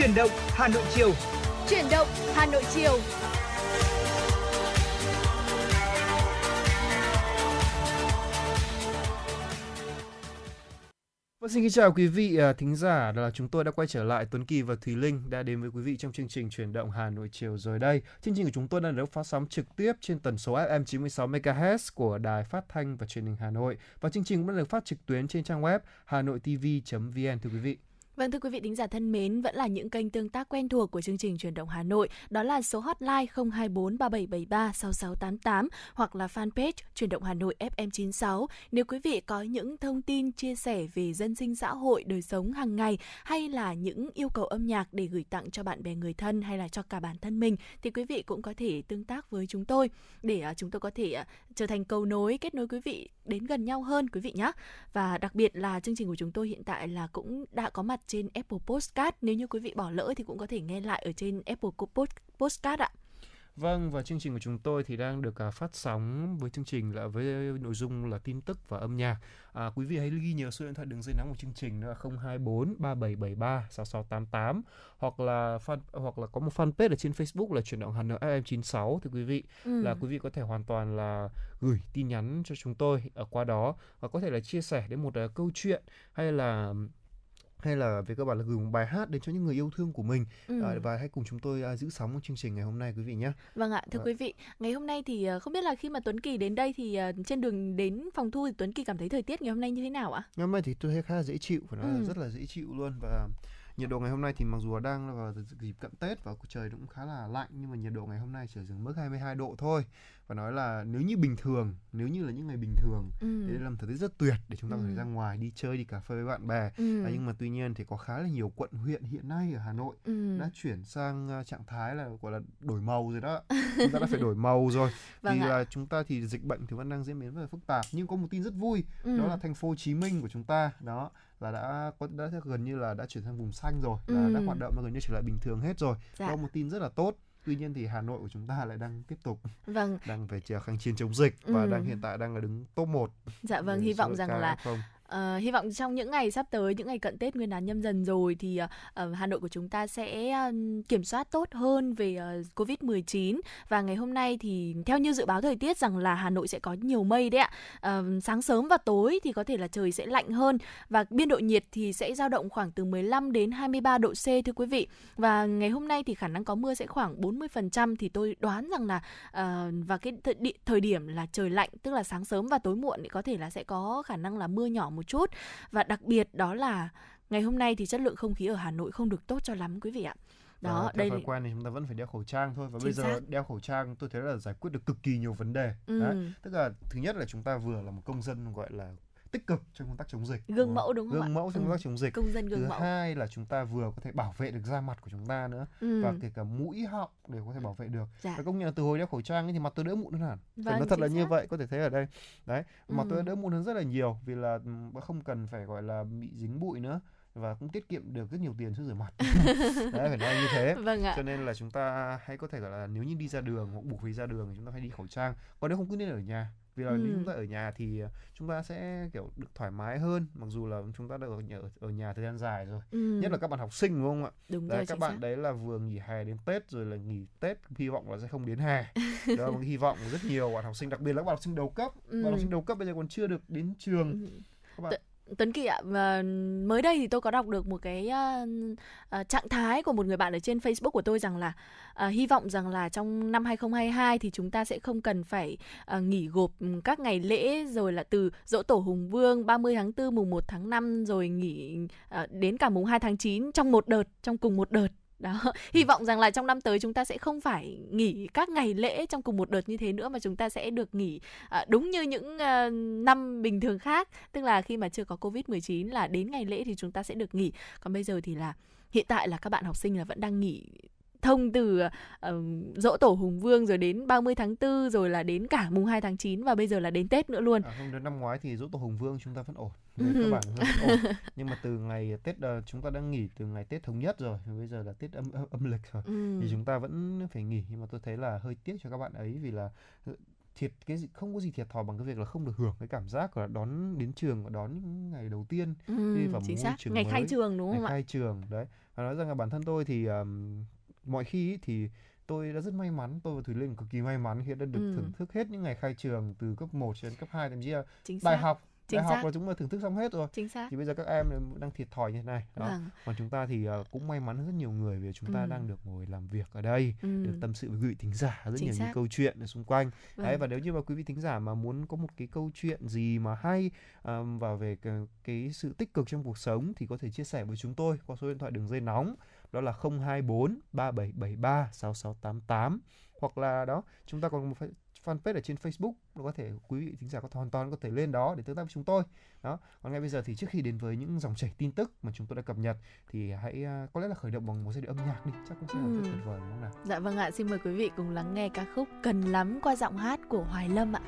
Chuyển động Hà Nội chiều. Chuyển động Hà Nội chiều. Vâng, xin kính chào quý vị à, thính giả là chúng tôi đã quay trở lại Tuấn Kỳ và Thùy Linh đã đến với quý vị trong chương trình chuyển động Hà Nội chiều rồi đây. Chương trình của chúng tôi đang được phát sóng trực tiếp trên tần số FM 96 MHz của Đài Phát thanh và Truyền hình Hà Nội và chương trình cũng đã được phát trực tuyến trên trang web hanoitv.vn thưa quý vị. Vâng thưa quý vị thính giả thân mến, vẫn là những kênh tương tác quen thuộc của chương trình truyền động Hà Nội, đó là số hotline 024 3773 6688 hoặc là fanpage truyền động Hà Nội FM96. Nếu quý vị có những thông tin chia sẻ về dân sinh xã hội, đời sống hàng ngày hay là những yêu cầu âm nhạc để gửi tặng cho bạn bè người thân hay là cho cả bản thân mình thì quý vị cũng có thể tương tác với chúng tôi để à, chúng tôi có thể à, trở thành cầu nối kết nối quý vị đến gần nhau hơn quý vị nhé. Và đặc biệt là chương trình của chúng tôi hiện tại là cũng đã có mặt trên Apple Podcast. Nếu như quý vị bỏ lỡ thì cũng có thể nghe lại ở trên Apple Podcast ạ. Vâng và chương trình của chúng tôi thì đang được uh, phát sóng với chương trình là với nội dung là tin tức và âm nhạc. À, quý vị hãy ghi nhớ số điện thoại đường dây nóng của chương trình là 024 3773 6688 hoặc là fan hoặc là có một fanpage ở trên Facebook là chuyển động Hà Nội FM96 thì quý vị ừ. là quý vị có thể hoàn toàn là gửi tin nhắn cho chúng tôi ở qua đó và có thể là chia sẻ đến một uh, câu chuyện hay là hay là về cơ bản là gửi một bài hát đến cho những người yêu thương của mình ừ. à, và hãy cùng chúng tôi à, giữ sóng chương trình ngày hôm nay quý vị nhé. Vâng ạ, thưa à. quý vị, ngày hôm nay thì à, không biết là khi mà Tuấn Kỳ đến đây thì trên đường đến phòng thu thì Tuấn Kỳ cảm thấy thời tiết ngày hôm nay như thế nào ạ? Ngày hôm nay thì tôi thấy khá là dễ chịu, phải nói ừ. là rất là dễ chịu luôn và nhiệt độ ngày hôm nay thì mặc dù đang vào dịp cận Tết và trời cũng khá là lạnh nhưng mà nhiệt độ ngày hôm nay chỉ dừng mức 22 độ thôi và nói là nếu như bình thường nếu như là những ngày bình thường ừ. thì đây là một thời tiết rất tuyệt để chúng ta ừ. có thể ra ngoài đi chơi đi cà phê với bạn bè ừ. à, nhưng mà tuy nhiên thì có khá là nhiều quận huyện hiện nay ở Hà Nội ừ. đã chuyển sang uh, trạng thái là gọi là đổi màu rồi đó chúng ta đã phải đổi màu rồi vâng vì là chúng ta thì dịch bệnh thì vẫn đang diễn biến rất là phức tạp nhưng có một tin rất vui ừ. đó là thành phố Hồ Chí Minh của chúng ta đó là đã có đã gần như là đã chuyển sang vùng xanh rồi là ừ. đã hoạt động gần như trở lại bình thường hết rồi dạ. có một tin rất là tốt tuy nhiên thì Hà Nội của chúng ta lại đang tiếp tục vâng đang phải kháng chiến chống dịch và ừ. đang hiện tại đang là đứng top 1 dạ vâng hy vọng rằng là không Uh, hy vọng trong những ngày sắp tới, những ngày cận Tết Nguyên đán nhâm dần rồi thì uh, Hà Nội của chúng ta sẽ uh, kiểm soát tốt hơn về uh, Covid-19 và ngày hôm nay thì theo như dự báo thời tiết rằng là Hà Nội sẽ có nhiều mây đấy ạ. Uh, sáng sớm và tối thì có thể là trời sẽ lạnh hơn và biên độ nhiệt thì sẽ dao động khoảng từ 15 đến 23 độ C thưa quý vị. Và ngày hôm nay thì khả năng có mưa sẽ khoảng 40% thì tôi đoán rằng là uh, và cái th- thời điểm là trời lạnh tức là sáng sớm và tối muộn thì có thể là sẽ có khả năng là mưa nhỏ một chút và đặc biệt đó là ngày hôm nay thì chất lượng không khí ở Hà Nội không được tốt cho lắm quý vị ạ đó à, đây thói quen thì chúng ta vẫn phải đeo khẩu trang thôi và Chính bây giờ xác. đeo khẩu trang tôi thấy là giải quyết được cực kỳ nhiều vấn đề ừ. Đấy. tức là thứ nhất là chúng ta vừa là một công dân gọi là tích cực trong công tác chống dịch gương mẫu đúng không gương ạ? mẫu trong ừ. công tác chống dịch công dân gương thứ mẫu hai là chúng ta vừa có thể bảo vệ được da mặt của chúng ta nữa ừ. và kể cả mũi họng đều có thể bảo vệ được dạ. và công nhận là từ hồi đeo khẩu trang ấy, thì mặt tôi đỡ mụn hơn hẳn vâng, nó thật là xác. như vậy có thể thấy ở đây đấy mặt ừ. tôi đỡ mụn hơn rất là nhiều vì là ừ, không cần phải gọi là bị dính bụi nữa và cũng tiết kiệm được rất nhiều tiền cho rửa mặt đấy phải nói như thế vâng ạ. cho nên là chúng ta hay có thể gọi là nếu như đi ra đường hoặc buộc phải ra đường thì chúng ta phải đi khẩu trang còn nếu không cứ nên ở nhà vì là ừ. nếu chúng ta ở nhà thì chúng ta sẽ kiểu được thoải mái hơn mặc dù là chúng ta đã ở nhà, ở nhà thời gian dài rồi ừ. nhất là các bạn học sinh đúng không ạ đúng đấy, rồi, các bạn xác. đấy là vừa nghỉ hè đến tết rồi là nghỉ tết hy vọng là sẽ không đến hè đó là một hy vọng của rất nhiều bạn học sinh đặc biệt là các bạn học sinh đầu cấp ừ. bạn học sinh đầu cấp bây giờ còn chưa được đến trường ừ. các bạn Tuấn Kỳ ạ, à, mới đây thì tôi có đọc được một cái uh, uh, trạng thái của một người bạn ở trên Facebook của tôi rằng là uh, hy vọng rằng là trong năm 2022 thì chúng ta sẽ không cần phải uh, nghỉ gộp các ngày lễ rồi là từ dỗ tổ Hùng Vương 30 tháng 4 mùng 1 tháng 5 rồi nghỉ uh, đến cả mùng 2 tháng 9 trong một đợt, trong cùng một đợt đó hy vọng rằng là trong năm tới chúng ta sẽ không phải nghỉ các ngày lễ trong cùng một đợt như thế nữa mà chúng ta sẽ được nghỉ à, đúng như những ờ, năm bình thường khác. Tức là khi mà chưa có covid 19 là đến ngày lễ thì chúng ta sẽ được nghỉ. Còn bây giờ thì là hiện tại là các bạn học sinh là vẫn đang nghỉ thông từ uh, dỗ tổ Hùng Vương rồi đến 30 tháng 4 rồi là đến cả mùng 2 tháng 9 và bây giờ là đến Tết nữa luôn. À, không đến năm ngoái thì dỗ tổ Hùng Vương chúng ta vẫn ổn. Các bạn ổn. Nhưng mà từ ngày Tết uh, chúng ta đang nghỉ từ ngày Tết thống nhất rồi, bây giờ là Tết âm âm, âm lịch rồi. Ừ. Thì chúng ta vẫn phải nghỉ nhưng mà tôi thấy là hơi tiếc cho các bạn ấy vì là thiệt cái gì không có gì thiệt thòi bằng cái việc là không được hưởng cái cảm giác là đón đến trường và đón ngày đầu tiên ừ, đi vào một xác trường ngày mới, khai trường đúng ngày không ạ khai trường đấy và nói rằng là bản thân tôi thì um, mọi khi ý thì tôi đã rất may mắn tôi và thùy linh cực kỳ may mắn khi đã được Ừ. thưởng thức hết những ngày khai trường từ cấp 1 cho đến cấp 2 thậm chí là chính đại xác học chính đại học xác là chúng ta thưởng thức xong hết rồi chính xác thì bây giờ các em đang thiệt thòi như thế này đó vâng còn chúng ta thì ờ, cũng may mắn hơn rất nhiều người vì chúng ta Ừ. đang được ngồi làm việc ở đây ừ. được tâm sự với quý vị thính giả rất Chính nhiều những xác. câu chuyện ở xung quanh đấy vâng. và nếu như mà quý vị thính giả mà muốn có một cái câu chuyện gì mà hay um, và về cái, cái sự tích cực trong cuộc sống thì có thể chia sẻ với chúng tôi qua số điện thoại đường dây nóng đó là 024 3773 6688 hoặc là đó chúng ta còn một fa- fanpage ở trên Facebook nó có thể quý vị thính giả có hoàn toàn có thể lên đó để tương tác với chúng tôi đó còn ngay bây giờ thì trước khi đến với những dòng chảy tin tức mà chúng tôi đã cập nhật thì hãy à, có lẽ là khởi động bằng một giai điệu âm nhạc đi chắc cũng sẽ là rất Ừ. tuyệt vời đúng không nào Dạ vâng ạ, xin mời quý vị cùng lắng nghe ca khúc Cần lắm qua giọng hát của Hoài Lâm ạ.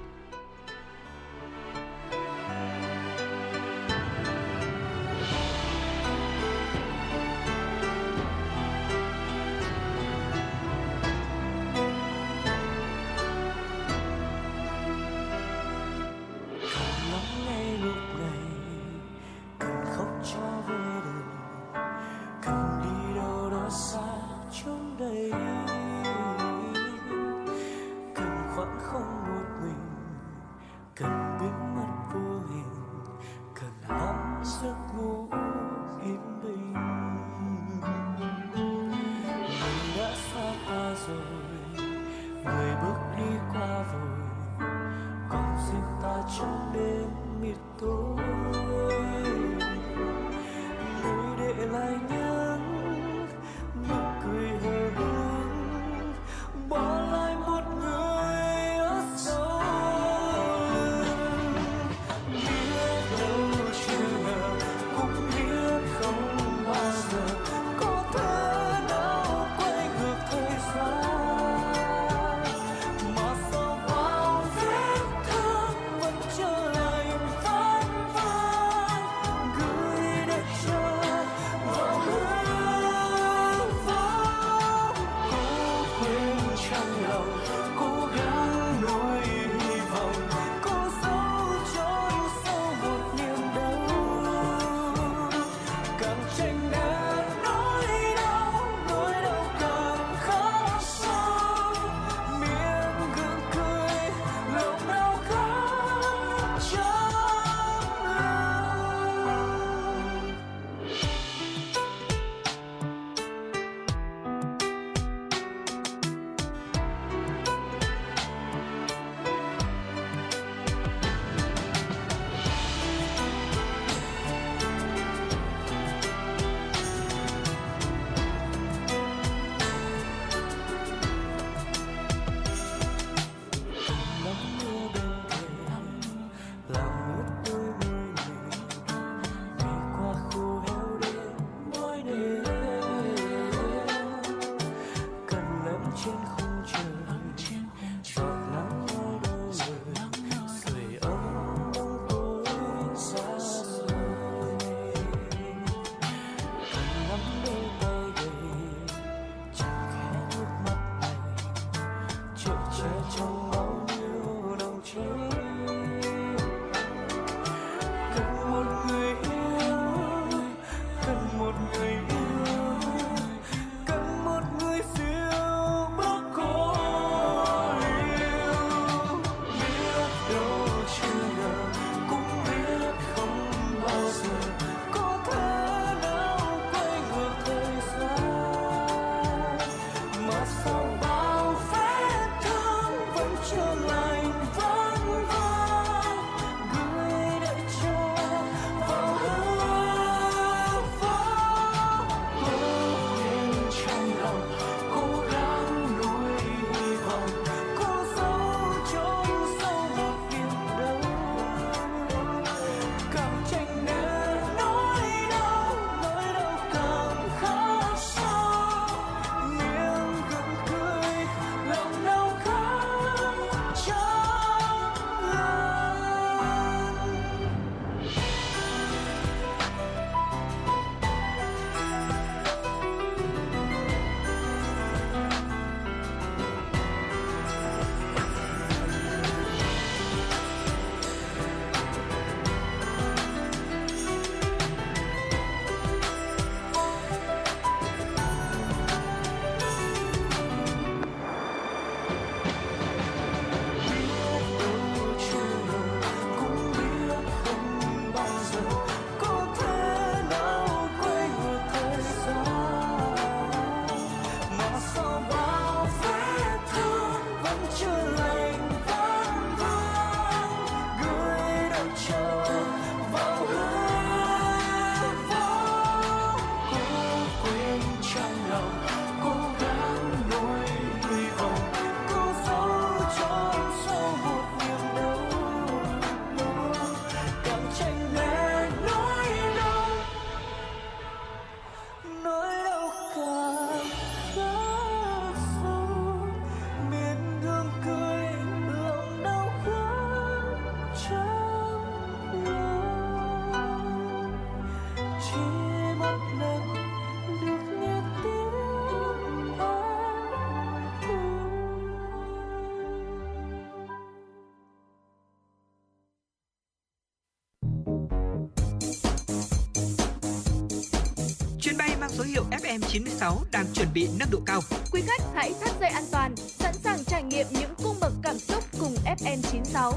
FM96 đang chuẩn bị nâng độ cao. Quý khách hãy thắt dây an toàn, sẵn sàng trải nghiệm những cung bậc cảm xúc cùng FM96.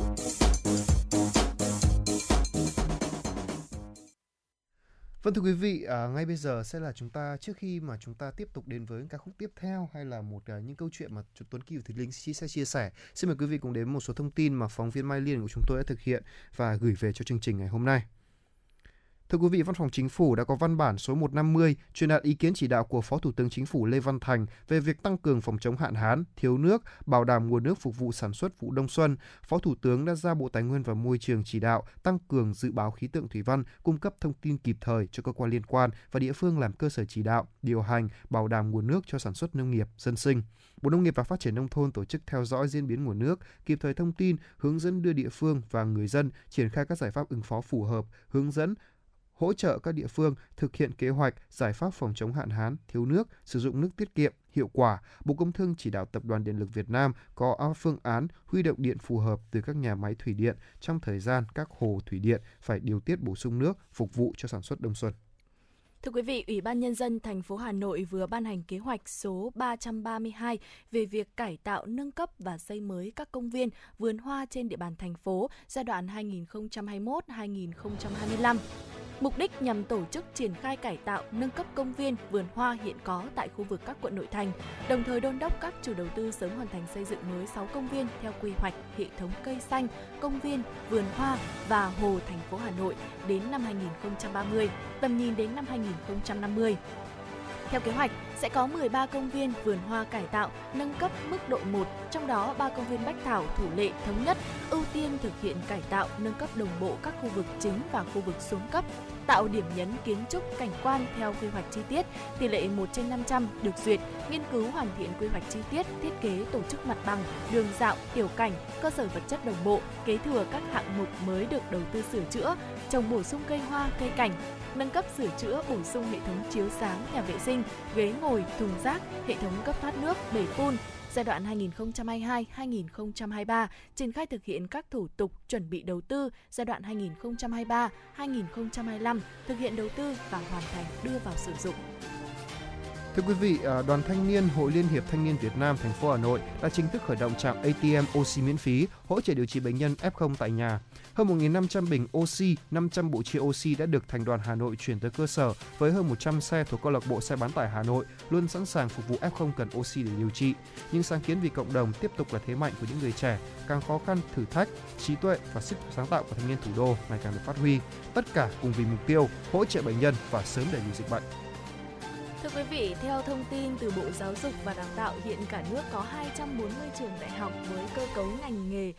Vâng thưa quý vị, à, ngay bây giờ sẽ là chúng ta trước khi mà chúng ta tiếp tục đến với ca khúc tiếp theo hay là một à, những câu chuyện mà chúng Tuấn Kỳ và Thùy Linh sẽ chia sẻ. Xin mời quý vị cùng đến một số thông tin mà phóng viên Mai Liên của chúng tôi đã thực hiện và gửi về cho chương trình ngày hôm nay. Thưa quý vị, Văn phòng Chính phủ đã có văn bản số 150 truyền đạt ý kiến chỉ đạo của Phó Thủ tướng Chính phủ Lê Văn Thành về việc tăng cường phòng chống hạn hán, thiếu nước, bảo đảm nguồn nước phục vụ sản xuất vụ đông xuân. Phó Thủ tướng đã ra Bộ Tài nguyên và Môi trường chỉ đạo tăng cường dự báo khí tượng thủy văn, cung cấp thông tin kịp thời cho cơ quan liên quan và địa phương làm cơ sở chỉ đạo, điều hành, bảo đảm nguồn nước cho sản xuất nông nghiệp, dân sinh. Bộ Nông nghiệp và Phát triển Nông thôn tổ chức theo dõi diễn biến nguồn nước, kịp thời thông tin, hướng dẫn đưa địa phương và người dân triển khai các giải pháp ứng phó phù hợp, hướng dẫn hỗ trợ các địa phương thực hiện kế hoạch, giải pháp phòng chống hạn hán, thiếu nước, sử dụng nước tiết kiệm, hiệu quả. Bộ Công Thương chỉ đạo Tập đoàn Điện lực Việt Nam có phương án huy động điện phù hợp từ các nhà máy thủy điện trong thời gian các hồ thủy điện phải điều tiết bổ sung nước phục vụ cho sản xuất đông xuân. Thưa quý vị, Ủy ban Nhân dân thành phố Hà Nội vừa ban hành kế hoạch số 332 về việc cải tạo, nâng cấp và xây mới các công viên, vườn hoa trên địa bàn thành phố giai đoạn 2021-2025. Mục đích nhằm tổ chức triển khai cải tạo, nâng cấp công viên, vườn hoa hiện có tại khu vực các quận nội thành, đồng thời đôn đốc các chủ đầu tư sớm hoàn thành xây dựng mới 6 công viên theo quy hoạch hệ thống cây xanh, công viên, vườn hoa và hồ thành phố Hà Nội đến năm 2030, tầm nhìn đến năm 2050. Theo kế hoạch, sẽ có 13 công viên vườn hoa cải tạo nâng cấp mức độ 1, trong đó 3 công viên Bách Thảo, Thủ Lệ, Thống Nhất ưu tiên thực hiện cải tạo nâng cấp đồng bộ các khu vực chính và khu vực xuống cấp, tạo điểm nhấn kiến trúc cảnh quan theo quy hoạch chi tiết, tỷ lệ 1 trên 500 được duyệt, nghiên cứu hoàn thiện quy hoạch chi tiết, thiết kế tổ chức mặt bằng, đường dạo, tiểu cảnh, cơ sở vật chất đồng bộ, kế thừa các hạng mục mới được đầu tư sửa chữa, trồng bổ sung cây hoa, cây cảnh, nâng cấp sửa chữa bổ sung hệ thống chiếu sáng, nhà vệ sinh, ghế ngồi, thùng rác, hệ thống cấp thoát nước, bể phun, giai đoạn 2022-2023 triển khai thực hiện các thủ tục chuẩn bị đầu tư giai đoạn 2023-2025 thực hiện đầu tư và hoàn thành đưa vào sử dụng. Thưa quý vị, à, Đoàn Thanh niên Hội Liên hiệp Thanh niên Việt Nam thành phố Hà Nội đã chính thức khởi động trạm ATM oxy miễn phí hỗ trợ điều trị bệnh nhân F0 tại nhà. Hơn 1.500 bình oxy, 500 bộ chia oxy đã được Thành đoàn Hà Nội chuyển tới cơ sở với hơn 100 xe thuộc câu lạc bộ xe bán tải Hà Nội luôn sẵn sàng phục vụ F0 cần oxy để điều trị. Những sáng kiến vì cộng đồng tiếp tục là thế mạnh của những người trẻ, càng khó khăn, thử thách, trí tuệ và sức sáng tạo của thanh niên thủ đô ngày càng được phát huy. Tất cả cùng vì mục tiêu hỗ trợ bệnh nhân và sớm đẩy lùi dịch bệnh. Thưa quý vị, theo thông tin từ Bộ Giáo dục và Đào tạo, hiện cả nước có 240 trường đại học với cơ cấu ngành nghề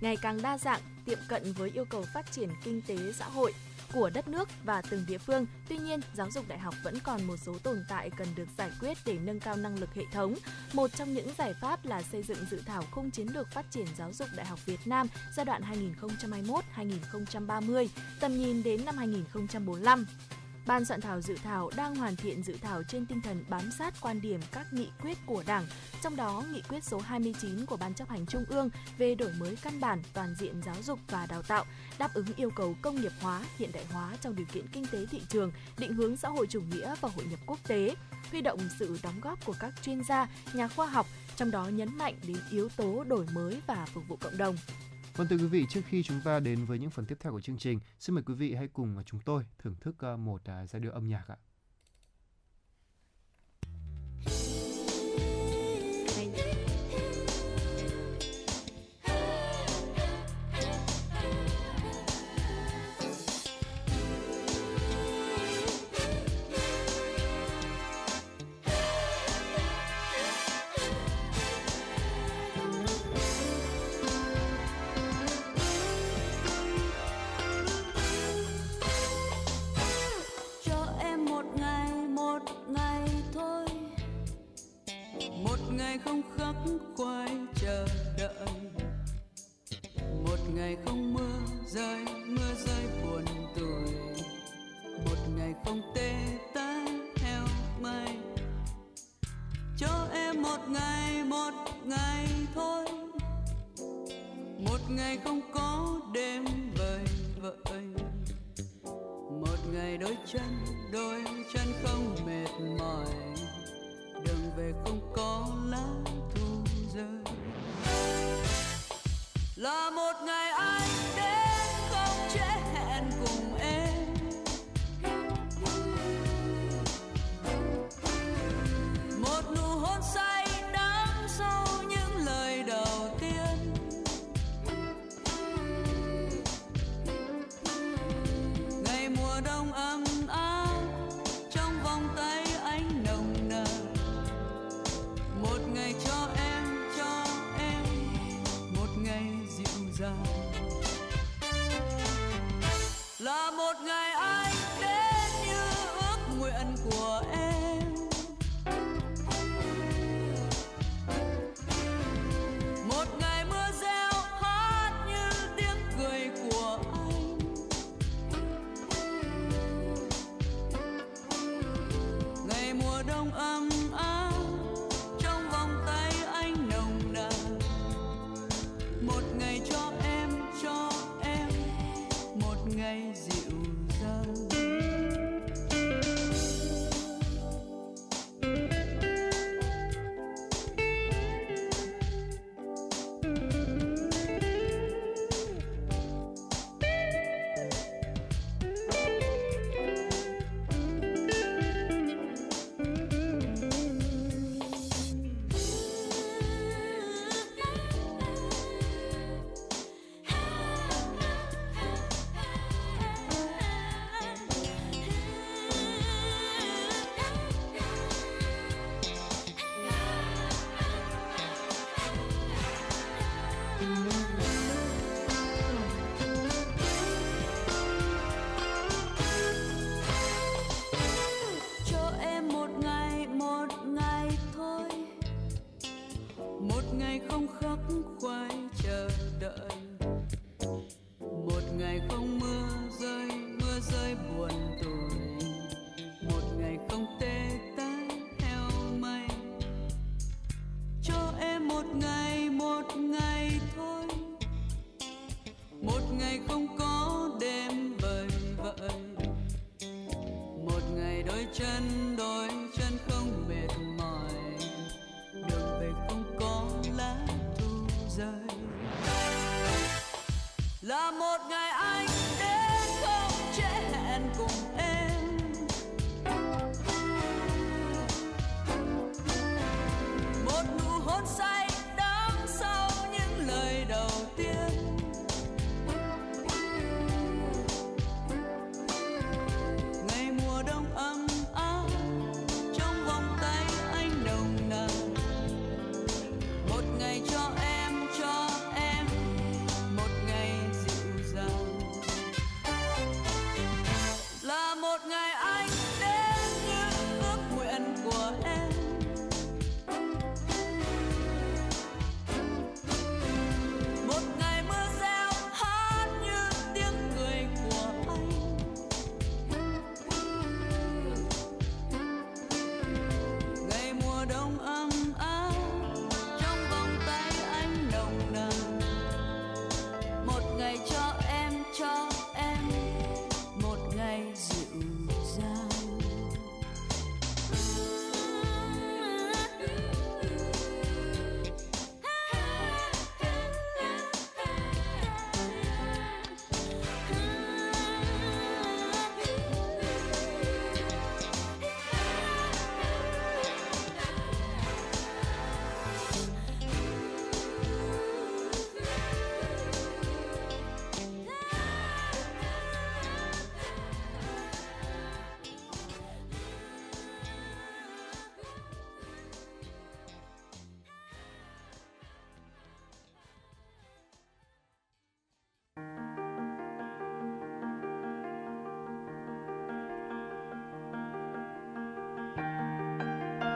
ngày càng đa dạng, tiệm cận với yêu cầu phát triển kinh tế xã hội của đất nước và từng địa phương. Tuy nhiên, giáo dục đại học vẫn còn một số tồn tại cần được giải quyết để nâng cao năng lực hệ thống. Một trong những giải pháp là xây dựng dự thảo khung chiến lược phát triển giáo dục đại học Việt Nam giai đoạn 2021-2030, tầm nhìn đến năm 2045. Ban soạn thảo dự thảo đang hoàn thiện dự thảo trên tinh thần bám sát quan điểm các nghị quyết của Đảng, trong đó nghị quyết số 29 của Ban chấp hành Trung ương về đổi mới căn bản toàn diện giáo dục và đào tạo, đáp ứng yêu cầu công nghiệp hóa, hiện đại hóa trong điều kiện kinh tế thị trường, định hướng xã hội chủ nghĩa và hội nhập quốc tế, huy động sự đóng góp của các chuyên gia, nhà khoa học, trong đó nhấn mạnh đến yếu tố đổi mới và phục vụ cộng đồng. Vâng thưa quý vị, trước khi chúng ta đến với những phần tiếp theo của chương trình, xin mời quý vị hãy cùng chúng tôi thưởng thức ờ, một à, giai điệu âm nhạc ạ.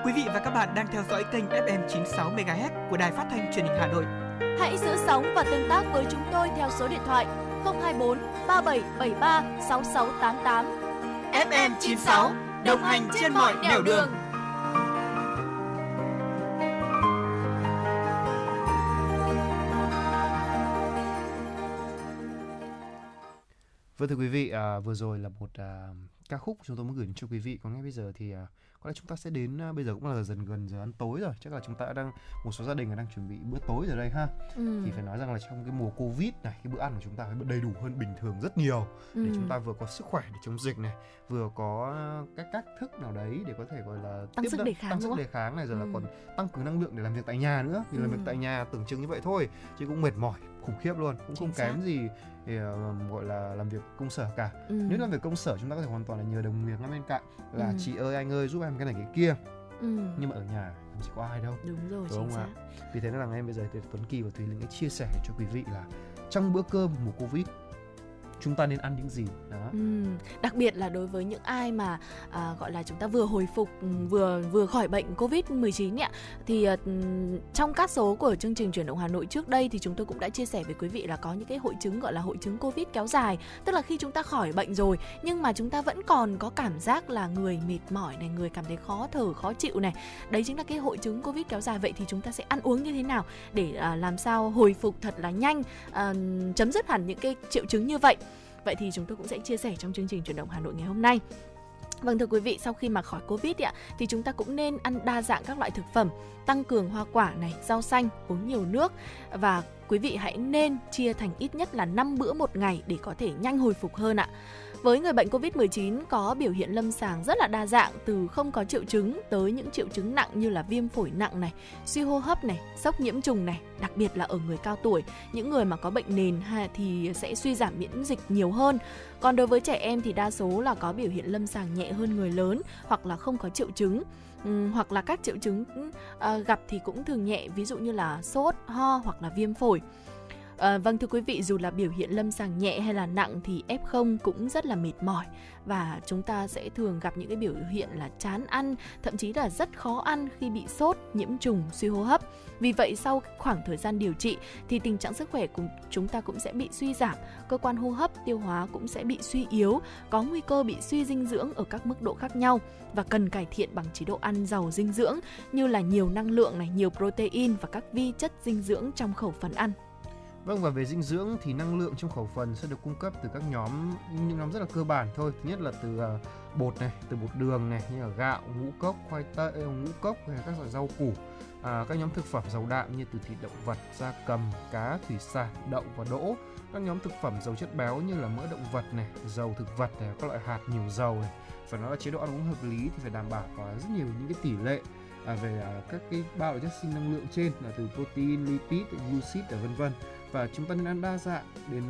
Quý vị và các bạn đang theo dõi kênh FM 96 MHz của đài phát thanh truyền hình Hà Nội. Hãy giữ sóng và tương tác với chúng tôi theo số điện thoại 024 3773 6688. FM 96 đồng hành trên mọi nẻo đường. Vâng thưa quý vị, à, vừa rồi là một à, ca khúc chúng tôi muốn gửi đến cho quý vị. Còn ngay bây giờ thì à, có lẽ chúng ta sẽ đến à, bây giờ cũng là dần gần giờ ăn tối rồi chắc là chúng ta đang một số gia đình là đang chuẩn bị bữa tối rồi đây ha Ừ. thì phải nói rằng là trong cái mùa covid này cái bữa ăn của chúng ta phải đầy đủ hơn bình thường rất nhiều để Ừ. chúng ta vừa có sức khỏe để chống dịch này vừa có các cách thức nào đấy để có thể gọi là Tăng sức đề kháng, tăng sức đề kháng này rồi là Ừ. còn tăng cường năng lượng để làm việc tại nhà nữa vì làm Ừ. việc tại nhà tưởng chừng như vậy thôi chứ cũng mệt mỏi khủng khiếp luôn cũng không xác. kém gì thì, ờ, gọi là làm việc công sở cả Ừ. nếu làm việc công sở chúng ta có thể hoàn toàn là nhờ đồng nghiệp ngay bên cạnh là Ừ. chị ơi anh ơi giúp em cái này cái kia Ừ. nhưng mà ở nhà gì có ai đâu đúng rồi Đúng không ạ? vì thế nên là ngay bây giờ thì Tuấn Kỳ và Thùy Linh sẽ chia sẻ cho quý vị là trong bữa cơm mùa Covid chúng ta nên ăn những gì đó. Ừ, đặc biệt là đối với những ai mà à, gọi là chúng ta vừa hồi phục ừ, vừa vừa khỏi bệnh covid 19 ạ thì à, trong các số của chương trình chuyển động Hà Nội trước đây thì chúng tôi cũng đã chia sẻ với quý vị là có những cái hội chứng gọi là hội chứng covid kéo dài tức là khi chúng ta khỏi bệnh rồi nhưng mà chúng ta vẫn còn có cảm giác là người mệt mỏi này người cảm thấy khó thở khó chịu này. Đấy chính là cái hội chứng covid kéo dài. Vậy thì chúng ta sẽ ăn uống như thế nào để à, làm sao hồi phục thật là nhanh à, chấm dứt hẳn những cái triệu chứng như vậy? Vậy thì chúng tôi cũng sẽ chia sẻ trong chương trình chuyển động Hà Nội ngày hôm nay. Vâng thưa quý vị, sau khi mà khỏi Covid ạ thì chúng ta cũng nên ăn đa dạng các loại thực phẩm, tăng cường hoa quả này, rau xanh, uống nhiều nước và quý vị hãy nên chia thành ít nhất là 5 bữa một ngày để có thể nhanh hồi phục hơn ạ. Với người bệnh Covid-19 có biểu hiện lâm sàng rất là đa dạng từ không có triệu chứng tới những triệu chứng nặng như là viêm phổi nặng này, suy hô hấp này, sốc nhiễm trùng này, đặc biệt là ở người cao tuổi, những người mà có bệnh nền thì sẽ suy giảm miễn dịch nhiều hơn. Còn đối với trẻ em thì đa số là có biểu hiện lâm sàng nhẹ hơn người lớn hoặc là không có triệu chứng. Hoặc là các triệu chứng ờ, gặp thì cũng thường nhẹ ví dụ như là sốt, ho hoặc là viêm phổi. À, vâng thưa quý vị, dù là biểu hiện lâm sàng nhẹ hay là nặng thì F0 cũng rất là mệt mỏi và chúng ta sẽ thường gặp những cái biểu hiện là chán ăn, thậm chí là rất khó ăn khi bị sốt, nhiễm trùng, suy hô hấp. Vì vậy sau khoảng thời gian điều trị thì tình trạng sức khỏe của chúng ta cũng sẽ bị suy giảm, cơ quan hô hấp, tiêu hóa cũng sẽ bị suy yếu, có nguy cơ bị suy dinh dưỡng ở các mức độ khác nhau và cần cải thiện bằng chế độ ăn giàu dinh dưỡng như là nhiều năng lượng này, nhiều protein và các vi chất dinh dưỡng trong khẩu phần ăn. Vâng và về dinh dưỡng thì năng lượng trong khẩu phần sẽ được cung cấp từ các nhóm những nhóm rất là cơ bản thôi. Thứ nhất là từ ờ, bột này, từ bột đường này như là gạo, ngũ cốc, khoai tây, ờ, ngũ cốc hay các loại rau củ. À, các nhóm thực phẩm giàu đạm như từ thịt động vật, da cầm, cá, thủy sản, đậu và đỗ. Các nhóm thực phẩm giàu chất béo như là mỡ động vật này, dầu thực vật này, các loại hạt nhiều dầu này. Phải nói là chế độ ăn uống hợp lý thì phải đảm bảo có rất nhiều những cái tỷ lệ à, về à, các cái ba loại chất sinh năng lượng trên là từ protein, lipid, glucid và vân vân và chúng ta nên ăn đa dạng đến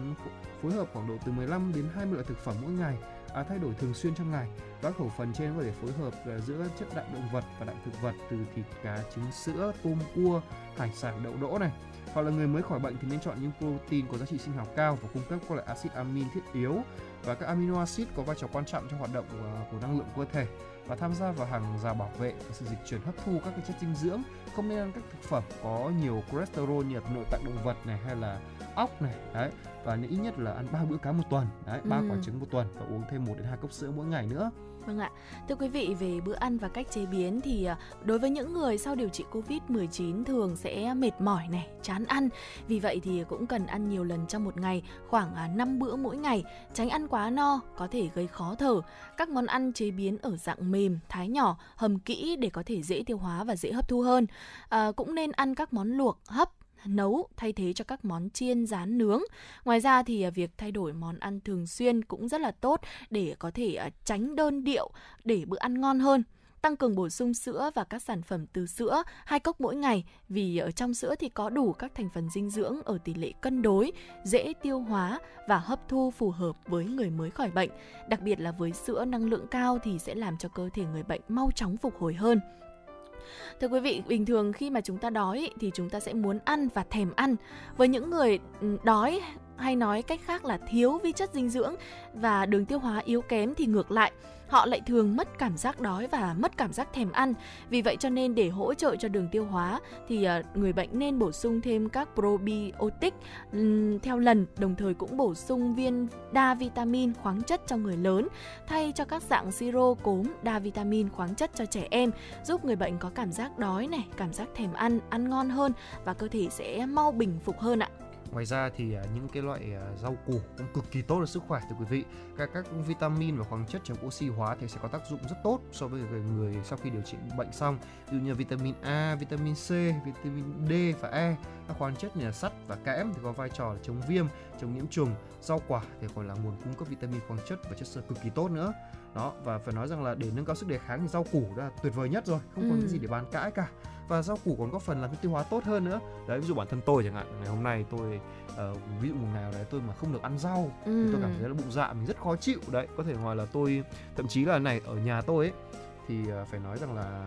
phối hợp khoảng độ từ 15 đến 20 loại thực phẩm mỗi ngày à, thay đổi thường xuyên trong ngày. Các khẩu phần trên có thể phối hợp à, giữa chất đạm động vật và đạm thực vật từ thịt cá trứng sữa tôm cua hải sản đậu đỗ này. Hoặc là người mới khỏi bệnh thì nên chọn những protein có giá trị sinh học cao và cung cấp các loại axit amin thiết yếu. Và các amino acid có vai trò quan trọng trong hoạt động à, của năng lượng cơ thể và tham gia vào hàng rào bảo vệ và sự dịch chuyển hấp thu các cái chất dinh dưỡng không nên ăn các thực phẩm có nhiều cholesterol như nội tạng động vật này hay là ốc này đấy và ít nhất là ăn ba bữa cá một tuần đấy ba Ừ. quả trứng một tuần và uống thêm 1 đến 2 cốc sữa mỗi ngày nữa Vâng ạ. Thưa quý vị, về bữa ăn và cách chế biến thì à, đối với những người sau điều trị Covid-19 thường sẽ mệt mỏi này, chán ăn. Vì vậy thì cũng cần ăn nhiều lần trong một ngày, khoảng à, 5 bữa mỗi ngày, tránh ăn quá no, có thể gây khó thở. Các món ăn chế biến ở dạng mềm, thái nhỏ, hầm kỹ để có thể dễ tiêu hóa và dễ hấp thu hơn. À, cũng nên ăn các món luộc, hấp, nấu thay thế cho các món chiên rán nướng. Ngoài ra thì à, việc thay đổi món ăn thường xuyên cũng rất là tốt để có thể à, tránh đơn điệu để bữa ăn ngon hơn tăng cường bổ sung sữa và các sản phẩm từ sữa hai cốc mỗi ngày vì ở trong sữa thì có đủ các thành phần dinh dưỡng ở tỷ lệ cân đối, dễ tiêu hóa và hấp thu phù hợp với người mới khỏi bệnh. Đặc biệt là với sữa năng lượng cao thì sẽ làm cho cơ thể người bệnh mau chóng phục hồi hơn. Thưa quý vị, bình thường khi mà chúng ta đói thì chúng ta sẽ muốn ăn và thèm ăn. Với những người ừ, đói hay nói cách khác là thiếu vi chất dinh dưỡng và đường tiêu hóa yếu kém thì ngược lại, họ lại thường mất cảm giác đói và mất cảm giác thèm ăn. Vì vậy cho nên để hỗ trợ cho đường tiêu hóa thì ờ, người bệnh nên bổ sung thêm các probiotic theo lần, đồng thời cũng bổ sung viên đa vitamin khoáng chất cho người lớn thay cho các dạng siro cốm đa vitamin khoáng chất cho trẻ em giúp người bệnh có cảm giác đói này, cảm giác thèm ăn, ăn ngon hơn và cơ thể sẽ mau bình phục hơn ạ. Ngoài ra thì à, những cái loại à, rau củ cũng cực kỳ tốt cho sức khỏe thưa quý vị. Các các vitamin và khoáng chất chống oxy hóa thì sẽ có tác dụng rất tốt so với người, người sau khi điều trị bệnh xong. Ví dụ như vitamin A, vitamin C, vitamin D và E. Các khoáng chất như là sắt và kẽm thì có vai trò là chống viêm, chống nhiễm trùng. Rau quả thì còn là nguồn cung cấp vitamin, khoáng chất và chất xơ cực kỳ tốt nữa. Đó và phải nói rằng là để nâng cao sức đề kháng thì rau củ đã là tuyệt vời nhất rồi, không còn Ừ. cái gì để bàn cãi cả và rau củ còn góp phần làm cho tiêu hóa tốt hơn nữa. Đấy ví dụ bản thân tôi chẳng hạn ngày hôm nay tôi ờ, ví dụ một ngày nào đấy tôi mà không được ăn rau thì tôi cảm thấy là bụng dạ mình rất khó chịu. Đấy có thể ngoài là tôi thậm chí là này ở nhà tôi ấy thì ờ, phải nói rằng là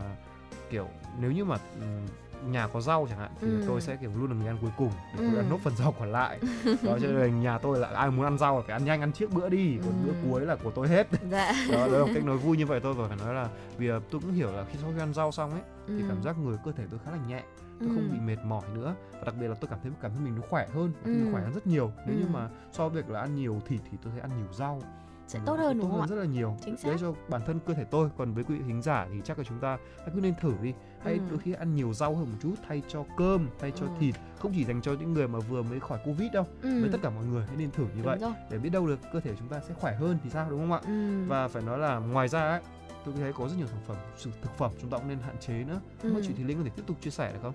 kiểu nếu như mà ừm, nhà có rau chẳng hạn thì Ừ. tôi sẽ kiểu luôn là người ăn cuối cùng để tôi Ừ. ăn nốt phần rau còn lại đó cho nên nhà tôi là ai muốn ăn rau là phải ăn nhanh ăn trước bữa đi còn Ừ. bữa cuối là của tôi hết dạ đó, đó là một cách nói vui như vậy tôi và phải nói là vì tôi cũng hiểu là khi sau khi ăn rau xong ấy thì Ừ. cảm giác người cơ thể tôi khá là nhẹ tôi Ừ. không bị mệt mỏi nữa và đặc biệt là tôi cảm thấy cảm thấy mình nó khỏe hơn Ừ. mình khỏe hơn rất nhiều nếu như Ừ. mà so với việc là ăn nhiều thịt thì tôi thấy ăn nhiều rau sẽ tốt hơn tốt đúng không ạ rất là nhiều Chính đấy xác. cho bản thân cơ thể tôi còn với quý vị thính giả thì chắc là chúng ta hãy cứ nên thử đi hay Ừ. đôi khi ăn nhiều rau hơn một chút thay cho cơm thay cho Ừ. thịt không chỉ dành cho những người mà vừa mới khỏi covid đâu ừ. với tất cả mọi người hãy nên thử như đúng vậy rồi để biết đâu được cơ thể chúng ta sẽ khỏe hơn thì sao đúng không ạ ừ. và phải nói là ngoài ra ấy tôi thấy có rất nhiều sản phẩm thực phẩm chúng ta cũng nên hạn chế nữa Ừ. chị Thùy Linh có thể tiếp tục chia sẻ được không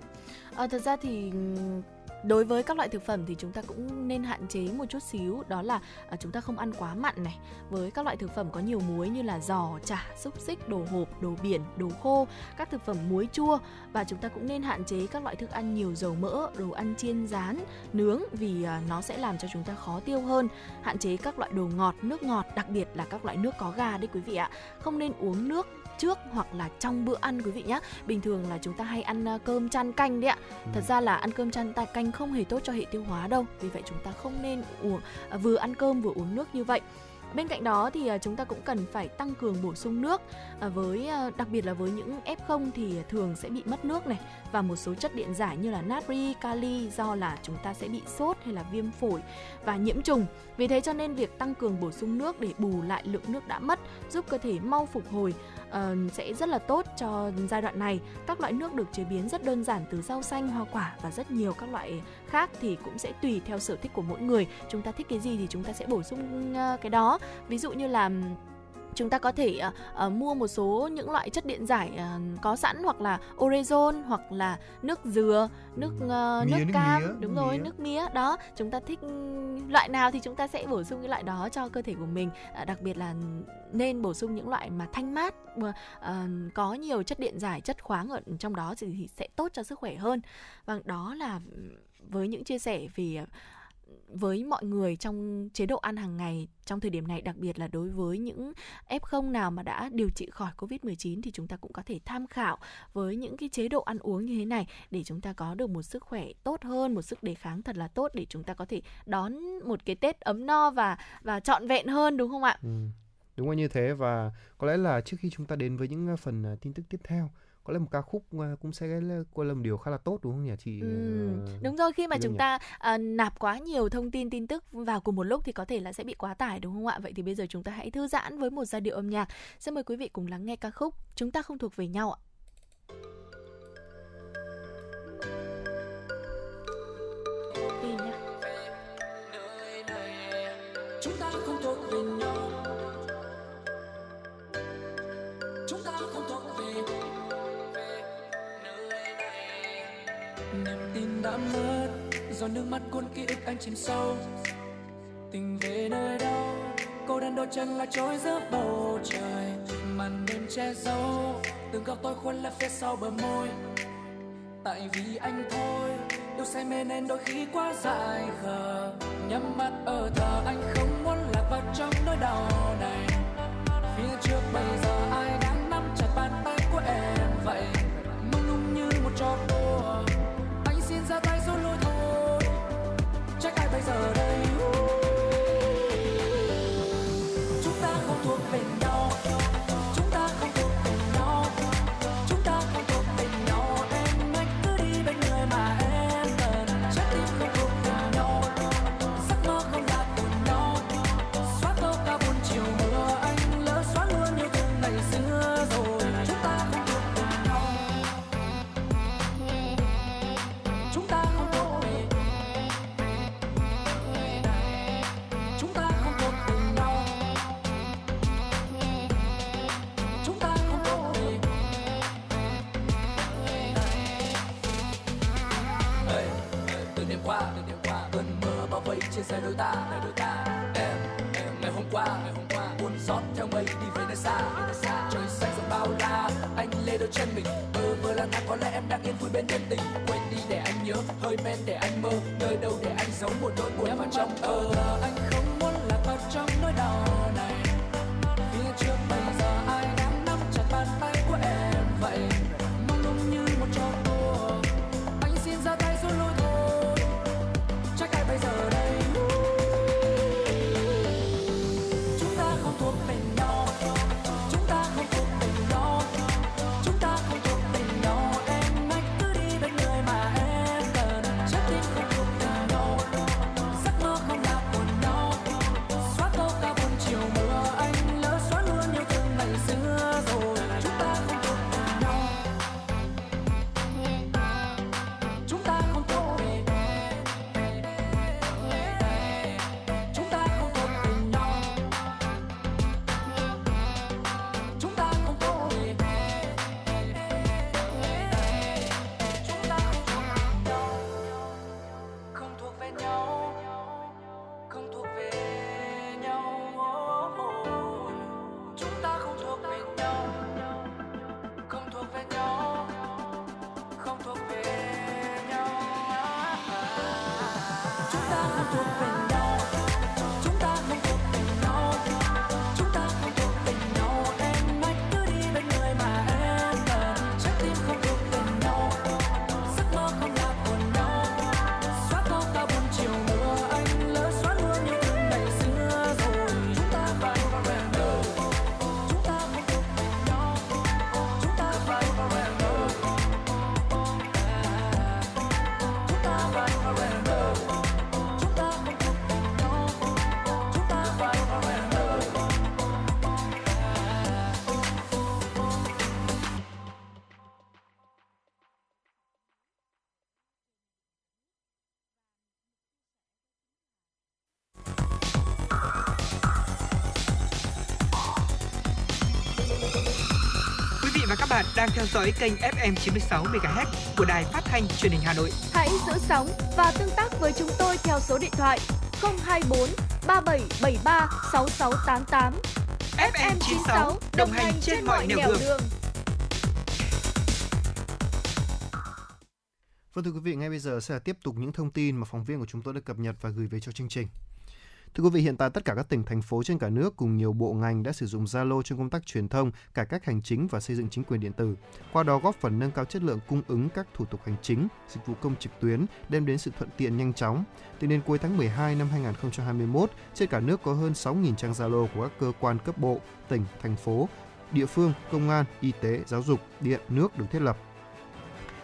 Ờ, thật ra thì đối với các loại thực phẩm thì chúng ta cũng nên hạn chế một chút xíu đó là à, chúng ta không ăn quá mặn này. Với các loại thực phẩm có nhiều muối như là giò chả xúc xích đồ hộp đồ biển đồ khô các thực phẩm muối chua. Và chúng ta cũng nên hạn chế các loại thức ăn nhiều dầu mỡ đồ ăn chiên rán nướng vì à, nó sẽ làm cho chúng ta khó tiêu hơn. Hạn chế các loại đồ ngọt nước ngọt đặc biệt là các loại nước có ga đấy quý vị ạ. Không nên uống nước trước hoặc là trong bữa ăn quý vị nhé bình thường là chúng ta hay ăn à, cơm chan canh đấy ạ. Thật ra là ăn cơm chan ta canh không hề tốt cho hệ tiêu hóa đâu vì vậy chúng ta không nên uống à, vừa ăn cơm vừa uống nước như vậy. Bên cạnh đó thì à, chúng ta cũng cần phải tăng cường bổ sung nước với đặc biệt là với những F0 thì thường sẽ bị mất nước này và một số chất điện giải như là natri, kali do là chúng ta sẽ bị sốt hay là viêm phổi và nhiễm trùng. Vì thế cho nên việc tăng cường bổ sung nước để bù lại lượng nước đã mất giúp cơ thể mau phục hồi uh, sẽ rất là tốt cho giai đoạn này. Các loại nước được chế biến rất đơn giản từ rau xanh, hoa quả và rất nhiều các loại khác thì cũng sẽ tùy theo sở thích của mỗi người. Chúng ta thích cái gì thì chúng ta sẽ bổ sung uh, cái đó. Ví dụ như là chúng ta có thể ờ, ờ, mua một số những loại chất điện giải ờ, có sẵn hoặc là orezon hoặc là nước dừa nước ờ, Mía, nước nước cam. mía, đúng nước rồi mía. nước mía. Đó chúng ta thích loại nào thì chúng ta sẽ bổ sung cái loại đó cho cơ thể của mình. À, đặc biệt là nên bổ sung những loại mà thanh mát ờ, có nhiều chất điện giải chất khoáng ở trong đó thì sẽ tốt cho sức khỏe hơn. Và đó là với những chia sẻ về ờ, với mọi người trong chế độ ăn hàng ngày trong thời điểm này đặc biệt là đối với những F0 nào mà đã điều trị khỏi Covid-19 thì chúng ta cũng có thể tham khảo với những cái chế độ ăn uống như thế này để chúng ta có được một sức khỏe tốt hơn, một sức đề kháng thật là tốt để chúng ta có thể đón một cái Tết ấm no và và trọn vẹn hơn đúng không ạ? Ừ. Đúng là như thế và có lẽ là trước khi chúng ta đến với những à, phần à, tin tức tiếp theo có lẽ một ca khúc uh, cũng sẽ coi là một điều khá là tốt đúng không nhỉ chị? Ừ, uh, đúng rồi khi mà chúng nhỉ? ta à, nạp quá nhiều thông tin tin tức vào cùng một lúc thì có thể là sẽ bị quá tải đúng không ạ? Vậy thì bây giờ chúng ta hãy thư giãn với một giai điệu âm nhạc. Xin mời quý vị cùng lắng nghe ca khúc Chúng ta không thuộc về nhau ạ. Đã mất. Giọt nước mắt cuốn ký ức anh chìm sâu. Tình về nơi đâu, cô đơn đôi chân là trôi giữa bầu trời. Màn đêm che giấu, từng góc tôi khuôn lấp phía sau bờ môi. Tại vì anh thôi yêu say mê nên đôi khi quá dại khờ. Nhắm mắt ở thờ anh không muốn lạc vào trong nỗi đau này. Phía trước bây giờ đôi ta nơi đôi ta. Em em, ngày hôm qua, ngày hôm qua buồn rót theo mây đi về nơi xa. Nơi xa trời xanh rộng bao la, anh lê đôi chân mình. Bơ vơ lang thang, có lẽ em đang yên vui bên nhân tình. Quên đi để anh nhớ, hơi men để anh mơ. Nơi đâu để anh giấu một nỗi buồn vào trong. Thơ anh không bạn đang theo dõi kênh FM 96 MHz của đài phát thanh truyền hình Hà Nội. Hãy giữ sóng và tương tác với chúng tôi theo số điện thoại 024 3773 6688. FM 96 đồng hành trên mọi nẻo đường. Vâng thưa quý vị, ngay bây giờ sẽ là tiếp tục những thông tin mà phóng viên của chúng tôi đã cập nhật và gửi về cho chương trình. Thưa quý vị, hiện tại tất cả các tỉnh, thành phố trên cả nước cùng nhiều bộ ngành đã sử dụng Zalo trong công tác truyền thông, cải cách hành chính và xây dựng chính quyền điện tử. Qua đó góp phần nâng cao chất lượng cung ứng các thủ tục hành chính, dịch vụ công trực tuyến, đem đến sự thuận tiện nhanh chóng. Tính đến cuối tháng 12 năm 2021, trên cả nước có hơn 6.000 trang Zalo của các cơ quan cấp bộ, tỉnh, thành phố, địa phương, công an, y tế, giáo dục, điện, nước được thiết lập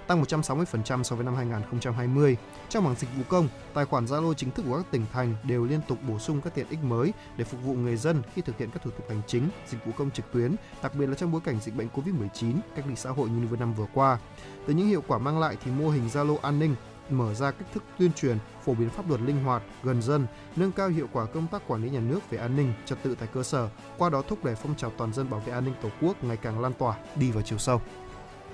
tăng 160% so với năm 2020. Trong mảng dịch vụ công, tài khoản Zalo chính thức của các tỉnh thành đều liên tục bổ sung các tiện ích mới để phục vụ người dân khi thực hiện các thủ tục hành chính, dịch vụ công trực tuyến, đặc biệt là trong bối cảnh dịch bệnh Covid-19, cách ly xã hội như vừa năm vừa qua. Từ những hiệu quả mang lại thì mô hình Zalo an ninh mở ra cách thức tuyên truyền, phổ biến pháp luật linh hoạt, gần dân, nâng cao hiệu quả công tác quản lý nhà nước về an ninh, trật tự tại cơ sở, qua đó thúc đẩy phong trào toàn dân bảo vệ an ninh Tổ quốc ngày càng lan tỏa, đi vào chiều sâu.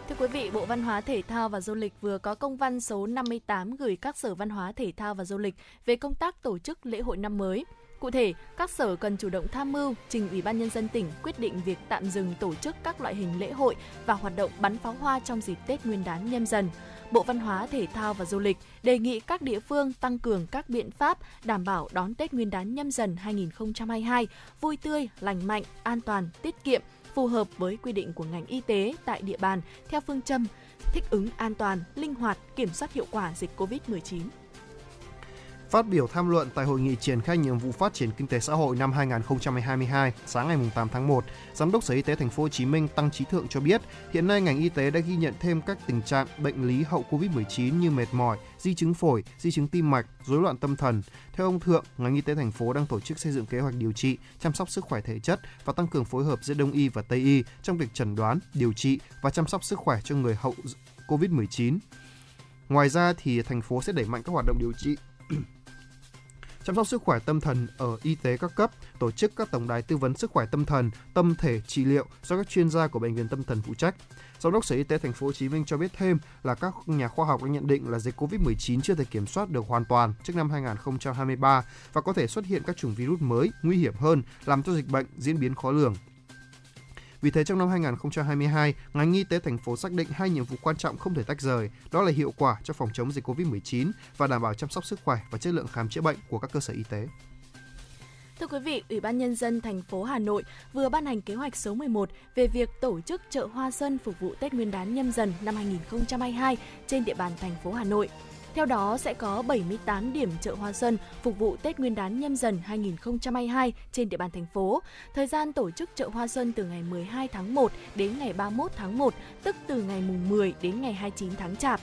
Thưa quý vị, Bộ Văn hóa Thể thao và Du lịch vừa có công văn số 58 gửi các sở văn hóa thể thao và du lịch về công tác tổ chức lễ hội năm mới. Cụ thể, các sở cần chủ động tham mưu trình Ủy ban nhân dân tỉnh quyết định việc tạm dừng tổ chức các loại hình lễ hội và hoạt động bắn pháo hoa trong dịp Tết Nguyên đán nhâm dần. Bộ Văn hóa Thể thao và Du lịch đề nghị các địa phương tăng cường các biện pháp đảm bảo đón Tết Nguyên đán nhâm dần 2022 vui tươi, lành mạnh, an toàn, tiết kiệm, phù hợp với quy định của ngành y tế tại địa bàn theo phương châm thích ứng an toàn, linh hoạt, kiểm soát hiệu quả dịch COVID-19. Phát biểu tham luận tại hội nghị triển khai nhiệm vụ phát triển kinh tế xã hội năm 2022 sáng ngày 8 tháng 1, Giám đốc Sở Y tế Thành phố Hồ Chí Minh Tăng Trí Thượng cho biết, hiện nay ngành y tế đã ghi nhận thêm các tình trạng bệnh lý hậu Covid-19 như mệt mỏi, di chứng phổi, di chứng tim mạch, rối loạn tâm thần. Theo ông Thượng, ngành y tế thành phố đang tổ chức xây dựng kế hoạch điều trị, chăm sóc sức khỏe thể chất và tăng cường phối hợp giữa Đông y và Tây y trong việc chẩn đoán, điều trị và chăm sóc sức khỏe cho người hậu Covid-19. Ngoài ra thì thành phố sẽ đẩy mạnh các hoạt động điều trị chăm sóc sức khỏe tâm thần ở y tế các cấp, tổ chức các tổng đài tư vấn sức khỏe tâm thần, tâm thể trị liệu do các chuyên gia của bệnh viện tâm thần phụ trách. Giám đốc Sở Y tế Thành phố Hồ Chí Minh cho biết thêm là các nhà khoa học đã nhận định là dịch Covid-19 chưa thể kiểm soát được hoàn toàn trước năm 2023 và có thể xuất hiện các chủng virus mới nguy hiểm hơn, làm cho dịch bệnh diễn biến khó lường. Vì thế trong năm 2022, ngành y tế thành phố xác định hai nhiệm vụ quan trọng không thể tách rời, đó là hiệu quả cho phòng chống dịch Covid-19 và đảm bảo chăm sóc sức khỏe và chất lượng khám chữa bệnh của các cơ sở y tế. Thưa quý vị, Ủy ban Nhân dân thành phố Hà Nội vừa ban hành kế hoạch số 11 về việc tổ chức chợ Hoa Xuân phục vụ Tết Nguyên đán nhâm dần năm 2022 trên địa bàn thành phố Hà Nội. Theo đó sẽ có 78 điểm chợ Hoa Xuân phục vụ Tết Nguyên đán nhâm dần 2022 trên địa bàn thành phố. Thời gian tổ chức chợ Hoa Xuân từ ngày 12 tháng 1 đến ngày 31 tháng 1, tức từ ngày mùng 10 đến ngày 29 tháng Chạp.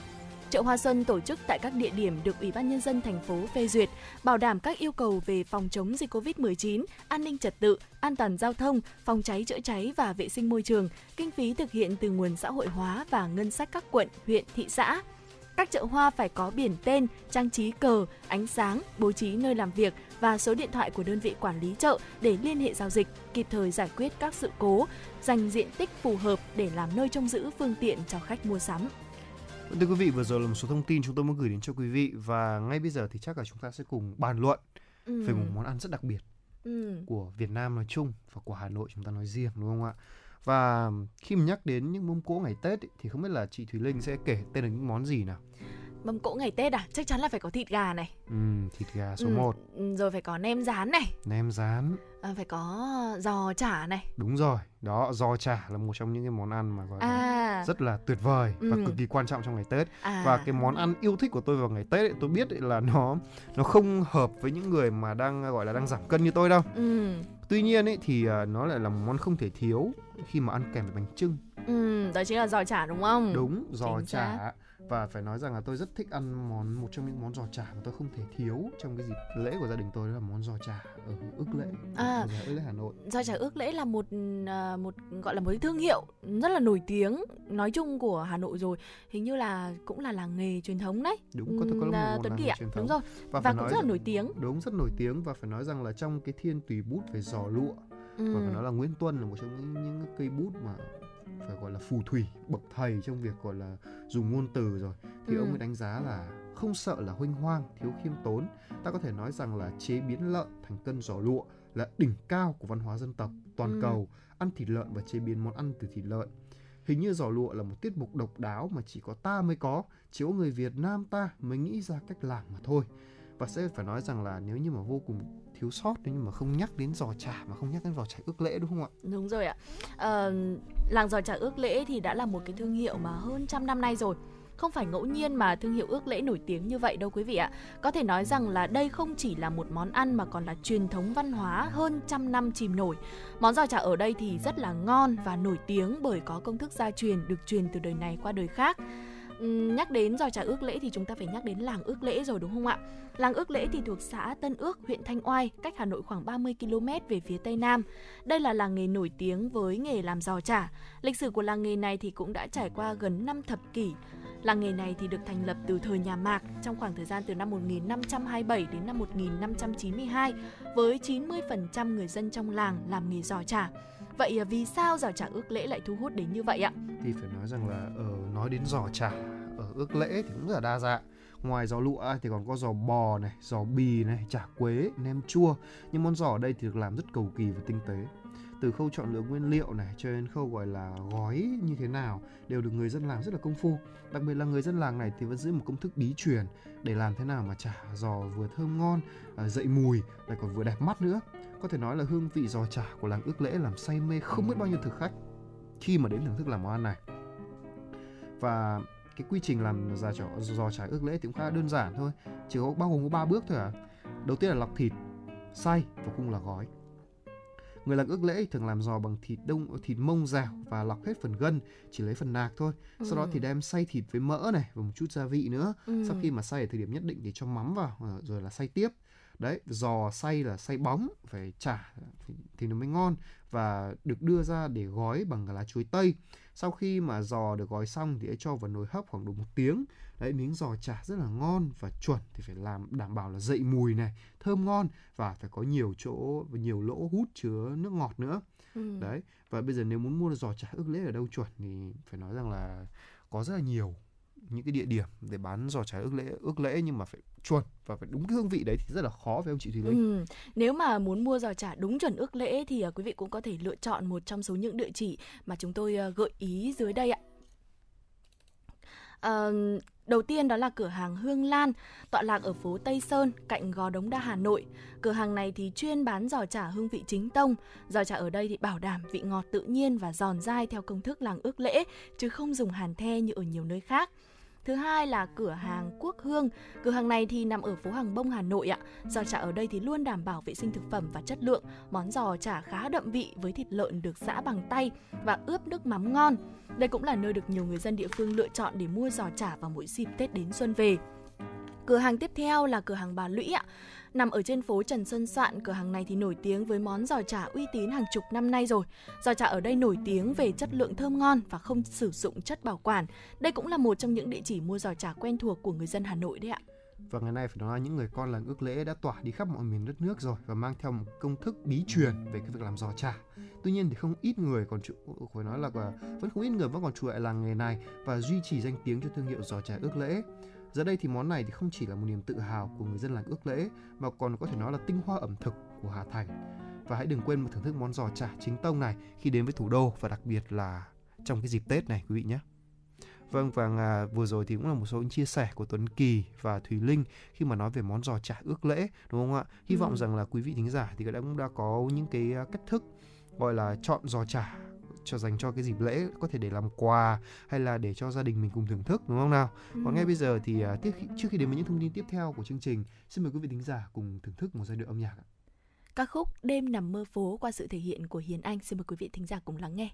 Chợ Hoa Xuân tổ chức tại các địa điểm được Ủy ban nhân dân thành phố phê duyệt, bảo đảm các yêu cầu về phòng chống dịch Covid-19, an ninh trật tự, an toàn giao thông, phòng cháy chữa cháy và vệ sinh môi trường. Kinh phí thực hiện từ nguồn xã hội hóa và ngân sách các quận, huyện, thị xã. Các chợ hoa phải có biển tên, trang trí cờ, ánh sáng, bố trí nơi làm việc và số điện thoại của đơn vị quản lý chợ để liên hệ giao dịch, kịp thời giải quyết các sự cố, dành diện tích phù hợp để làm nơi trông giữ phương tiện cho khách mua sắm. Thưa quý vị, vừa rồi là một số thông tin chúng tôi muốn gửi đến cho quý vị và ngay bây giờ thì chắc là chúng ta sẽ cùng bàn luận Ừ. về một món ăn rất đặc biệt Ừ. của Việt Nam nói chung và của Hà Nội chúng ta nói riêng đúng không ạ? Và khi mà nhắc đến những mâm cỗ ngày Tết ý, thì không biết là chị Thùy Linh sẽ kể tên là những món gì nào? Mâm cỗ ngày Tết à? Chắc chắn là phải có thịt gà này. Ừm, thịt gà số Ừ, 1, Rồi phải có nem rán này, nem rán. à, phải có giò chả này. Đúng rồi, đó giò chả là một trong những cái món ăn mà gọi là À, rất là tuyệt vời và Ừ. cực kỳ quan trọng trong ngày Tết. à. Và cái món ăn yêu thích của tôi vào ngày Tết ấy, tôi biết ấy là nó nó không hợp với những người mà đang gọi là đang giảm cân như tôi đâu. Ừ. Tuy nhiên ấy thì à, nó lại là một món không thể thiếu khi mà ăn kèm với bánh trưng. Ừ, đó chính là giò chả đúng không? Đúng, giò Chính chả. xác. Và phải nói rằng là tôi rất thích ăn món một trong những món giò chả mà tôi không thể thiếu trong cái dịp lễ của gia đình tôi đó là món giò chả ở ức lễ, À. ở ức lễ Hà Nội. Giò chả ước lễ là một à, một gọi là một cái thương hiệu rất là nổi tiếng nói chung của Hà Nội rồi. Hình như là cũng là làng nghề truyền thống đấy. Đúng, có thể có là à, một Tuấn làng Kỳ nghề ạ. truyền Đúng thống. rồi. Và, Và, cũng rất là nổi tiếng. Đúng, rất nổi tiếng và phải nói rằng là trong cái thiên tùy bút về giò lụa Ừ. và phải nói là Nguyễn Tuân là một trong những, những cây bút mà phải gọi là phù thủy bậc thầy trong việc gọi là dùng ngôn từ rồi thì Ừ. ông ấy đánh giá là không sợ là huynh hoang thiếu khiêm tốn ta có thể nói rằng là chế biến lợn thành cân giò lụa là đỉnh cao của văn hóa dân tộc toàn Ừ. cầu ăn thịt lợn và chế biến món ăn từ thịt lợn hình như giò lụa là một tiết mục độc đáo mà chỉ có ta mới có chỉ có người Việt Nam ta mới nghĩ ra cách làm mà thôi và sẽ phải nói rằng là nếu như mà vô cùng thiếu sót nếu như mà không nhắc đến giò chả mà không nhắc đến giò chả ước lễ đúng không ạ Đúng rồi ạ. à, làng giò chả ước lễ thì đã là một cái thương hiệu mà hơn trăm năm nay rồi. Không phải ngẫu nhiên mà thương hiệu ước lễ nổi tiếng như vậy đâu quý vị ạ. Có thể nói rằng là đây không chỉ là một món ăn mà còn là truyền thống văn hóa hơn trăm năm chìm nổi. Món giò chả ở đây thì rất là ngon và nổi tiếng bởi có công thức gia truyền được truyền từ đời này qua đời khác. Nhắc đến giò chả ước lễ thì chúng ta phải nhắc đến làng ước lễ rồi đúng không ạ? Làng ước lễ thì thuộc xã Tân Ước, huyện Thanh Oai, cách Hà Nội khoảng 30 km về phía tây nam. Đây là làng nghề nổi tiếng với nghề làm giò chả. Lịch sử của làng nghề này thì cũng đã trải qua gần 5 thập kỷ. Làng nghề này thì được thành lập từ thời nhà Mạc trong khoảng thời gian từ năm 1527 đến năm 1592 với 90% người dân trong làng làm nghề giò chả. Vậy à, vì sao giò chả ước lễ lại thu hút đến như vậy ạ? thì phải nói rằng là ở nói đến giò chả ở ước lễ thì cũng rất là đa dạng. Ngoài giò lụa thì còn có giò bò này giò bì này chả quế, nem chua. Nhưng món giò ở đây thì được làm rất cầu kỳ và tinh tế từ khâu chọn lựa nguyên liệu này cho đến khâu, gọi là, gói như thế nào đều được người dân làm rất là công phu. Đặc biệt là người dân làng này thì vẫn giữ một công thức bí truyền để làm thế nào mà chả giò vừa thơm ngon à, dậy mùi, lại còn vừa đẹp mắt nữa. Có thể nói là hương vị giò chả của làng ước lễ làm say mê không biết bao nhiêu thực khách khi mà đến thưởng thức làm món ăn này. Và cái quy trình làm giò chả giò chả ước lễ thì cũng khá đơn giản thôi, chỉ có bao gồm có ba bước thôi à. Đầu tiên là lọc thịt, xay và cùng là gói người làm ước lễ thường làm giò bằng thịt đông thịt mông rào và lọc hết phần gân chỉ lấy phần nạc thôi. Sau đó thì đem xay thịt với mỡ này và một chút gia vị nữa. Ừ. sau khi mà xay ở thời điểm nhất định thì cho mắm vào ờ, rồi là xay tiếp. Đấy giò xay là xay bóng phải chả thì, thì nó mới ngon và được đưa ra để gói bằng lá chuối tây. Sau khi mà giò được gói xong thì hãy cho vào nồi hấp khoảng độ một tiếng đấy miếng giò chả rất là ngon và chuẩn thì phải làm đảm bảo là dậy mùi này thơm ngon và phải có nhiều chỗ và nhiều lỗ hút chứa nước ngọt nữa Ừ. đấy và bây giờ nếu muốn mua giò chả ức lễ ở đâu chuẩn thì phải nói rằng là có rất là nhiều những cái địa điểm để bán giò chả ức lễ ước lễ nhưng mà phải chuẩn và phải đúng cái hương vị đấy thì rất là khó với ông chị Thùy Linh. Ừ. Nếu mà muốn mua giò chả đúng chuẩn ước lễ thì à, quý vị cũng có thể lựa chọn một trong số những địa chỉ mà chúng tôi à, gợi ý dưới đây ạ. À, đầu tiên đó là cửa hàng Hương Lan, tọa lạc ở phố Tây Sơn, cạnh Gò Đống Đa, Hà Nội. Cửa hàng này thì chuyên bán giò chả hương vị chính tông. Giò chả ở đây thì bảo đảm vị ngọt tự nhiên và giòn dai theo công thức làng ước lễ, chứ không dùng hàn the như ở nhiều nơi khác. Thứ hai là cửa hàng Quốc Hương. Cửa hàng này thì nằm ở phố Hàng Bông, Hà Nội ạ. Giò chả ở đây thì luôn đảm bảo vệ sinh thực phẩm và chất lượng. Món giò chả khá đậm vị với thịt lợn được giã bằng tay và ướp nước mắm ngon. Đây cũng là nơi được nhiều người dân địa phương lựa chọn để mua giò chả vào mỗi dịp Tết đến xuân về. Cửa hàng tiếp theo là cửa hàng Bà Lũy ạ. Nằm ở trên phố Trần Xuân Soạn, cửa hàng này thì nổi tiếng với món giò chả uy tín hàng chục năm nay rồi. Giò chả ở đây nổi tiếng về chất lượng thơm ngon và không sử dụng chất bảo quản. Đây cũng là một trong những địa chỉ mua giò chả quen thuộc của người dân Hà Nội đấy ạ. Và ngày nay phải nói là những người con làng ước lễ đã tỏa đi khắp mọi miền đất nước rồi và mang theo một công thức bí truyền về cái việc làm giò chả. Tuy nhiên thì không ít người còn chịu, phải nói là vẫn không ít người vẫn còn chuộng làng nghề này và duy trì danh tiếng cho thương hiệu giò chả ước lễ. Giờ đây thì món này thì không chỉ là một niềm tự hào của người dân làng ước lễ mà còn có thể nói là tinh hoa ẩm thực của Hà Thành. Và hãy đừng quên một thưởng thức món giò chả chính tông này khi đến với thủ đô và đặc biệt là trong cái dịp Tết này quý vị nhé. Vâng và à, vừa rồi thì cũng là một số những chia sẻ của Tuấn Kỳ và Thùy Linh khi mà nói về món giò chả ước lễ đúng không ạ? Hy vọng ừ. rằng là quý vị thính giả thì đã cũng đã có những cái cách thức gọi là chọn giò chả cho dành cho cái dịp lễ có thể để làm quà hay là để cho gia đình mình cùng thưởng thức đúng không nào? Ừ. Còn ngay bây giờ thì uh, tiếp trước khi đến với những thông tin tiếp theo của chương trình, xin mời quý vị thính giả cùng thưởng thức một giai điệu âm nhạc. Ca khúc Đêm nằm mơ phố qua sự thể hiện của Hiền Anh xin mời quý vị thính giả cùng lắng nghe.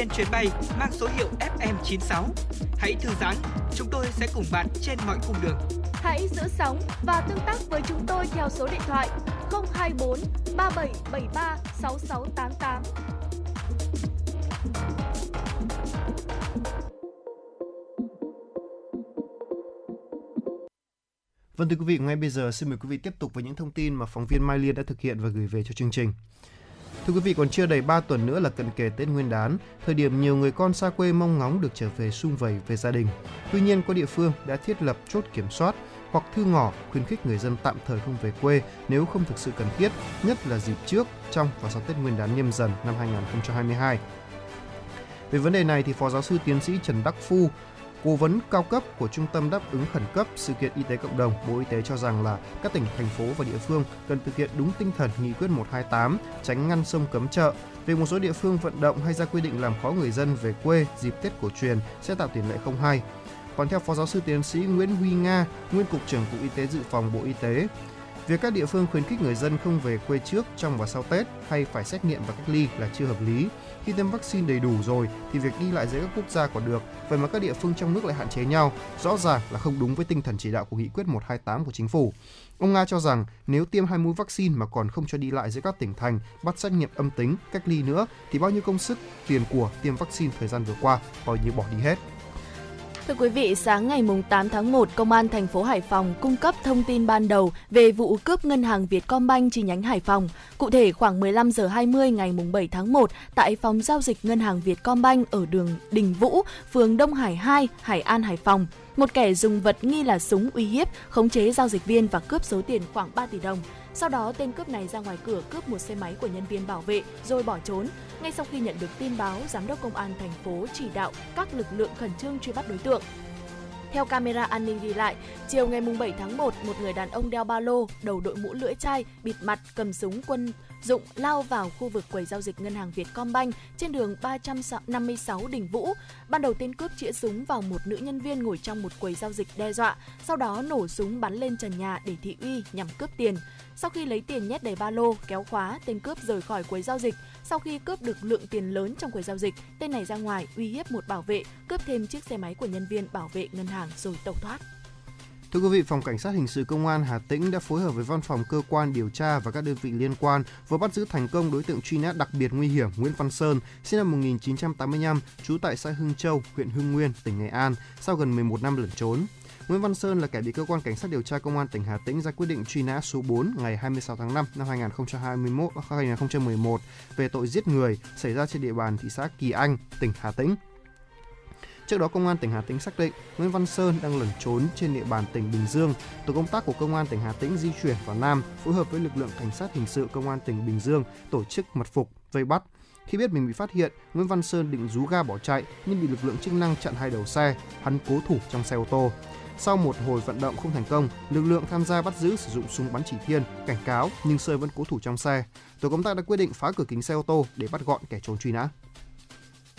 Trên chuyến bay mang số hiệu FM96. Hãy thư giãn, chúng tôi sẽ cùng bạn trên mọi cung đường. Hãy giữ sóng và tương tác với chúng tôi theo số điện thoại 024 3773 6688. Vâng thưa quý vị, ngay bây giờ xin mời quý vị tiếp tục với những thông tin mà phóng viên Mai Liên đã thực hiện và gửi về cho chương trình. Thưa quý vị, còn chưa đầy 3 tuần nữa là cận kề Tết Nguyên đán, thời điểm nhiều người con xa quê mong ngóng được trở về sum vầy về gia đình. Tuy nhiên, có địa phương đã thiết lập chốt kiểm soát hoặc thư ngỏ khuyến khích người dân tạm thời không về quê nếu không thực sự cần thiết, nhất là dịp trước, trong và sau Tết Nguyên đán nhâm dần năm 2022. Về vấn đề này thì Phó giáo sư tiến sĩ Trần Đắc Phu, Cố vấn cao cấp của Trung tâm đáp ứng khẩn cấp sự kiện y tế cộng đồng, Bộ Y tế cho rằng là các tỉnh, thành phố và địa phương cần thực hiện đúng tinh thần nghị quyết 128, tránh ngăn sông cấm chợ. Về một số địa phương vận động hay ra quy định làm khó người dân về quê dịp Tết cổ truyền sẽ tạo tiền lệ không hay. Còn theo Phó giáo sư tiến sĩ Nguyễn Huy Nga, nguyên cục trưởng Cục Y tế Dự phòng Bộ Y tế, Việc các địa phương khuyến khích người dân không về quê trước, trong và sau Tết hay phải xét nghiệm và cách ly là chưa hợp lý. Khi tiêm vaccine đầy đủ rồi thì việc đi lại giữa các quốc gia còn được, vậy mà các địa phương trong nước lại hạn chế nhau, rõ ràng là không đúng với tinh thần chỉ đạo của nghị quyết 128 của chính phủ. Ông Nga cho rằng nếu tiêm hai mũi vaccine mà còn không cho đi lại giữa các tỉnh thành, bắt xét nghiệm âm tính, cách ly nữa thì bao nhiêu công sức, tiền của tiêm vaccine thời gian vừa qua coi như bỏ đi hết. Thưa quý vị, sáng ngày 8 tháng 1, Công an thành phố Hải Phòng cung cấp thông tin ban đầu về vụ cướp ngân hàng Vietcombank chi nhánh Hải Phòng. Cụ thể, khoảng 15 giờ 20 ngày 7 tháng 1, tại phòng giao dịch ngân hàng Vietcombank ở đường Đình Vũ, phường Đông Hải 2, Hải An, Hải Phòng, một kẻ dùng vật nghi là súng uy hiếp, khống chế giao dịch viên và cướp số tiền khoảng 3 tỷ đồng. Sau đó, tên cướp này ra ngoài cửa cướp một xe máy của nhân viên bảo vệ rồi bỏ trốn. Ngay sau khi nhận được tin báo, giám đốc công an thành phố chỉ đạo các lực lượng khẩn trương truy bắt đối tượng. Theo camera an ninh ghi lại, chiều ngày 7 tháng 1, một người đàn ông đeo ba lô, đầu đội mũ lưỡi chai, bịt mặt, cầm súng quân dụng lao vào khu vực quầy giao dịch ngân hàng Vietcombank trên đường 356 Đình Vũ. Ban đầu tên cướp chĩa súng vào một nữ nhân viên ngồi trong một quầy giao dịch đe dọa, sau đó nổ súng bắn lên trần nhà để thị uy nhằm cướp tiền. Sau khi lấy tiền nhét đầy ba lô, kéo khóa, tên cướp rời khỏi quầy giao dịch. Sau khi cướp được lượng tiền lớn trong quầy giao dịch, tên này ra ngoài uy hiếp một bảo vệ, cướp thêm chiếc xe máy của nhân viên bảo vệ ngân hàng rồi tẩu thoát. Thưa quý vị, Phòng Cảnh sát Hình sự Công an Hà Tĩnh đã phối hợp với Văn phòng Cơ quan Điều tra và các đơn vị liên quan vừa bắt giữ thành công đối tượng truy nã đặc biệt nguy hiểm Nguyễn Văn Sơn, sinh năm 1985, trú tại xã Hưng Châu, huyện Hưng Nguyên, tỉnh Nghệ An, sau gần 11 năm lẩn trốn. Nguyễn Văn Sơn là kẻ bị cơ quan cảnh sát điều tra công an tỉnh Hà Tĩnh ra quyết định truy nã số 4 ngày 26 tháng 5 năm 2021 2011 ờ, về tội giết người xảy ra trên địa bàn thị xã Kỳ Anh, tỉnh Hà Tĩnh. Trước đó, Công an tỉnh Hà Tĩnh xác định Nguyễn Văn Sơn đang lẩn trốn trên địa bàn tỉnh Bình Dương. Tổ công tác của Công an tỉnh Hà Tĩnh di chuyển vào Nam, phối hợp với lực lượng cảnh sát hình sự Công an tỉnh Bình Dương tổ chức mật phục, vây bắt. Khi biết mình bị phát hiện, Nguyễn Văn Sơn định rú ga bỏ chạy nhưng bị lực lượng chức năng chặn hai đầu xe, hắn cố thủ trong xe ô tô. Sau một hồi vận động không thành công, lực lượng tham gia bắt giữ sử dụng súng bắn chỉ thiên, cảnh cáo nhưng Sơn vẫn cố thủ trong xe. Tổ công tác đã quyết định phá cửa kính xe ô tô để bắt gọn kẻ trốn truy nã.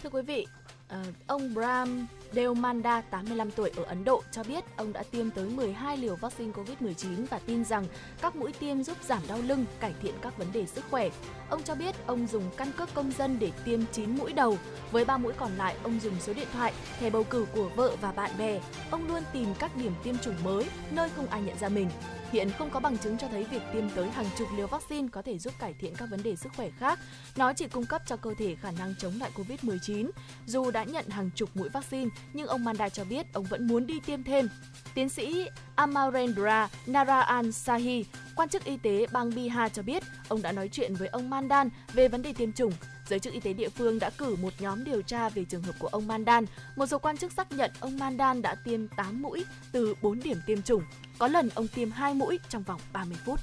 Thưa quý vị, ờ, ông Bram Deomanda, 85 tuổi ở Ấn Độ cho biết ông đã tiêm tới 12 liều vaccine COVID-19 và tin rằng các mũi tiêm giúp giảm đau lưng, cải thiện các vấn đề sức khỏe. Ông cho biết ông dùng căn cước công dân để tiêm 9 mũi đầu. Với 3 mũi còn lại, ông dùng số điện thoại, thẻ bầu cử của vợ và bạn bè. Ông luôn tìm các điểm tiêm chủng mới, nơi không ai nhận ra mình. Hiện không có bằng chứng cho thấy việc tiêm tới hàng chục liều vaccine có thể giúp cải thiện các vấn đề sức khỏe khác. Nó chỉ cung cấp cho cơ thể khả năng chống lại COVID-19. Dù đã nhận hàng chục mũi vaccine, nhưng ông Manda cho biết ông vẫn muốn đi tiêm thêm. Tiến sĩ Amarendra Narayan Sahi, quan chức y tế bang Bihar cho biết ông đã nói chuyện với ông Mandan về vấn đề tiêm chủng. Giới chức y tế địa phương đã cử một nhóm điều tra về trường hợp của ông Mandan. Một số quan chức xác nhận ông Mandan đã tiêm 8 mũi từ 4 điểm tiêm chủng. Có lần ông tiêm 2 mũi trong vòng 30 phút.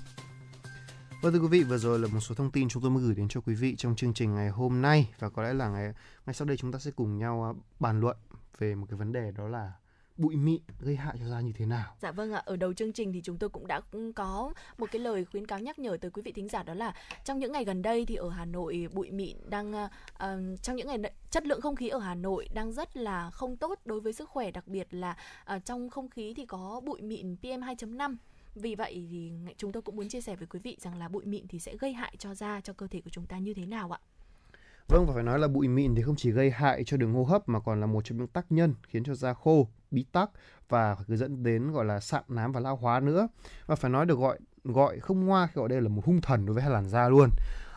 Vâng thưa quý vị, vừa rồi là một số thông tin chúng tôi mới gửi đến cho quý vị trong chương trình ngày hôm nay và có lẽ là ngày ngày sau đây chúng ta sẽ cùng nhau à, bàn luận về một cái vấn đề đó là bụi mịn gây hại cho da như thế nào? Dạ vâng ạ, ở đầu chương trình thì chúng tôi cũng đã có một cái lời khuyến cáo nhắc nhở tới quý vị thính giả đó là trong những ngày gần đây thì ở Hà Nội bụi mịn đang uh, trong những ngày chất lượng không khí ở Hà Nội đang rất là không tốt đối với sức khỏe đặc biệt là uh, trong không khí thì có bụi mịn PM2.5 vì vậy thì chúng tôi cũng muốn chia sẻ với quý vị rằng là bụi mịn thì sẽ gây hại cho da cho cơ thể của chúng ta như thế nào ạ? Vâng và phải nói là bụi mịn thì không chỉ gây hại cho đường hô hấp mà còn là một trong những tác nhân khiến cho da khô, bí tắc và dẫn đến gọi là sạm nám và lão hóa nữa. Và phải nói được gọi gọi không ngoa khi gọi đây là một hung thần đối với làn da luôn.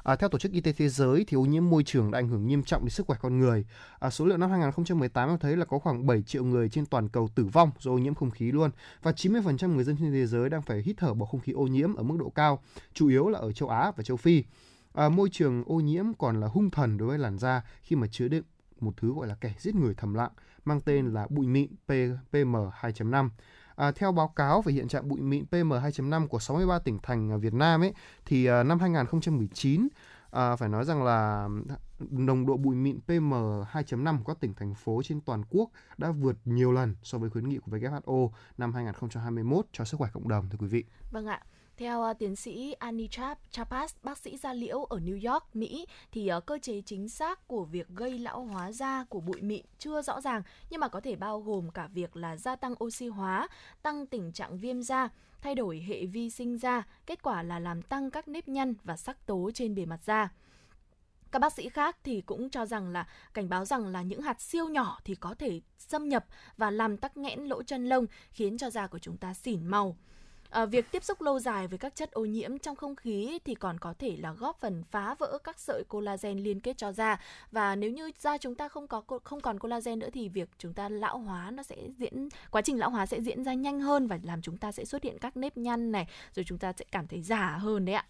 À, theo Tổ chức Y tế Thế giới thì ô nhiễm môi trường đã ảnh hưởng nghiêm trọng đến sức khỏe con người. À, số liệu năm 2018 cho thấy là có khoảng 7 triệu người trên toàn cầu tử vong do ô nhiễm không khí luôn và 90% người dân trên thế giới đang phải hít thở bầu không khí ô nhiễm ở mức độ cao, chủ yếu là ở châu Á và châu Phi. À, môi trường ô nhiễm còn là hung thần đối với làn da khi mà chứa đựng một thứ gọi là kẻ giết người thầm lặng mang tên là bụi mịn PM2.5. À, theo báo cáo về hiện trạng bụi mịn PM2.5 của 63 tỉnh thành Việt Nam ấy thì à, năm 2019 à, phải nói rằng là nồng độ bụi mịn PM2.5 của các tỉnh thành phố trên toàn quốc đã vượt nhiều lần so với khuyến nghị của WHO năm 2021 cho sức khỏe cộng đồng thưa quý vị. Vâng ạ. Theo uh, tiến sĩ Annie Chapas, bác sĩ da liễu ở New York, Mỹ, thì uh, cơ chế chính xác của việc gây lão hóa da của bụi mịn chưa rõ ràng, nhưng mà có thể bao gồm cả việc là gia tăng oxy hóa, tăng tình trạng viêm da, thay đổi hệ vi sinh da, kết quả là làm tăng các nếp nhăn và sắc tố trên bề mặt da. Các bác sĩ khác thì cũng cho rằng là cảnh báo rằng là những hạt siêu nhỏ thì có thể xâm nhập và làm tắc nghẽn lỗ chân lông khiến cho da của chúng ta xỉn màu. À, việc tiếp xúc lâu dài với các chất ô nhiễm trong không khí thì còn có thể là góp phần phá vỡ các sợi collagen liên kết cho da và nếu như da chúng ta không có không còn collagen nữa thì việc chúng ta lão hóa nó sẽ diễn quá trình lão hóa sẽ diễn ra nhanh hơn và làm chúng ta sẽ xuất hiện các nếp nhăn này rồi chúng ta sẽ cảm thấy già hơn đấy ạ.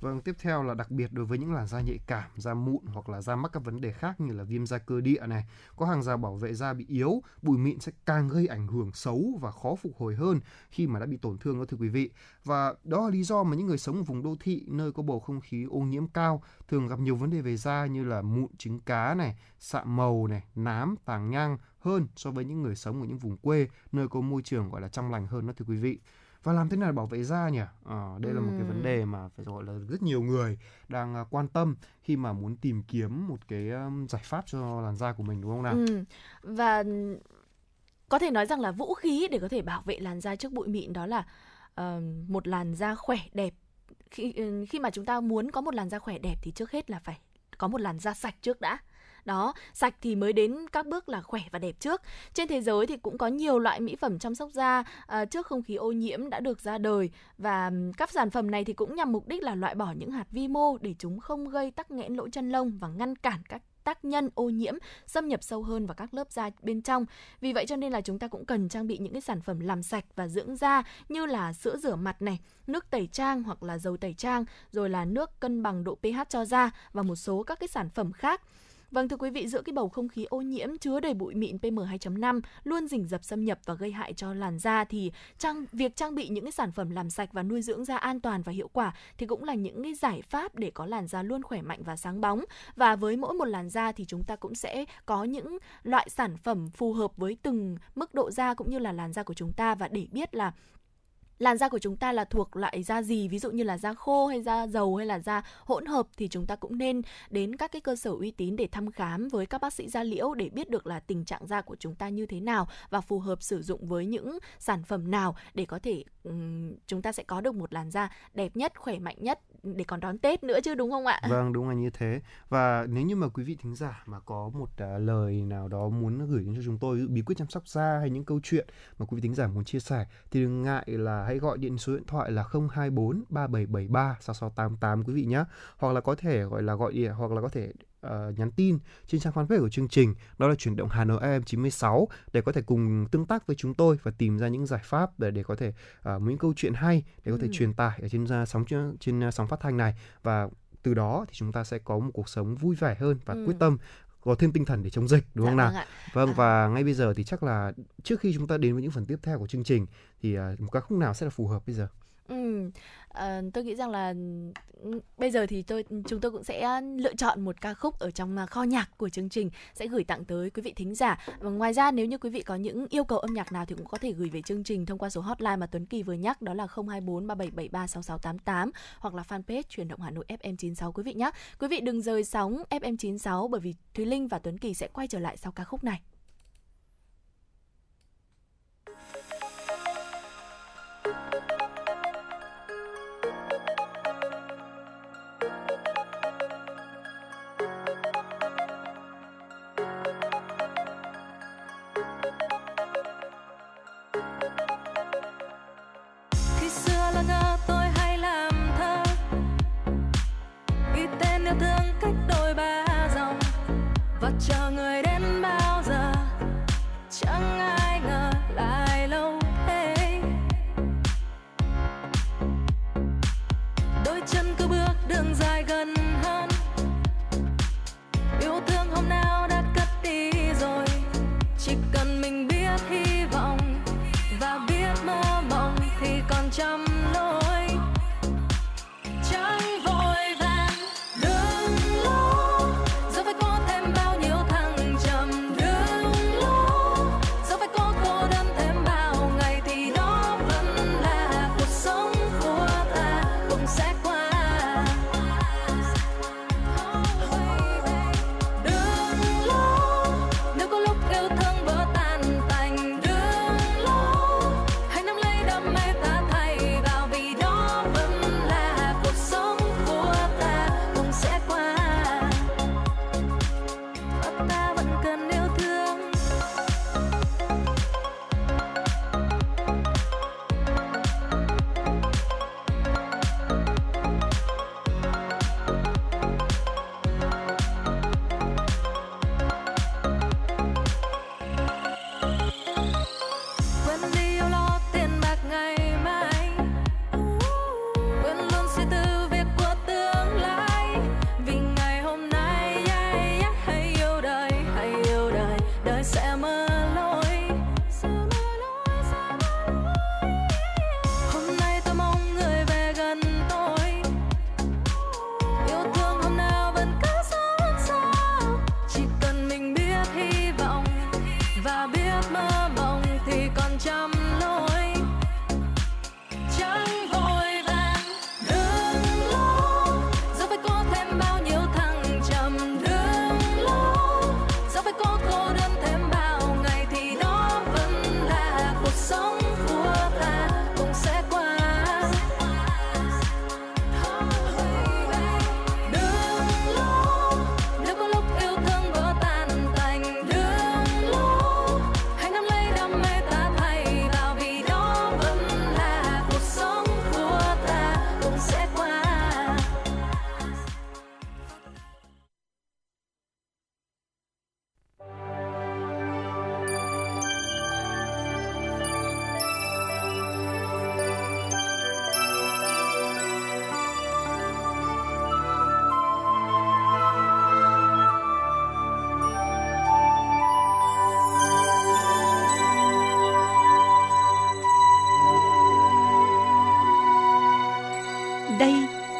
Vâng, tiếp theo là đặc biệt đối với những làn da nhạy cảm, da mụn hoặc là da mắc các vấn đề khác như là viêm da cơ địa này, có hàng rào bảo vệ da bị yếu, bụi mịn sẽ càng gây ảnh hưởng xấu và khó phục hồi hơn khi mà đã bị tổn thương đó thưa quý vị. Và đó là lý do mà những người sống ở vùng đô thị nơi có bầu không khí ô nhiễm cao thường gặp nhiều vấn đề về da như là mụn trứng cá này, sạm màu này, nám, tàng nhang hơn so với những người sống ở những vùng quê nơi có môi trường gọi là trong lành hơn đó thưa quý vị và làm thế nào để bảo vệ da nhỉ à, đây ừ. là một cái vấn đề mà phải gọi là rất nhiều người đang à, quan tâm khi mà muốn tìm kiếm một cái giải pháp cho làn da của mình đúng không nào ừ. và có thể nói rằng là vũ khí để có thể bảo vệ làn da trước bụi mịn đó là uh, một làn da khỏe đẹp khi khi mà chúng ta muốn có một làn da khỏe đẹp thì trước hết là phải có một làn da sạch trước đã đó sạch thì mới đến các bước là khỏe và đẹp trước trên thế giới thì cũng có nhiều loại mỹ phẩm chăm sóc da à, trước không khí ô nhiễm đã được ra đời và các sản phẩm này thì cũng nhằm mục đích là loại bỏ những hạt vi mô để chúng không gây tắc nghẽn lỗ chân lông và ngăn cản các tác nhân ô nhiễm xâm nhập sâu hơn vào các lớp da bên trong. Vì vậy cho nên là chúng ta cũng cần trang bị những cái sản phẩm làm sạch và dưỡng da như là sữa rửa mặt này, nước tẩy trang hoặc là dầu tẩy trang, rồi là nước cân bằng độ pH cho da và một số các cái sản phẩm khác. Vâng thưa quý vị, giữa cái bầu không khí ô nhiễm chứa đầy bụi mịn PM2.5 luôn rình rập xâm nhập và gây hại cho làn da thì trang việc trang bị những cái sản phẩm làm sạch và nuôi dưỡng da an toàn và hiệu quả thì cũng là những cái giải pháp để có làn da luôn khỏe mạnh và sáng bóng. Và với mỗi một làn da thì chúng ta cũng sẽ có những loại sản phẩm phù hợp với từng mức độ da cũng như là làn da của chúng ta và để biết là làn da của chúng ta là thuộc loại da gì ví dụ như là da khô hay da dầu hay là da hỗn hợp thì chúng ta cũng nên đến các cái cơ sở uy tín để thăm khám với các bác sĩ da liễu để biết được là tình trạng da của chúng ta như thế nào và phù hợp sử dụng với những sản phẩm nào để có thể um, chúng ta sẽ có được một làn da đẹp nhất khỏe mạnh nhất để còn đón Tết nữa chứ đúng không ạ? Vâng đúng là như thế và nếu như mà quý vị thính giả mà có một uh, lời nào đó muốn gửi đến cho chúng tôi bí quyết chăm sóc da hay những câu chuyện mà quý vị thính giả muốn chia sẻ thì đừng ngại là hãy gọi điện số điện thoại là 024 3773 6688 quý vị nhé hoặc là có thể gọi là gọi điện hoặc là có thể uh, nhắn tin trên trang fanpage của chương trình đó là chuyển động Hà Nội FM 96 để có thể cùng tương tác với chúng tôi và tìm ra những giải pháp để để có thể uh, những câu chuyện hay để có thể ừ. truyền tải ở trên uh, sóng trên, trên uh, sóng phát thanh này và từ đó thì chúng ta sẽ có một cuộc sống vui vẻ hơn và ừ. quyết tâm có thêm tinh thần để chống dịch đúng dạ, không nào? Vâng, vâng à. và ngay bây giờ thì chắc là trước khi chúng ta đến với những phần tiếp theo của chương trình thì uh, một ca khúc nào sẽ là phù hợp bây giờ? Ừ, à, tôi nghĩ rằng là bây giờ thì tôi chúng tôi cũng sẽ ờ, lựa chọn một ca khúc ở trong ờ, kho nhạc của chương trình sẽ gửi tặng tới quý vị thính giả. Và ngoài ra nếu như quý vị có những yêu cầu âm nhạc nào thì cũng có thể gửi về chương trình thông qua số hotline mà Tuấn Kỳ vừa nhắc đó là 024 3773 6688 hoặc là fanpage truyền động Hà Nội FM 96 quý vị nhé. Quý vị đừng rời sóng FM 96 bởi vì Thúy Linh và Tuấn Kỳ sẽ quay trở lại sau ca khúc này.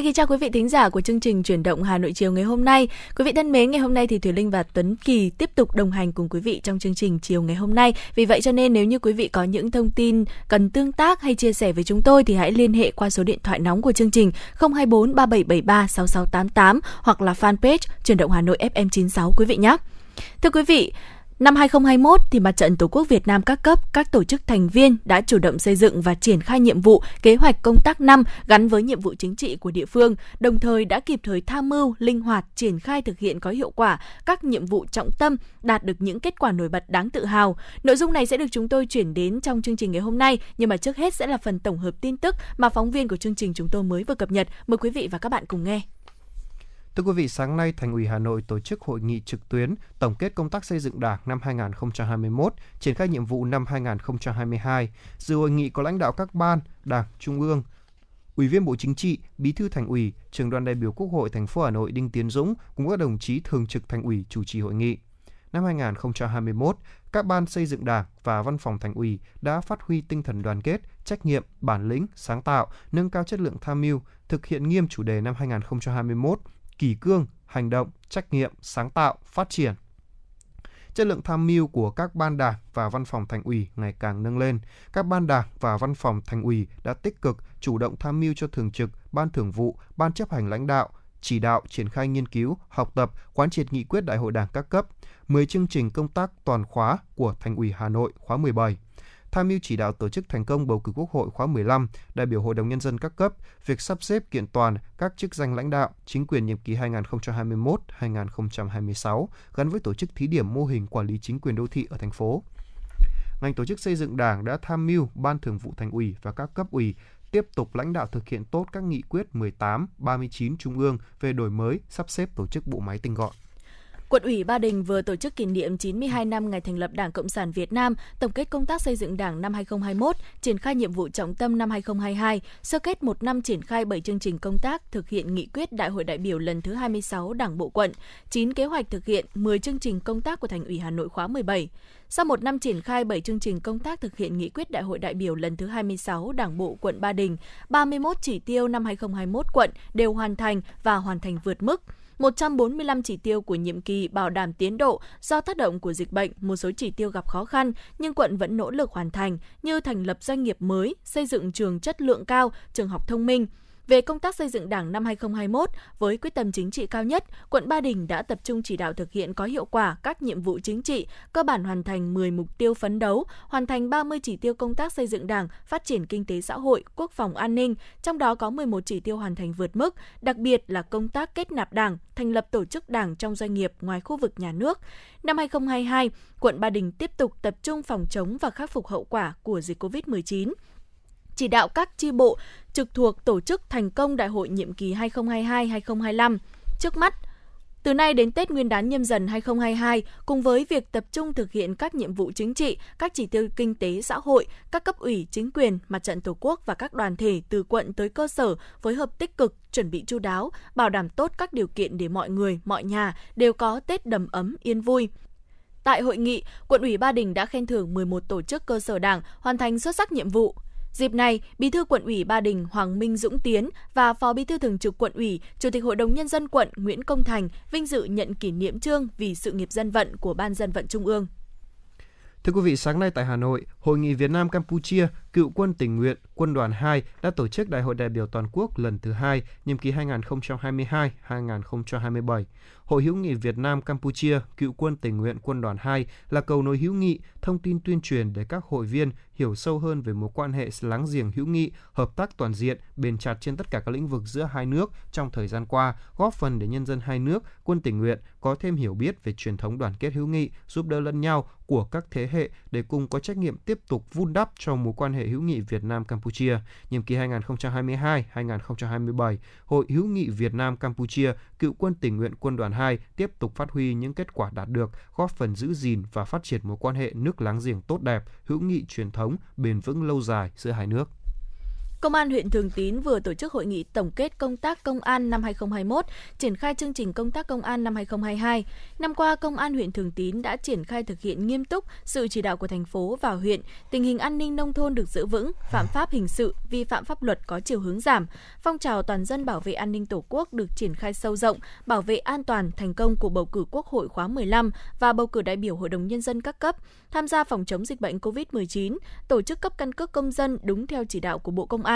Xin kính chào quý vị thính giả của chương trình chuyển động Hà Nội chiều ngày hôm nay. Quý vị thân mến, ngày hôm nay thì Thủy Linh và Tuấn Kỳ tiếp tục đồng hành cùng quý vị trong chương trình chiều ngày hôm nay. Vì vậy cho nên nếu như quý vị có những thông tin cần tương tác hay chia sẻ với chúng tôi thì hãy liên hệ qua số điện thoại nóng của chương trình 024 3773 6688 hoặc là fanpage chuyển động Hà Nội FM96 quý vị nhé. Thưa quý vị, Năm 2021 thì Mặt trận Tổ quốc Việt Nam các cấp, các tổ chức thành viên đã chủ động xây dựng và triển khai nhiệm vụ, kế hoạch công tác năm gắn với nhiệm vụ chính trị của địa phương, đồng thời đã kịp thời tham mưu, linh hoạt triển khai thực hiện có hiệu quả các nhiệm vụ trọng tâm, đạt được những kết quả nổi bật đáng tự hào. Nội dung này sẽ được chúng tôi chuyển đến trong chương trình ngày hôm nay, nhưng mà trước hết sẽ là phần tổng hợp tin tức mà phóng viên của chương trình chúng tôi mới vừa cập nhật. Mời quý vị và các bạn cùng nghe. Thưa quý vị, sáng nay Thành ủy Hà Nội tổ chức hội nghị trực tuyến tổng kết công tác xây dựng Đảng năm 2021, triển khai nhiệm vụ năm 2022. Dự hội nghị có lãnh đạo các ban, Đảng, Trung ương, Ủy viên Bộ Chính trị, Bí thư Thành ủy, Trường đoàn đại biểu Quốc hội thành phố Hà Nội Đinh Tiến Dũng cùng các đồng chí thường trực Thành ủy chủ trì hội nghị. Năm 2021, các ban xây dựng Đảng và Văn phòng Thành ủy đã phát huy tinh thần đoàn kết, trách nhiệm, bản lĩnh, sáng tạo, nâng cao chất lượng tham mưu, thực hiện nghiêm chủ đề năm 2021 kỳ cương, hành động, trách nhiệm, sáng tạo, phát triển. Chất lượng tham mưu của các ban đảng và văn phòng thành ủy ngày càng nâng lên. Các ban đảng và văn phòng thành ủy đã tích cực chủ động tham mưu cho thường trực, ban thường vụ, ban chấp hành lãnh đạo, chỉ đạo triển khai nghiên cứu, học tập, quán triệt nghị quyết đại hội đảng các cấp, 10 chương trình công tác toàn khóa của Thành ủy Hà Nội khóa 17 tham mưu chỉ đạo tổ chức thành công bầu cử Quốc hội khóa 15, đại biểu Hội đồng Nhân dân các cấp, việc sắp xếp kiện toàn các chức danh lãnh đạo, chính quyền nhiệm kỳ 2021-2026 gắn với tổ chức thí điểm mô hình quản lý chính quyền đô thị ở thành phố. Ngành tổ chức xây dựng Đảng đã tham mưu Ban Thường vụ Thành ủy và các cấp ủy tiếp tục lãnh đạo thực hiện tốt các nghị quyết 18, 39 Trung ương về đổi mới, sắp xếp tổ chức bộ máy tinh gọn. Quận ủy Ba Đình vừa tổ chức kỷ niệm 92 năm ngày thành lập Đảng Cộng sản Việt Nam, tổng kết công tác xây dựng Đảng năm 2021, triển khai nhiệm vụ trọng tâm năm 2022, sơ kết một năm triển khai 7 chương trình công tác thực hiện nghị quyết Đại hội đại biểu lần thứ 26 Đảng bộ quận, 9 kế hoạch thực hiện 10 chương trình công tác của Thành ủy Hà Nội khóa 17. Sau một năm triển khai 7 chương trình công tác thực hiện nghị quyết Đại hội đại biểu lần thứ 26 Đảng bộ quận Ba Đình, 31 chỉ tiêu năm 2021 quận đều hoàn thành và hoàn thành vượt mức. 145 chỉ tiêu của nhiệm kỳ bảo đảm tiến độ do tác động của dịch bệnh, một số chỉ tiêu gặp khó khăn nhưng quận vẫn nỗ lực hoàn thành như thành lập doanh nghiệp mới, xây dựng trường chất lượng cao, trường học thông minh, về công tác xây dựng Đảng năm 2021, với quyết tâm chính trị cao nhất, quận Ba Đình đã tập trung chỉ đạo thực hiện có hiệu quả các nhiệm vụ chính trị, cơ bản hoàn thành 10 mục tiêu phấn đấu, hoàn thành 30 chỉ tiêu công tác xây dựng Đảng, phát triển kinh tế xã hội, quốc phòng an ninh, trong đó có 11 chỉ tiêu hoàn thành vượt mức, đặc biệt là công tác kết nạp Đảng, thành lập tổ chức Đảng trong doanh nghiệp ngoài khu vực nhà nước. Năm 2022, quận Ba Đình tiếp tục tập trung phòng chống và khắc phục hậu quả của dịch COVID-19 chỉ đạo các chi bộ trực thuộc tổ chức thành công đại hội nhiệm kỳ 2022-2025. Trước mắt, từ nay đến Tết Nguyên đán nhâm dần 2022, cùng với việc tập trung thực hiện các nhiệm vụ chính trị, các chỉ tiêu kinh tế xã hội, các cấp ủy, chính quyền, mặt trận Tổ quốc và các đoàn thể từ quận tới cơ sở phối hợp tích cực, chuẩn bị chu đáo, bảo đảm tốt các điều kiện để mọi người, mọi nhà đều có Tết đầm ấm, yên vui. Tại hội nghị, quận ủy Ba Đình đã khen thưởng 11 tổ chức cơ sở đảng hoàn thành xuất sắc nhiệm vụ, Dịp này, Bí thư quận ủy Ba Đình Hoàng Minh Dũng Tiến và Phó Bí thư thường trực quận ủy, Chủ tịch Hội đồng nhân dân quận Nguyễn Công Thành vinh dự nhận kỷ niệm trương vì sự nghiệp dân vận của Ban dân vận Trung ương. Thưa quý vị, sáng nay tại Hà Nội, Hội nghị Việt Nam Campuchia Cựu quân tình nguyện Quân đoàn 2 đã tổ chức Đại hội đại biểu toàn quốc lần thứ hai, nhiệm kỳ 2022-2027. Hội hữu nghị Việt Nam Campuchia Cựu quân tình nguyện Quân đoàn 2 là cầu nối hữu nghị, thông tin tuyên truyền để các hội viên hiểu sâu hơn về mối quan hệ láng giềng hữu nghị, hợp tác toàn diện, bền chặt trên tất cả các lĩnh vực giữa hai nước trong thời gian qua, góp phần để nhân dân hai nước, quân tình nguyện có thêm hiểu biết về truyền thống đoàn kết hữu nghị, giúp đỡ lẫn nhau của các thế hệ để cùng có trách nhiệm tiếp tục vun đắp cho mối quan hệ hữu nghị Việt Nam Campuchia nhiệm kỳ 2022-2027. Hội hữu nghị Việt Nam Campuchia Cựu quân tình nguyện quân đoàn 2 tiếp tục phát huy những kết quả đạt được, góp phần giữ gìn và phát triển mối quan hệ nước láng giềng tốt đẹp, hữu nghị truyền thống, bền vững lâu dài giữa hai nước. Công an huyện Thường Tín vừa tổ chức hội nghị tổng kết công tác công an năm 2021, triển khai chương trình công tác công an năm 2022. Năm qua, Công an huyện Thường Tín đã triển khai thực hiện nghiêm túc sự chỉ đạo của thành phố và huyện, tình hình an ninh nông thôn được giữ vững, phạm pháp hình sự, vi phạm pháp luật có chiều hướng giảm. Phong trào toàn dân bảo vệ an ninh Tổ quốc được triển khai sâu rộng, bảo vệ an toàn thành công của bầu cử Quốc hội khóa 15 và bầu cử đại biểu Hội đồng Nhân dân các cấp, tham gia phòng chống dịch bệnh COVID-19, tổ chức cấp căn cước công dân đúng theo chỉ đạo của Bộ Công an.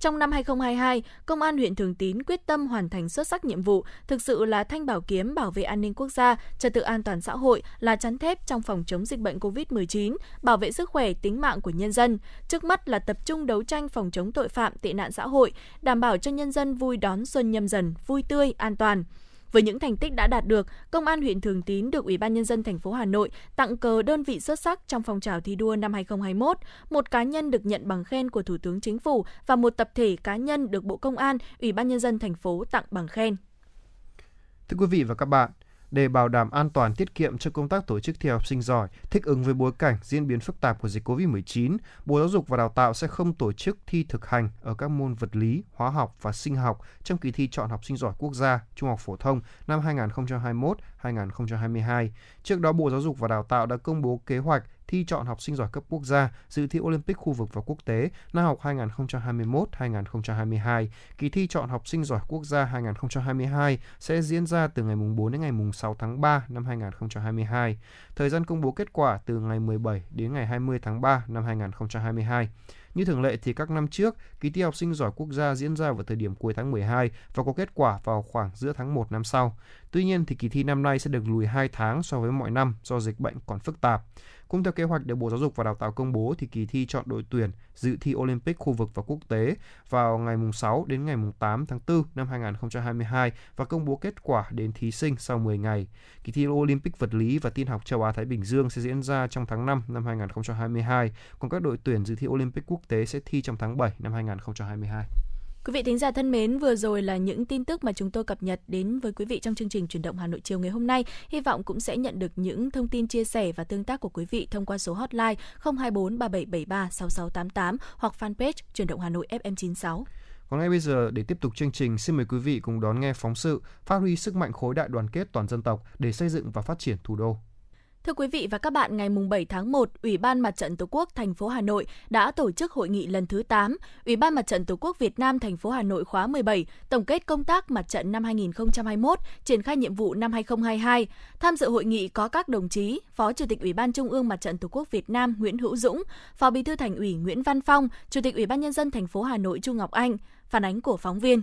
Trong năm 2022, Công an huyện Thường Tín quyết tâm hoàn thành xuất sắc nhiệm vụ, thực sự là thanh bảo kiếm bảo vệ an ninh quốc gia, trật tự an toàn xã hội, là chắn thép trong phòng chống dịch bệnh COVID-19, bảo vệ sức khỏe, tính mạng của nhân dân. Trước mắt là tập trung đấu tranh phòng chống tội phạm, tệ nạn xã hội, đảm bảo cho nhân dân vui đón xuân nhâm dần, vui tươi, an toàn. Với những thành tích đã đạt được, Công an huyện Thường Tín được Ủy ban nhân dân thành phố Hà Nội tặng cờ đơn vị xuất sắc trong phong trào thi đua năm 2021. Một cá nhân được nhận bằng khen của Thủ tướng Chính phủ và một tập thể cá nhân được Bộ Công an, Ủy ban nhân dân thành phố tặng bằng khen. Thưa quý vị và các bạn, để bảo đảm an toàn tiết kiệm cho công tác tổ chức thi học sinh giỏi, thích ứng với bối cảnh diễn biến phức tạp của dịch COVID-19, Bộ Giáo dục và Đào tạo sẽ không tổ chức thi thực hành ở các môn vật lý, hóa học và sinh học trong kỳ thi chọn học sinh giỏi quốc gia Trung học phổ thông năm 2021-2022. Trước đó, Bộ Giáo dục và Đào tạo đã công bố kế hoạch thi chọn học sinh giỏi cấp quốc gia, dự thi Olympic khu vực và quốc tế năm học 2021-2022. Kỳ thi chọn học sinh giỏi quốc gia 2022 sẽ diễn ra từ ngày 4 đến ngày 6 tháng 3 năm 2022. Thời gian công bố kết quả từ ngày 17 đến ngày 20 tháng 3 năm 2022. Như thường lệ thì các năm trước, kỳ thi học sinh giỏi quốc gia diễn ra vào thời điểm cuối tháng 12 và có kết quả vào khoảng giữa tháng 1 năm sau. Tuy nhiên thì kỳ thi năm nay sẽ được lùi 2 tháng so với mọi năm do dịch bệnh còn phức tạp. Cũng theo kế hoạch được Bộ Giáo dục và Đào tạo công bố thì kỳ thi chọn đội tuyển dự thi Olympic khu vực và quốc tế vào ngày 6 đến ngày 8 tháng 4 năm 2022 và công bố kết quả đến thí sinh sau 10 ngày. Kỳ thi Olympic vật lý và tin học châu Á Thái Bình Dương sẽ diễn ra trong tháng 5 năm 2022, còn các đội tuyển dự thi Olympic quốc tế sẽ thi trong tháng 7 năm 2022. Quý vị thính giả thân mến, vừa rồi là những tin tức mà chúng tôi cập nhật đến với quý vị trong chương trình chuyển động Hà Nội chiều ngày hôm nay. Hy vọng cũng sẽ nhận được những thông tin chia sẻ và tương tác của quý vị thông qua số hotline 024 3773 6688 hoặc fanpage chuyển động Hà Nội FM96. Còn ngay bây giờ để tiếp tục chương trình, xin mời quý vị cùng đón nghe phóng sự Phát huy sức mạnh khối đại đoàn kết toàn dân tộc để xây dựng và phát triển thủ đô. Thưa quý vị và các bạn, ngày 7 tháng 1, Ủy ban Mặt trận Tổ quốc thành phố Hà Nội đã tổ chức hội nghị lần thứ 8, Ủy ban Mặt trận Tổ quốc Việt Nam thành phố Hà Nội khóa 17, tổng kết công tác mặt trận năm 2021, triển khai nhiệm vụ năm 2022. Tham dự hội nghị có các đồng chí, Phó Chủ tịch Ủy ban Trung ương Mặt trận Tổ quốc Việt Nam Nguyễn Hữu Dũng, Phó Bí thư Thành ủy Nguyễn Văn Phong, Chủ tịch Ủy ban nhân dân thành phố Hà Nội Trung Ngọc Anh. Phản ánh của phóng viên.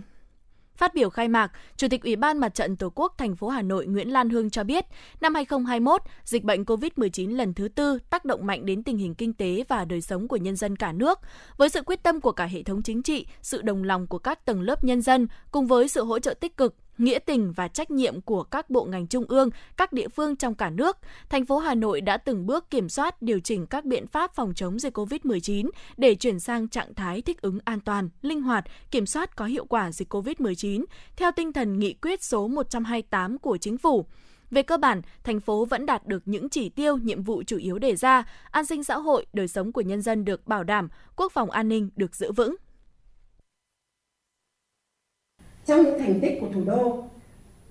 Phát biểu khai mạc, Chủ tịch Ủy ban Mặt trận Tổ quốc thành phố Hà Nội Nguyễn Lan Hương cho biết, năm 2021, dịch bệnh COVID-19 lần thứ tư tác động mạnh đến tình hình kinh tế và đời sống của nhân dân cả nước. Với sự quyết tâm của cả hệ thống chính trị, sự đồng lòng của các tầng lớp nhân dân, cùng với sự hỗ trợ tích cực, nghĩa tình và trách nhiệm của các bộ ngành trung ương, các địa phương trong cả nước, thành phố Hà Nội đã từng bước kiểm soát điều chỉnh các biện pháp phòng chống dịch COVID-19 để chuyển sang trạng thái thích ứng an toàn, linh hoạt, kiểm soát có hiệu quả dịch COVID-19 theo tinh thần nghị quyết số 128 của chính phủ. Về cơ bản, thành phố vẫn đạt được những chỉ tiêu, nhiệm vụ chủ yếu đề ra, an sinh xã hội, đời sống của nhân dân được bảo đảm, quốc phòng an ninh được giữ vững. Trong những thành tích của thủ đô,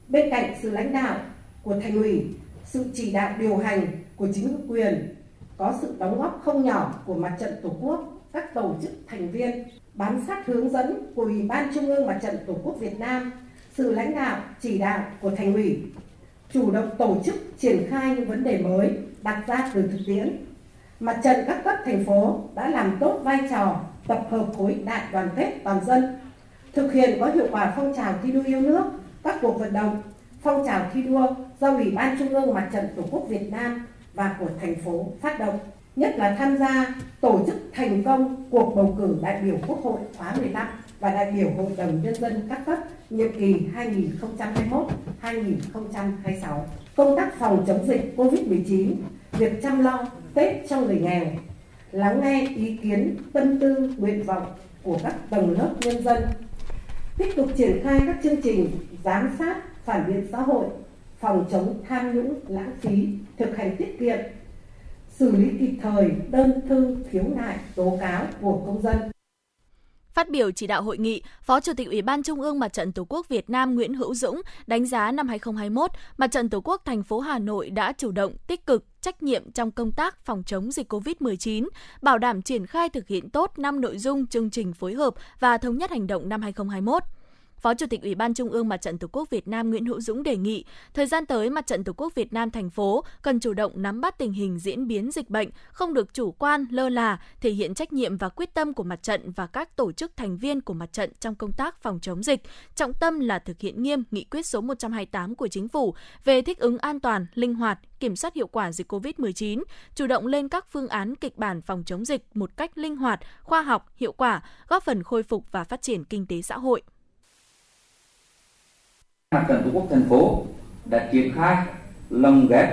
bên cạnh sự lãnh đạo của thành ủy, sự chỉ đạo điều hành của chính quyền, có sự đóng góp không nhỏ của mặt trận Tổ quốc, các tổ chức thành viên, bám sát hướng dẫn của Ủy ban Trung ương Mặt trận Tổ quốc Việt Nam, sự lãnh đạo chỉ đạo của thành ủy, chủ động tổ chức triển khai những vấn đề mới đặt ra từ thực tiễn. Mặt trận các cấp thành phố đã làm tốt vai trò tập hợp khối đại đoàn kết toàn dân thực hiện có hiệu quả phong trào thi đua yêu nước, các cuộc vận động, phong trào thi đua do Ủy ban Trung ương Mặt trận Tổ quốc Việt Nam và của thành phố phát động, nhất là tham gia tổ chức thành công cuộc bầu cử đại biểu Quốc hội khóa 15 và đại biểu Hội đồng Nhân dân các cấp nhiệm kỳ 2021-2026. Công tác phòng chống dịch COVID-19, việc chăm lo Tết cho người nghèo, lắng nghe ý kiến, tâm tư, nguyện vọng của các tầng lớp nhân dân tiếp tục triển khai các chương trình giám sát, phản biện xã hội, phòng chống tham nhũng, lãng phí, thực hành tiết kiệm, xử lý kịp thời, đơn thư, khiếu nại, tố cáo của công dân. Phát biểu chỉ đạo hội nghị, Phó Chủ tịch Ủy ban Trung ương Mặt trận Tổ quốc Việt Nam Nguyễn Hữu Dũng đánh giá năm 2021, Mặt trận Tổ quốc thành phố Hà Nội đã chủ động, tích cực, trách nhiệm trong công tác phòng chống dịch COVID-19, bảo đảm triển khai thực hiện tốt 5 nội dung chương trình phối hợp và thống nhất hành động năm 2021 Phó Chủ tịch Ủy ban Trung ương Mặt trận Tổ quốc Việt Nam Nguyễn Hữu Dũng đề nghị, thời gian tới Mặt trận Tổ quốc Việt Nam thành phố cần chủ động nắm bắt tình hình diễn biến dịch bệnh, không được chủ quan, lơ là, thể hiện trách nhiệm và quyết tâm của mặt trận và các tổ chức thành viên của mặt trận trong công tác phòng chống dịch. Trọng tâm là thực hiện nghiêm nghị quyết số 128 của Chính phủ về thích ứng an toàn, linh hoạt, kiểm soát hiệu quả dịch COVID-19, chủ động lên các phương án kịch bản phòng chống dịch một cách linh hoạt, khoa học, hiệu quả, góp phần khôi phục và phát triển kinh tế xã hội. Mặt trận Tổ quốc thành phố đã triển khai lồng ghép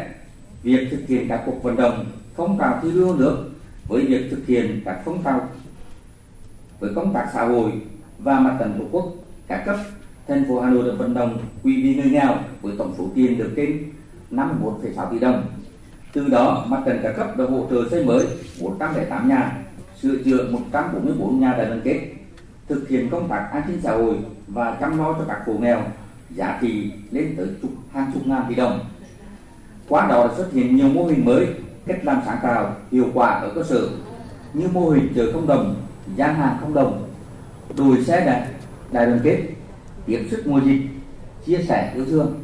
việc thực hiện các cuộc vận động phong trào thi đua nước với việc thực hiện các phong trào với công tác xã hội và mặt trận tổ quốc các cấp thành phố Hà Nội đã vận động quỹ vì người nghèo với tổng số tiền được trên 51,6 tỷ đồng. Từ đó, mặt trận các cấp đã hỗ trợ xây mới 108 nhà, sửa chữa 144 nhà đại đoàn kết, thực hiện công tác an sinh xã hội và chăm lo cho các hộ nghèo giá trị lên tới chục, hàng chục ngàn tỷ đồng. Qua đó đã xuất hiện nhiều mô hình mới, cách làm sáng tạo, hiệu quả ở cơ sở như mô hình chợ không đồng, gian hàng không đồng, đùi xe đạp, đại đoàn kết, tiếp sức mùa dịch, chia sẻ yêu thương.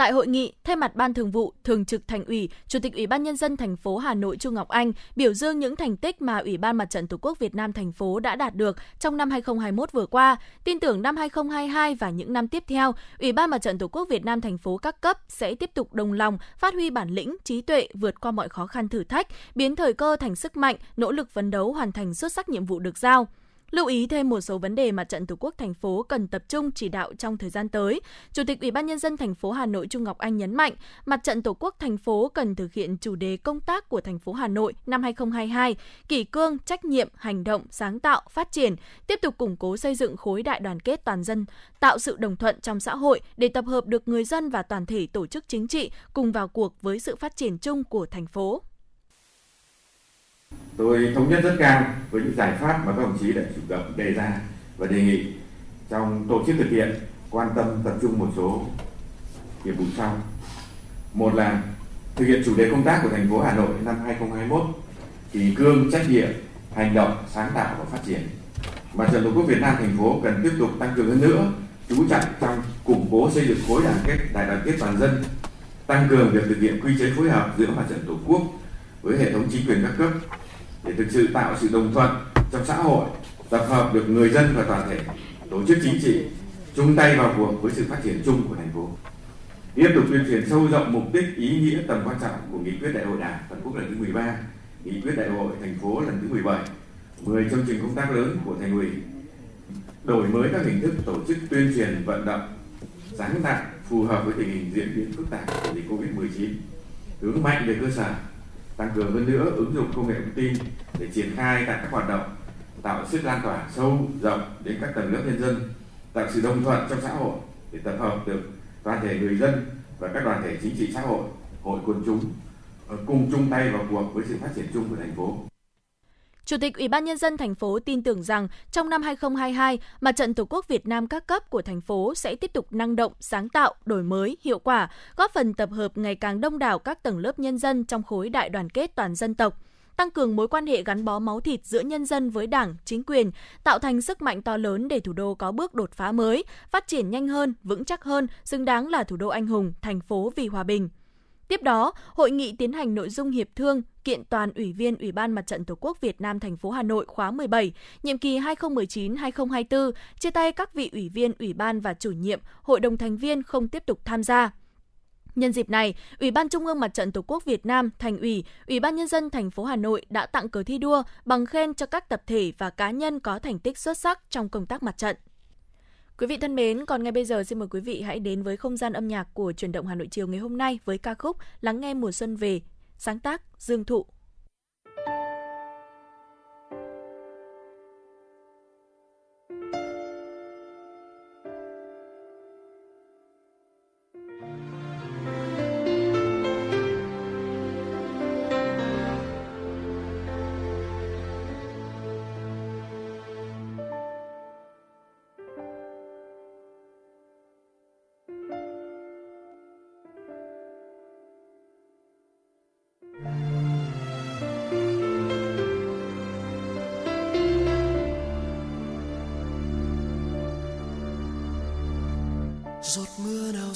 Tại hội nghị, thay mặt Ban Thường vụ, Thường trực Thành ủy, Chủ tịch Ủy ban nhân dân thành phố Hà Nội Trung Ngọc Anh biểu dương những thành tích mà Ủy ban Mặt trận Tổ quốc Việt Nam thành phố đã đạt được trong năm 2021 vừa qua. Tin tưởng năm 2022 và những năm tiếp theo, Ủy ban Mặt trận Tổ quốc Việt Nam thành phố các cấp sẽ tiếp tục đồng lòng phát huy bản lĩnh, trí tuệ vượt qua mọi khó khăn thử thách, biến thời cơ thành sức mạnh, nỗ lực phấn đấu hoàn thành xuất sắc nhiệm vụ được giao. Lưu ý thêm một số vấn đề mà trận Tổ quốc thành phố cần tập trung chỉ đạo trong thời gian tới. Chủ tịch Ủy ban nhân dân thành phố Hà Nội Trung Ngọc Anh nhấn mạnh, mặt trận Tổ quốc thành phố cần thực hiện chủ đề công tác của thành phố Hà Nội năm 2022, kỷ cương, trách nhiệm, hành động, sáng tạo, phát triển, tiếp tục củng cố xây dựng khối đại đoàn kết toàn dân, tạo sự đồng thuận trong xã hội để tập hợp được người dân và toàn thể tổ chức chính trị cùng vào cuộc với sự phát triển chung của thành phố. Tôi thống nhất rất cao với những giải pháp mà các đồng chí đã chủ động đề ra và đề nghị trong tổ chức thực hiện quan tâm tập trung một số nhiệm vụ sau. Một là thực hiện chủ đề công tác của thành phố Hà Nội năm 2021, kỳ cương trách nhiệm, hành động, sáng tạo và phát triển. Mặt trận Tổ quốc Việt Nam thành phố cần tiếp tục tăng cường hơn nữa chú trọng trong củng cố xây dựng khối đoàn kết đại đoàn kết toàn dân, tăng cường việc thực hiện quy chế phối hợp giữa mặt trận Tổ quốc với hệ thống chính quyền các cấp để thực sự tạo sự đồng thuận trong xã hội, tập hợp được người dân và toàn thể tổ chức chính trị chung tay vào cuộc với sự phát triển chung của thành phố. Tiếp tục tuyên truyền sâu rộng mục đích, ý nghĩa, tầm quan trọng của nghị quyết đại hội Đảng toàn quốc lần thứ 13, nghị quyết đại hội thành phố lần thứ 17, 10 chương trình công tác lớn của thành ủy, đổi mới các hình thức tổ chức tuyên truyền vận động sáng tạo phù hợp với tình hình diễn biến phức tạp của dịch Covid-19, hướng mạnh về cơ sở, tăng cường hơn nữa ứng dụng công nghệ thông tin để triển khai tại các hoạt động, tạo sức lan tỏa sâu, rộng đến các tầng lớp nhân dân, tạo sự đồng thuận trong xã hội để tập hợp được toàn thể người dân và các đoàn thể chính trị xã hội hội quần chúng ờ, cùng chung tay vào cuộc với sự phát triển chung của thành phố. Chủ tịch Ủy ban nhân dân thành phố tin tưởng rằng trong năm 2022, Mặt trận Tổ quốc Việt Nam các cấp của thành phố sẽ tiếp tục năng động, sáng tạo, đổi mới, hiệu quả, góp phần tập hợp ngày càng đông đảo các tầng lớp nhân dân trong khối đại đoàn kết toàn dân tộc tăng cường mối quan hệ gắn bó máu thịt giữa nhân dân với Đảng, chính quyền, tạo thành sức mạnh to lớn để thủ đô có bước đột phá mới, phát triển nhanh hơn, vững chắc hơn, xứng đáng là thủ đô anh hùng, thành phố vì hòa bình. Tiếp đó, hội nghị tiến hành nội dung hiệp thương kiện toàn Ủy viên Ủy ban Mặt trận Tổ quốc Việt Nam thành phố Hà Nội khóa 17, nhiệm kỳ 2019-2024, chia tay các vị ủy viên Ủy ban và chủ nhiệm, hội đồng thành viên không tiếp tục tham gia. Nhân dịp này, Ủy ban Trung ương Mặt trận Tổ quốc Việt Nam, Thành ủy, Ủy ban nhân dân thành phố Hà Nội đã tặng cờ thi đua bằng khen cho các tập thể và cá nhân có thành tích xuất sắc trong công tác mặt trận. Quý vị thân mến, còn ngay bây giờ xin mời quý vị hãy đến với không gian âm nhạc của truyền động Hà Nội chiều ngày hôm nay với ca khúc Lắng nghe mùa xuân về, sáng tác Dương Thụ.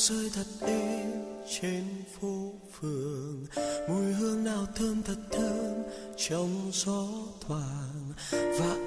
Rơi thật êm trên phố phường. Mùi hương nào thơm thật thơm trong gió thoảng. Và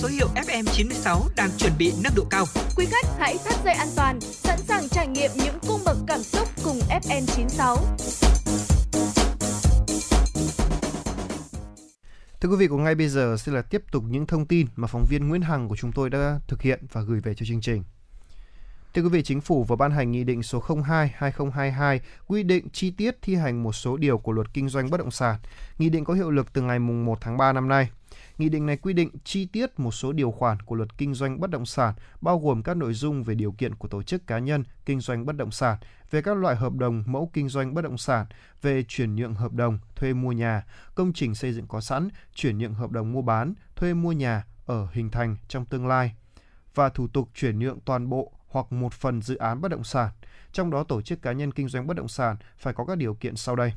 số hiệu FM96 đang chuẩn bị nâng độ cao. Quý khách hãy thắt dây an toàn, sẵn sàng trải nghiệm những cung bậc cảm xúc cùng FN96. Thưa quý vị, của ngay bây giờ sẽ là tiếp tục những thông tin mà phóng viên Nguyễn Hằng của chúng tôi đã thực hiện và gửi về cho chương trình. Thưa quý vị, Chính phủ vừa ban hành Nghị định số 02-2022 quy định chi tiết thi hành một số điều của luật kinh doanh bất động sản. Nghị định có hiệu lực từ ngày 1 tháng 3 năm nay. Nghị định này quy định chi tiết một số điều khoản của luật kinh doanh bất động sản, bao gồm các nội dung về điều kiện của tổ chức cá nhân kinh doanh bất động sản, về các loại hợp đồng mẫu kinh doanh bất động sản, về chuyển nhượng hợp đồng thuê mua nhà, công trình xây dựng có sẵn, chuyển nhượng hợp đồng mua bán, thuê mua nhà ở hình thành trong tương lai và thủ tục chuyển nhượng toàn bộ hoặc một phần dự án bất động sản, trong đó tổ chức cá nhân kinh doanh bất động sản phải có các điều kiện sau đây.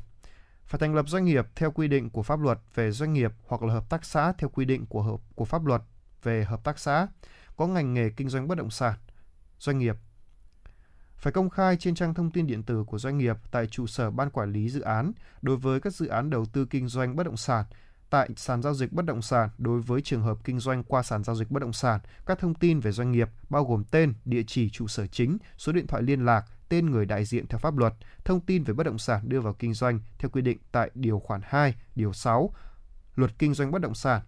Phải thành lập doanh nghiệp theo quy định của pháp luật về doanh nghiệp hoặc là hợp tác xã theo quy định của hợp của pháp luật về hợp tác xã, có ngành nghề kinh doanh bất động sản, doanh nghiệp. Phải công khai trên trang thông tin điện tử của doanh nghiệp tại trụ sở ban quản lý dự án đối với các dự án đầu tư kinh doanh bất động sản, tại sàn giao dịch bất động sản đối với trường hợp kinh doanh qua sàn giao dịch bất động sản, các thông tin về doanh nghiệp bao gồm tên, địa chỉ trụ sở chính, số điện thoại liên lạc, tên người đại diện theo pháp luật, thông tin về bất động sản đưa vào kinh doanh theo quy định tại điều khoản 2, điều 6 Luật kinh doanh bất động sản,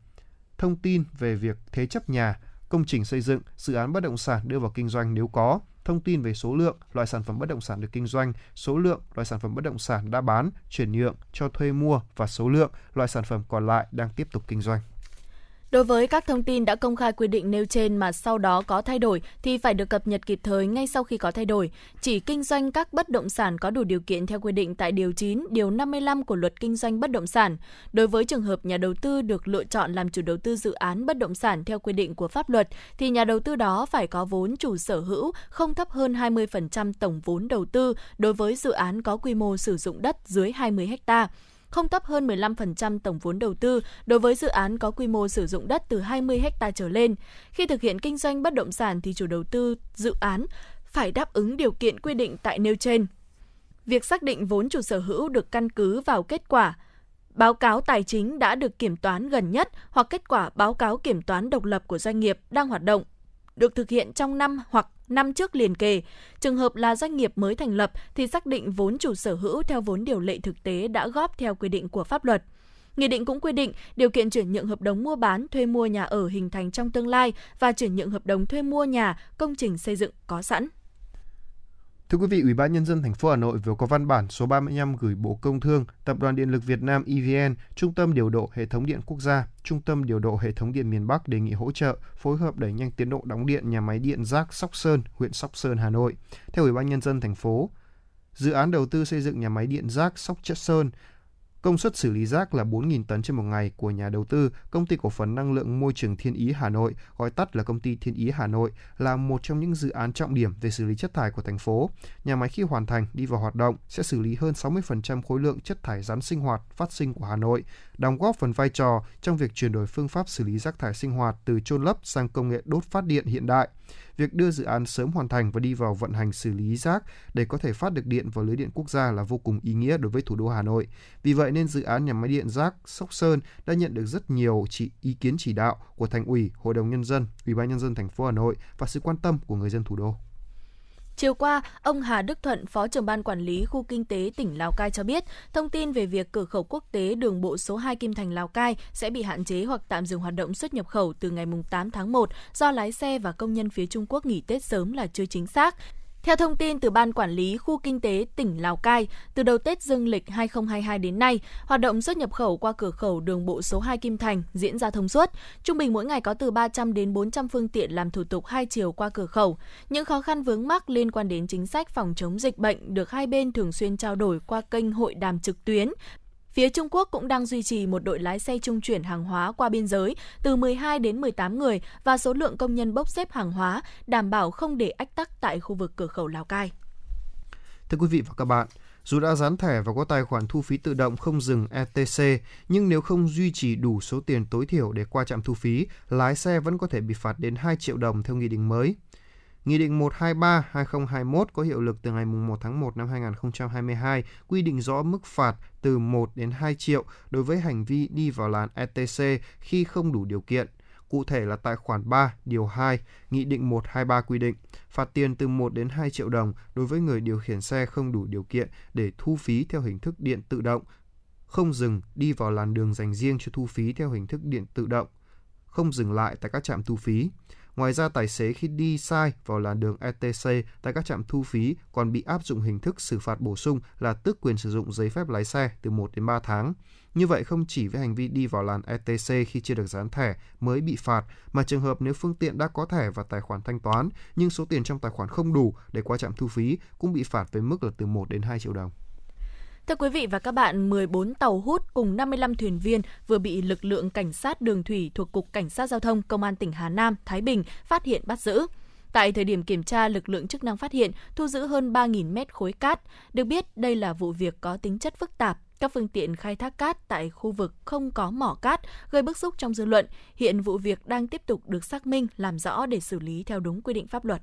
thông tin về việc thế chấp nhà, công trình xây dựng, dự án bất động sản đưa vào kinh doanh nếu có, thông tin về số lượng, loại sản phẩm bất động sản được kinh doanh, số lượng, loại sản phẩm bất động sản đã bán, chuyển nhượng, cho thuê mua và số lượng, loại sản phẩm còn lại đang tiếp tục kinh doanh. Đối với các thông tin đã công khai quy định nêu trên mà sau đó có thay đổi thì phải được cập nhật kịp thời ngay sau khi có thay đổi. Chỉ kinh doanh các bất động sản có đủ điều kiện theo quy định tại Điều 9, Điều 55 của Luật Kinh doanh Bất động sản. Đối với trường hợp nhà đầu tư được lựa chọn làm chủ đầu tư dự án bất động sản theo quy định của pháp luật, thì nhà đầu tư đó phải có vốn chủ sở hữu không thấp hơn 20% tổng vốn đầu tư đối với dự án có quy mô sử dụng đất dưới 20 hectare không thấp hơn 15% tổng vốn đầu tư đối với dự án có quy mô sử dụng đất từ 20 ha trở lên. Khi thực hiện kinh doanh bất động sản thì chủ đầu tư dự án phải đáp ứng điều kiện quy định tại nêu trên. Việc xác định vốn chủ sở hữu được căn cứ vào kết quả báo cáo tài chính đã được kiểm toán gần nhất hoặc kết quả báo cáo kiểm toán độc lập của doanh nghiệp đang hoạt động, được thực hiện trong năm hoặc năm trước liền kề. Trường hợp là doanh nghiệp mới thành lập thì xác định vốn chủ sở hữu theo vốn điều lệ thực tế đã góp theo quy định của pháp luật. Nghị định cũng quy định điều kiện chuyển nhượng hợp đồng mua bán, thuê mua nhà ở hình thành trong tương lai và chuyển nhượng hợp đồng thuê mua nhà, công trình xây dựng có sẵn. Thưa quý vị, Ủy ban nhân dân thành phố Hà Nội vừa có văn bản số 35 gửi Bộ Công Thương, Tập đoàn Điện lực Việt Nam EVN, Trung tâm điều độ hệ thống điện quốc gia, Trung tâm điều độ hệ thống điện miền Bắc đề nghị hỗ trợ phối hợp đẩy nhanh tiến độ đóng điện nhà máy điện rác Sóc Sơn, huyện Sóc Sơn, Hà Nội. Theo Ủy ban nhân dân thành phố, dự án đầu tư xây dựng nhà máy điện rác Sóc Chất Sơn Công suất xử lý rác là 4.000 tấn trên một ngày của nhà đầu tư, công ty cổ phần năng lượng môi trường Thiên Ý Hà Nội, gọi tắt là công ty Thiên Ý Hà Nội, là một trong những dự án trọng điểm về xử lý chất thải của thành phố. Nhà máy khi hoàn thành đi vào hoạt động sẽ xử lý hơn 60% khối lượng chất thải rắn sinh hoạt phát sinh của Hà Nội, đóng góp phần vai trò trong việc chuyển đổi phương pháp xử lý rác thải sinh hoạt từ chôn lấp sang công nghệ đốt phát điện hiện đại việc đưa dự án sớm hoàn thành và đi vào vận hành xử lý rác để có thể phát được điện vào lưới điện quốc gia là vô cùng ý nghĩa đối với thủ đô Hà Nội. Vì vậy nên dự án nhà máy điện rác Sóc Sơn đã nhận được rất nhiều chỉ ý kiến chỉ đạo của Thành ủy, Hội đồng nhân dân, Ủy ban nhân dân thành phố Hà Nội và sự quan tâm của người dân thủ đô. Chiều qua, ông Hà Đức Thuận, Phó trưởng ban quản lý khu kinh tế tỉnh Lào Cai cho biết, thông tin về việc cửa khẩu quốc tế đường bộ số 2 Kim Thành Lào Cai sẽ bị hạn chế hoặc tạm dừng hoạt động xuất nhập khẩu từ ngày 8 tháng 1 do lái xe và công nhân phía Trung Quốc nghỉ Tết sớm là chưa chính xác. Theo thông tin từ Ban Quản lý Khu Kinh tế tỉnh Lào Cai, từ đầu Tết Dương lịch 2022 đến nay, hoạt động xuất nhập khẩu qua cửa khẩu đường bộ số 2 Kim Thành diễn ra thông suốt. Trung bình mỗi ngày có từ 300 đến 400 phương tiện làm thủ tục hai chiều qua cửa khẩu. Những khó khăn vướng mắc liên quan đến chính sách phòng chống dịch bệnh được hai bên thường xuyên trao đổi qua kênh hội đàm trực tuyến Phía Trung Quốc cũng đang duy trì một đội lái xe trung chuyển hàng hóa qua biên giới từ 12 đến 18 người và số lượng công nhân bốc xếp hàng hóa đảm bảo không để ách tắc tại khu vực cửa khẩu Lào Cai. Thưa quý vị và các bạn, dù đã dán thẻ và có tài khoản thu phí tự động không dừng ETC, nhưng nếu không duy trì đủ số tiền tối thiểu để qua trạm thu phí, lái xe vẫn có thể bị phạt đến 2 triệu đồng theo nghị định mới. Nghị định 123/2021 có hiệu lực từ ngày 1 tháng 1 năm 2022 quy định rõ mức phạt từ 1 đến 2 triệu đối với hành vi đi vào làn ETC khi không đủ điều kiện. Cụ thể là tại khoản 3, điều 2, Nghị định 123 quy định, phạt tiền từ 1 đến 2 triệu đồng đối với người điều khiển xe không đủ điều kiện để thu phí theo hình thức điện tự động, không dừng đi vào làn đường dành riêng cho thu phí theo hình thức điện tự động, không dừng lại tại các trạm thu phí. Ngoài ra, tài xế khi đi sai vào làn đường ETC tại các trạm thu phí còn bị áp dụng hình thức xử phạt bổ sung là tước quyền sử dụng giấy phép lái xe từ 1 đến 3 tháng. Như vậy không chỉ với hành vi đi vào làn ETC khi chưa được dán thẻ mới bị phạt, mà trường hợp nếu phương tiện đã có thẻ và tài khoản thanh toán nhưng số tiền trong tài khoản không đủ để qua trạm thu phí cũng bị phạt với mức là từ 1 đến 2 triệu đồng. Thưa quý vị và các bạn, 14 tàu hút cùng 55 thuyền viên vừa bị lực lượng cảnh sát đường thủy thuộc Cục Cảnh sát Giao thông Công an tỉnh Hà Nam, Thái Bình phát hiện bắt giữ. Tại thời điểm kiểm tra, lực lượng chức năng phát hiện thu giữ hơn 3.000 mét khối cát. Được biết, đây là vụ việc có tính chất phức tạp. Các phương tiện khai thác cát tại khu vực không có mỏ cát gây bức xúc trong dư luận. Hiện vụ việc đang tiếp tục được xác minh, làm rõ để xử lý theo đúng quy định pháp luật.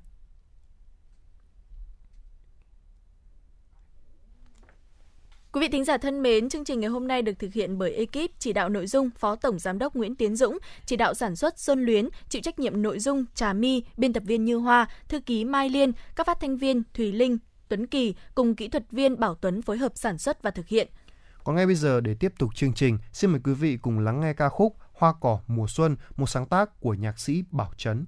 Quý vị thính giả thân mến, chương trình ngày hôm nay được thực hiện bởi ekip chỉ đạo nội dung Phó Tổng Giám đốc Nguyễn Tiến Dũng, chỉ đạo sản xuất Xuân Luyến, chịu trách nhiệm nội dung Trà My, biên tập viên Như Hoa, thư ký Mai Liên, các phát thanh viên Thùy Linh, Tuấn Kỳ cùng kỹ thuật viên Bảo Tuấn phối hợp sản xuất và thực hiện. Còn ngay bây giờ để tiếp tục chương trình, xin mời quý vị cùng lắng nghe ca khúc Hoa cỏ mùa xuân, một sáng tác của nhạc sĩ Bảo Trấn.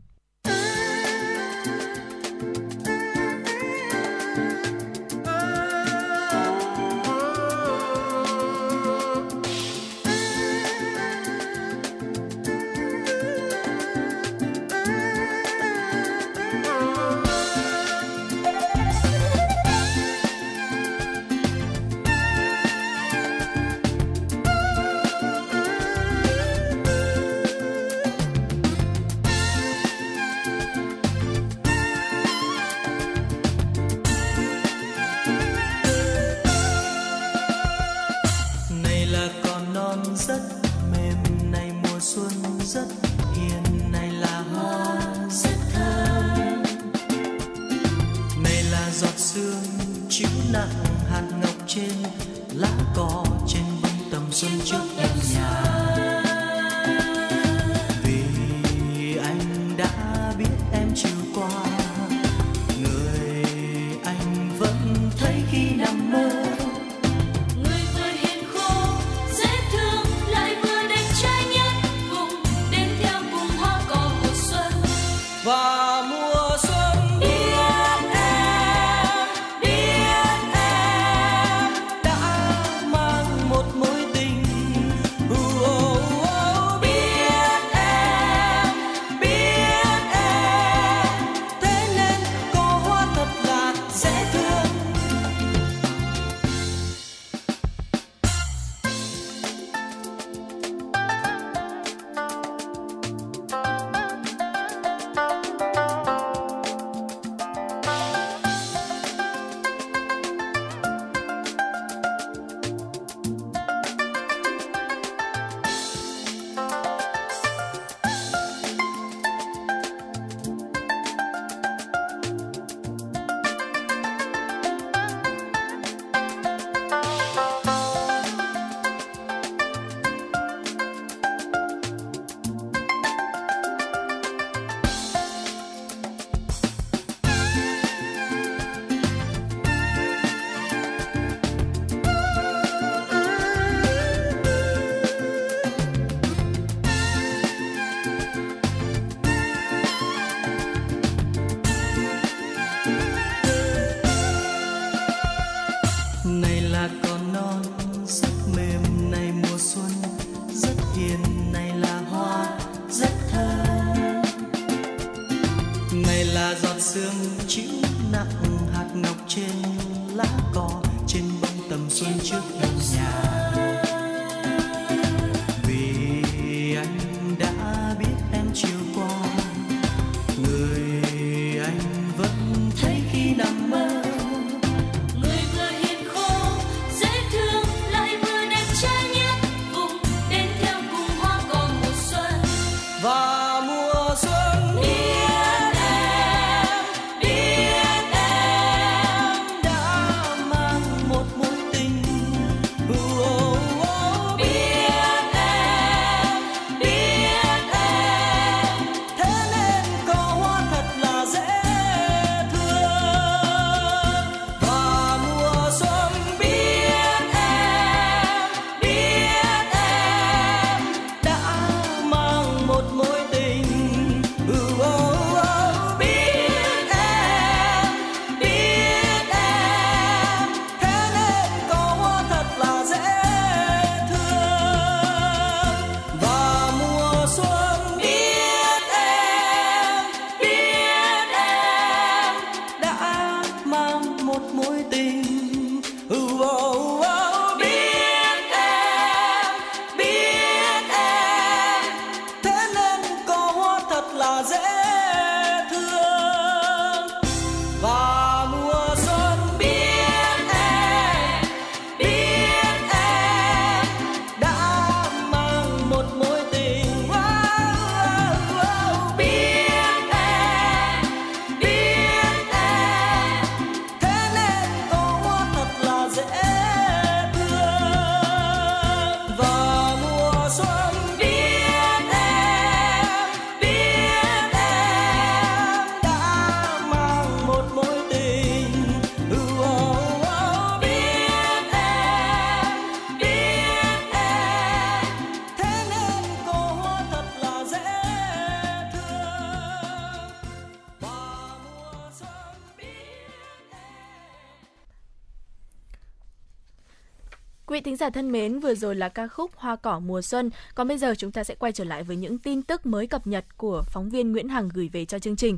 Thính giả thân mến, vừa rồi là ca khúc Hoa cỏ mùa xuân. Còn bây giờ chúng ta sẽ quay trở lại với những tin tức mới cập nhật của phóng viên Nguyễn Hằng gửi về cho chương trình.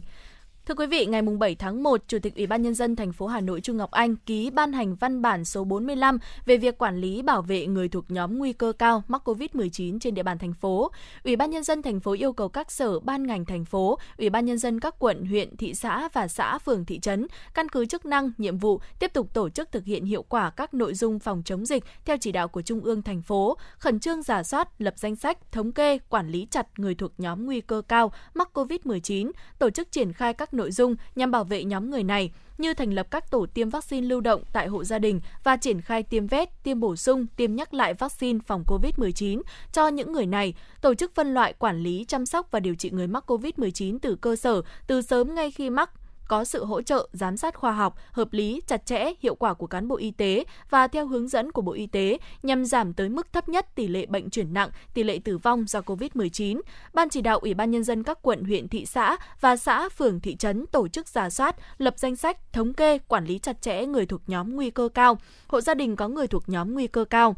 Thưa quý vị, ngày 7 tháng 1, Chủ tịch Ủy ban Nhân dân thành phố Hà Nội Trung Ngọc Anh ký ban hành văn bản số 45 về việc quản lý bảo vệ người thuộc nhóm nguy cơ cao mắc COVID-19 trên địa bàn thành phố. Ủy ban Nhân dân thành phố yêu cầu các sở, ban ngành thành phố, Ủy ban Nhân dân các quận, huyện, thị xã và xã, phường, thị trấn, căn cứ chức năng, nhiệm vụ, tiếp tục tổ chức thực hiện hiệu quả các nội dung phòng chống dịch theo chỉ đạo của Trung ương thành phố, khẩn trương giả soát, lập danh sách, thống kê, quản lý chặt người thuộc nhóm nguy cơ cao mắc COVID-19, tổ chức triển khai các nội dung nhằm bảo vệ nhóm người này như thành lập các tổ tiêm vaccine lưu động tại hộ gia đình và triển khai tiêm vét, tiêm bổ sung, tiêm nhắc lại vaccine phòng COVID-19 cho những người này, tổ chức phân loại quản lý, chăm sóc và điều trị người mắc COVID-19 từ cơ sở từ sớm ngay khi mắc có sự hỗ trợ, giám sát khoa học, hợp lý, chặt chẽ, hiệu quả của cán bộ y tế và theo hướng dẫn của Bộ Y tế nhằm giảm tới mức thấp nhất tỷ lệ bệnh chuyển nặng, tỷ lệ tử vong do COVID-19. Ban chỉ đạo Ủy ban Nhân dân các quận, huyện, thị xã và xã, phường, thị trấn tổ chức giả soát, lập danh sách, thống kê, quản lý chặt chẽ người thuộc nhóm nguy cơ cao, hộ gia đình có người thuộc nhóm nguy cơ cao,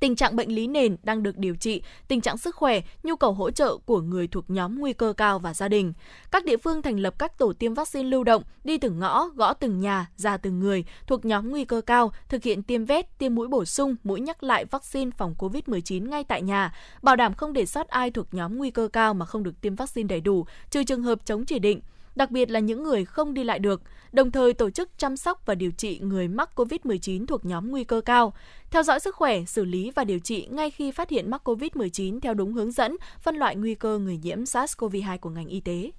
tình trạng bệnh lý nền đang được điều trị, tình trạng sức khỏe, nhu cầu hỗ trợ của người thuộc nhóm nguy cơ cao và gia đình. Các địa phương thành lập các tổ tiêm vaccine lưu động, đi từng ngõ, gõ từng nhà, ra từng người thuộc nhóm nguy cơ cao, thực hiện tiêm vét, tiêm mũi bổ sung, mũi nhắc lại vaccine phòng COVID-19 ngay tại nhà, bảo đảm không để sót ai thuộc nhóm nguy cơ cao mà không được tiêm vaccine đầy đủ, trừ trường hợp chống chỉ định đặc biệt là những người không đi lại được, đồng thời tổ chức chăm sóc và điều trị người mắc COVID-19 thuộc nhóm nguy cơ cao, theo dõi sức khỏe, xử lý và điều trị ngay khi phát hiện mắc COVID-19 theo đúng hướng dẫn, phân loại nguy cơ người nhiễm SARS-CoV-2 của ngành y tế.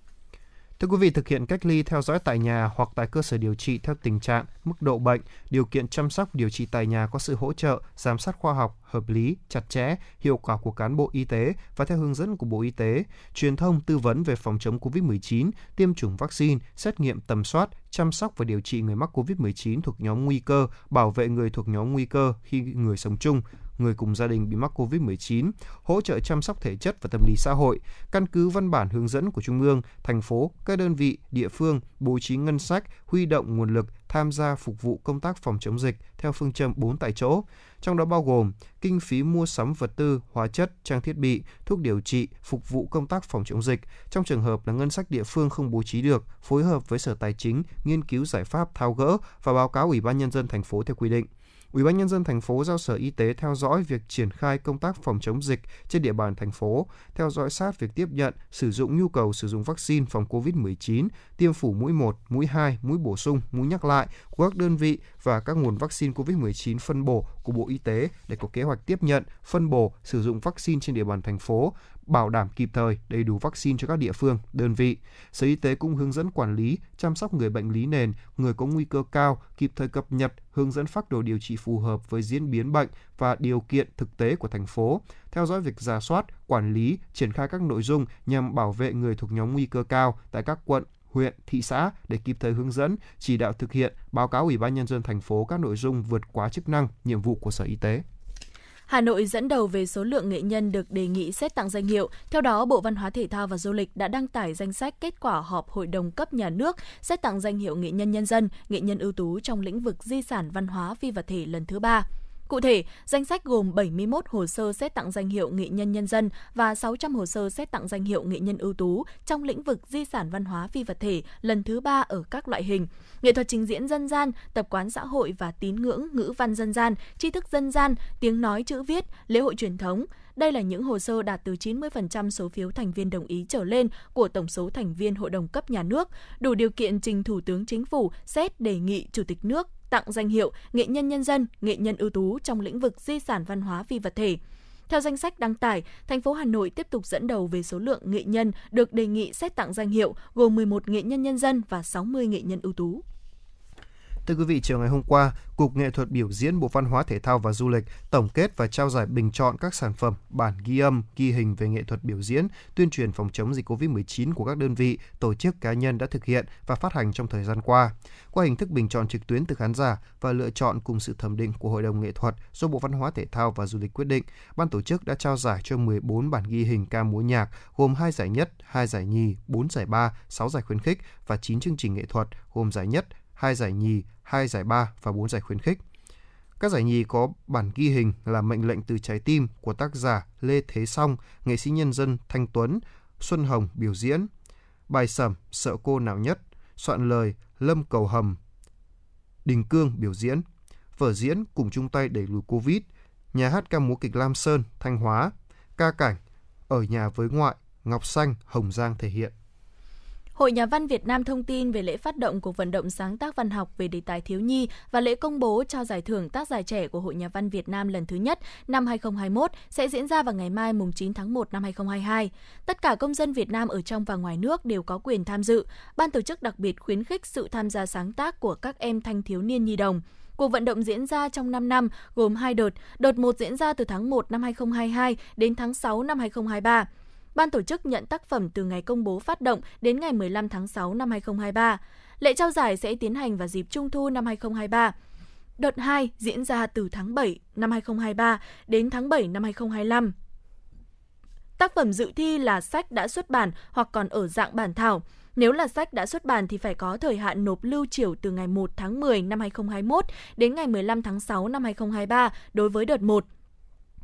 Thưa quý vị, thực hiện cách ly theo dõi tại nhà hoặc tại cơ sở điều trị theo tình trạng, mức độ bệnh, điều kiện chăm sóc điều trị tại nhà có sự hỗ trợ, giám sát khoa học, hợp lý, chặt chẽ, hiệu quả của cán bộ y tế và theo hướng dẫn của Bộ Y tế, truyền thông tư vấn về phòng chống COVID-19, tiêm chủng vaccine, xét nghiệm tầm soát, chăm sóc và điều trị người mắc COVID-19 thuộc nhóm nguy cơ, bảo vệ người thuộc nhóm nguy cơ khi người sống chung, người cùng gia đình bị mắc COVID-19, hỗ trợ chăm sóc thể chất và tâm lý xã hội, căn cứ văn bản hướng dẫn của Trung ương, thành phố, các đơn vị, địa phương bố trí ngân sách, huy động nguồn lực tham gia phục vụ công tác phòng chống dịch theo phương châm 4 tại chỗ, trong đó bao gồm kinh phí mua sắm vật tư, hóa chất, trang thiết bị, thuốc điều trị, phục vụ công tác phòng chống dịch. Trong trường hợp là ngân sách địa phương không bố trí được, phối hợp với Sở Tài chính nghiên cứu giải pháp tháo gỡ và báo cáo Ủy ban nhân dân thành phố theo quy định. Ủy ban nhân dân thành phố giao Sở Y tế theo dõi việc triển khai công tác phòng chống dịch trên địa bàn thành phố, theo dõi sát việc tiếp nhận, sử dụng nhu cầu sử dụng vaccine phòng COVID-19, tiêm phủ mũi 1, mũi 2, mũi bổ sung, mũi nhắc lại của các đơn vị và các nguồn vaccine COVID-19 phân bổ của Bộ Y tế để có kế hoạch tiếp nhận, phân bổ, sử dụng vaccine trên địa bàn thành phố, bảo đảm kịp thời đầy đủ vaccine cho các địa phương, đơn vị. Sở Y tế cũng hướng dẫn quản lý, chăm sóc người bệnh lý nền, người có nguy cơ cao, kịp thời cập nhật, hướng dẫn phác đồ điều trị phù hợp với diễn biến bệnh và điều kiện thực tế của thành phố, theo dõi việc giả soát, quản lý, triển khai các nội dung nhằm bảo vệ người thuộc nhóm nguy cơ cao tại các quận, huyện, thị xã để kịp thời hướng dẫn, chỉ đạo thực hiện, báo cáo Ủy ban nhân dân thành phố các nội dung vượt quá chức năng, nhiệm vụ của Sở Y tế. Hà Nội dẫn đầu về số lượng nghệ nhân được đề nghị xét tặng danh hiệu. Theo đó, Bộ Văn hóa Thể thao và Du lịch đã đăng tải danh sách kết quả họp Hội đồng cấp nhà nước xét tặng danh hiệu nghệ nhân nhân dân, nghệ nhân ưu tú trong lĩnh vực di sản văn hóa phi vật thể lần thứ ba. Cụ thể, danh sách gồm 71 hồ sơ xét tặng danh hiệu nghệ nhân nhân dân và 600 hồ sơ xét tặng danh hiệu nghệ nhân ưu tú trong lĩnh vực di sản văn hóa phi vật thể lần thứ ba ở các loại hình. Nghệ thuật trình diễn dân gian, tập quán xã hội và tín ngưỡng, ngữ văn dân gian, tri thức dân gian, tiếng nói chữ viết, lễ hội truyền thống, đây là những hồ sơ đạt từ 90% số phiếu thành viên đồng ý trở lên của tổng số thành viên Hội đồng cấp nhà nước, đủ điều kiện trình Thủ tướng Chính phủ xét đề nghị Chủ tịch nước tặng danh hiệu nghệ nhân nhân dân, nghệ nhân ưu tú trong lĩnh vực di sản văn hóa phi vật thể. Theo danh sách đăng tải, thành phố Hà Nội tiếp tục dẫn đầu về số lượng nghệ nhân được đề nghị xét tặng danh hiệu, gồm 11 nghệ nhân nhân dân và 60 nghệ nhân ưu tú. Thưa quý vị, chiều ngày hôm qua, Cục Nghệ thuật biểu diễn Bộ Văn hóa Thể thao và Du lịch tổng kết và trao giải bình chọn các sản phẩm, bản ghi âm, ghi hình về nghệ thuật biểu diễn, tuyên truyền phòng chống dịch COVID-19 của các đơn vị, tổ chức cá nhân đã thực hiện và phát hành trong thời gian qua. Qua hình thức bình chọn trực tuyến từ khán giả và lựa chọn cùng sự thẩm định của Hội đồng Nghệ thuật do Bộ Văn hóa Thể thao và Du lịch quyết định, ban tổ chức đã trao giải cho 14 bản ghi hình ca múa nhạc, gồm 2 giải nhất, 2 giải nhì, 4 giải ba, 6 giải khuyến khích và 9 chương trình nghệ thuật, gồm giải nhất, 2 giải nhì, 2 giải ba và 4 giải khuyến khích. Các giải nhì có bản ghi hình là Mệnh lệnh từ trái tim của tác giả Lê Thế Song, nghệ sĩ nhân dân Thanh Tuấn, Xuân Hồng biểu diễn. Bài sẩm Sợ cô nào nhất, soạn lời Lâm Cầu Hầm, Đình Cương biểu diễn. Vở diễn cùng chung tay đẩy lùi Covid, nhà hát ca múa kịch Lam Sơn, Thanh Hóa, ca cảnh Ở nhà với ngoại, Ngọc Xanh, Hồng Giang thể hiện. Hội Nhà văn Việt Nam thông tin về lễ phát động cuộc vận động sáng tác văn học về đề tài thiếu nhi và lễ công bố trao giải thưởng tác giả trẻ của Hội Nhà văn Việt Nam lần thứ nhất năm 2021 sẽ diễn ra vào ngày mai mùng 9 tháng 1 năm 2022. Tất cả công dân Việt Nam ở trong và ngoài nước đều có quyền tham dự. Ban tổ chức đặc biệt khuyến khích sự tham gia sáng tác của các em thanh thiếu niên nhi đồng. Cuộc vận động diễn ra trong 5 năm, gồm 2 đợt. Đợt 1 diễn ra từ tháng 1 năm 2022 đến tháng 6 năm 2023. Ban tổ chức nhận tác phẩm từ ngày công bố phát động đến ngày 15 tháng 6 năm 2023. Lễ trao giải sẽ tiến hành vào dịp Trung thu năm 2023. Đợt 2 diễn ra từ tháng 7 năm 2023 đến tháng 7 năm 2025. Tác phẩm dự thi là sách đã xuất bản hoặc còn ở dạng bản thảo. Nếu là sách đã xuất bản thì phải có thời hạn nộp lưu triểu từ ngày 1 tháng 10 năm 2021 đến ngày 15 tháng 6 năm 2023 đối với đợt 1.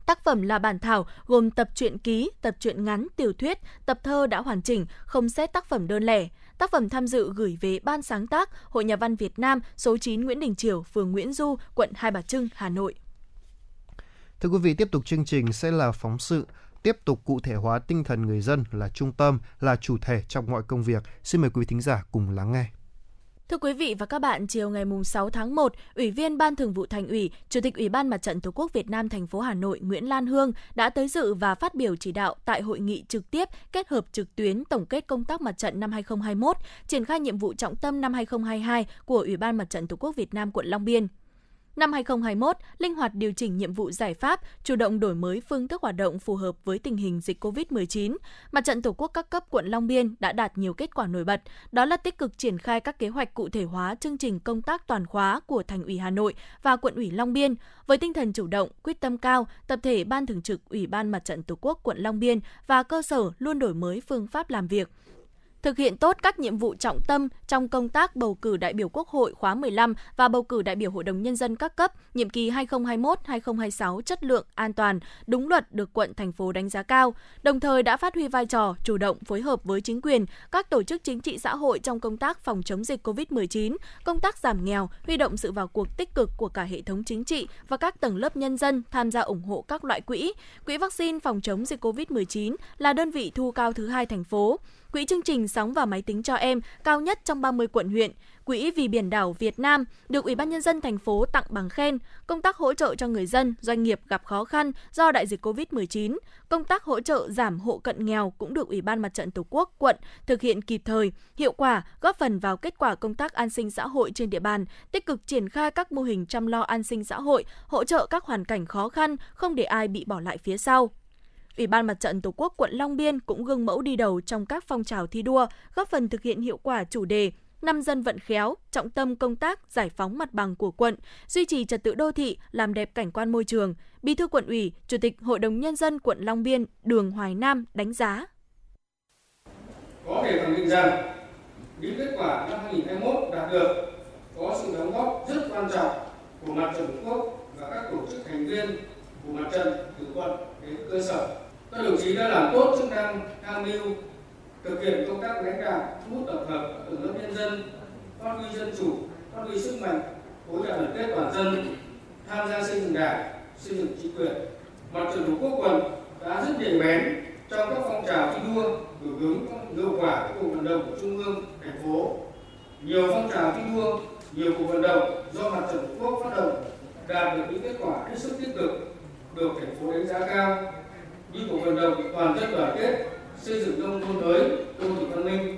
Tác phẩm là bản thảo gồm tập truyện ký, tập truyện ngắn, tiểu thuyết, tập thơ đã hoàn chỉnh, không xét tác phẩm đơn lẻ. Tác phẩm tham dự gửi về Ban sáng tác Hội Nhà văn Việt Nam, số 9 Nguyễn Đình Chiểu, phường Nguyễn Du, quận Hai Bà Trưng, Hà Nội. Thưa quý vị, tiếp tục chương trình sẽ là phóng sự tiếp tục cụ thể hóa tinh thần người dân là trung tâm, là chủ thể trong mọi công việc. Xin mời quý thính giả cùng lắng nghe. Thưa quý vị và các bạn, chiều ngày 6 tháng 1, Ủy viên Ban Thường vụ Thành ủy, Chủ tịch Ủy ban Mặt trận Tổ quốc Việt Nam thành phố Hà Nội Nguyễn Lan Hương đã tới dự và phát biểu chỉ đạo tại hội nghị trực tiếp kết hợp trực tuyến tổng kết công tác mặt trận năm 2021, triển khai nhiệm vụ trọng tâm năm 2022 của Ủy ban Mặt trận Tổ quốc Việt Nam quận Long Biên. Năm 2021, linh hoạt điều chỉnh nhiệm vụ giải pháp, chủ động đổi mới phương thức hoạt động phù hợp với tình hình dịch COVID-19. Mặt trận Tổ quốc các cấp quận Long Biên đã đạt nhiều kết quả nổi bật, đó là tích cực triển khai các kế hoạch cụ thể hóa chương trình công tác toàn khóa của Thành ủy Hà Nội và quận ủy Long Biên. Với tinh thần chủ động, quyết tâm cao, tập thể Ban Thường trực Ủy ban Mặt trận Tổ quốc quận Long Biên và cơ sở luôn đổi mới phương pháp làm việc, thực hiện tốt các nhiệm vụ trọng tâm trong công tác bầu cử đại biểu Quốc hội khóa 15 và bầu cử đại biểu Hội đồng Nhân dân các cấp nhiệm kỳ 2021-2026 chất lượng, an toàn, đúng luật được quận thành phố đánh giá cao, đồng thời đã phát huy vai trò chủ động phối hợp với chính quyền, các tổ chức chính trị xã hội trong công tác phòng chống dịch COVID-19, công tác giảm nghèo, huy động sự vào cuộc tích cực của cả hệ thống chính trị và các tầng lớp nhân dân tham gia ủng hộ các loại quỹ. Quỹ vaccine phòng chống dịch COVID-19 là đơn vị thu cao thứ hai thành phố. Quỹ chương trình Sóng và Máy tính cho em cao nhất trong 30 quận huyện. Quỹ Vì Biển đảo Việt Nam được Ủy ban Nhân dân thành phố tặng bằng khen, công tác hỗ trợ cho người dân, doanh nghiệp gặp khó khăn do đại dịch COVID-19, công tác hỗ trợ giảm hộ cận nghèo cũng được Ủy ban Mặt trận Tổ quốc quận thực hiện kịp thời, hiệu quả, góp phần vào kết quả công tác an sinh xã hội trên địa bàn, tích cực triển khai các mô hình chăm lo an sinh xã hội, hỗ trợ các hoàn cảnh khó khăn, không để ai bị bỏ lại phía sau. Ủy ban Mặt trận Tổ quốc quận Long Biên cũng gương mẫu đi đầu trong các phong trào thi đua, góp phần thực hiện hiệu quả chủ đề năm dân vận khéo, trọng tâm công tác giải phóng mặt bằng của quận, duy trì trật tự đô thị, làm đẹp cảnh quan môi trường. Bí thư quận ủy, Chủ tịch Hội đồng Nhân dân quận Long Biên Đường Hoài Nam đánh giá. Có thể khẳng định rằng những kết quả năm 2021 đạt được có sự đóng góp rất quan trọng của mặt trận Tổ quốc và các tổ chức thành viên của mặt trận từ quận đến cơ sở các đồng chí đã làm tốt chức năng tham mưu, thực hiện công tác lãnh đạo, thu hút tập hợp các tầng lớp nhân dân, phát huy dân chủ, phát huy sức mạnh khối đại đoàn kết toàn dân, tham gia xây dựng đảng, xây dựng chính quyền. Mặt trận tổ quốc quận đã rất nhạy bén trong các phong trào thi đua, hưởng ứng hiệu quả các cuộc vận động của trung ương, thành phố. Nhiều phong trào thi đua, nhiều cuộc vận động do mặt trận tổ quốc phát động đạt được những kết quả hết sức tích cực, được thành phố đánh giá cao như cuộc vận động toàn dân đoàn kết, xây dựng nông thôn mới, đô thị văn minh.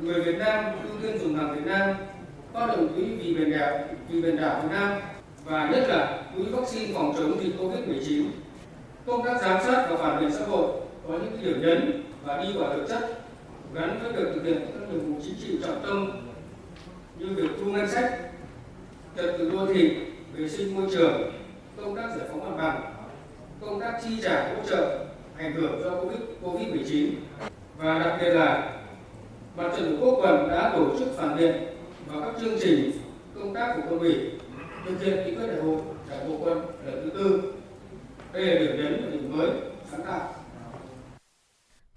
Người Việt Nam, ưu tiên dùng hàng Việt Nam, phát động quỹ vì biển đảo, vì biển đảo Việt Nam, và nhất là quỹ vaccine phòng chống dịch Covid-19 công tác giám sát và phản biện xã hội có những điểm nhấn và đi vào thực chất, gắn với việc thực hiện các nhiệm vụ chính trị trọng tâm như việc thu ngân sách, trật tự đô thị, vệ sinh môi trường, công tác giải phóng mặt bằng, công tác chi trả hỗ trợ ảnh hưởng do Covid Covid-19 và đặc biệt là Mặt trận Tổ quốc quận đã tổ chức phản biện và các chương trình công tác của quân ủy, thực hiện nghị quyết đại hội đảng bộ quân lần thứ tư. Đây là điểm nhấn và điểm mới sáng tạo.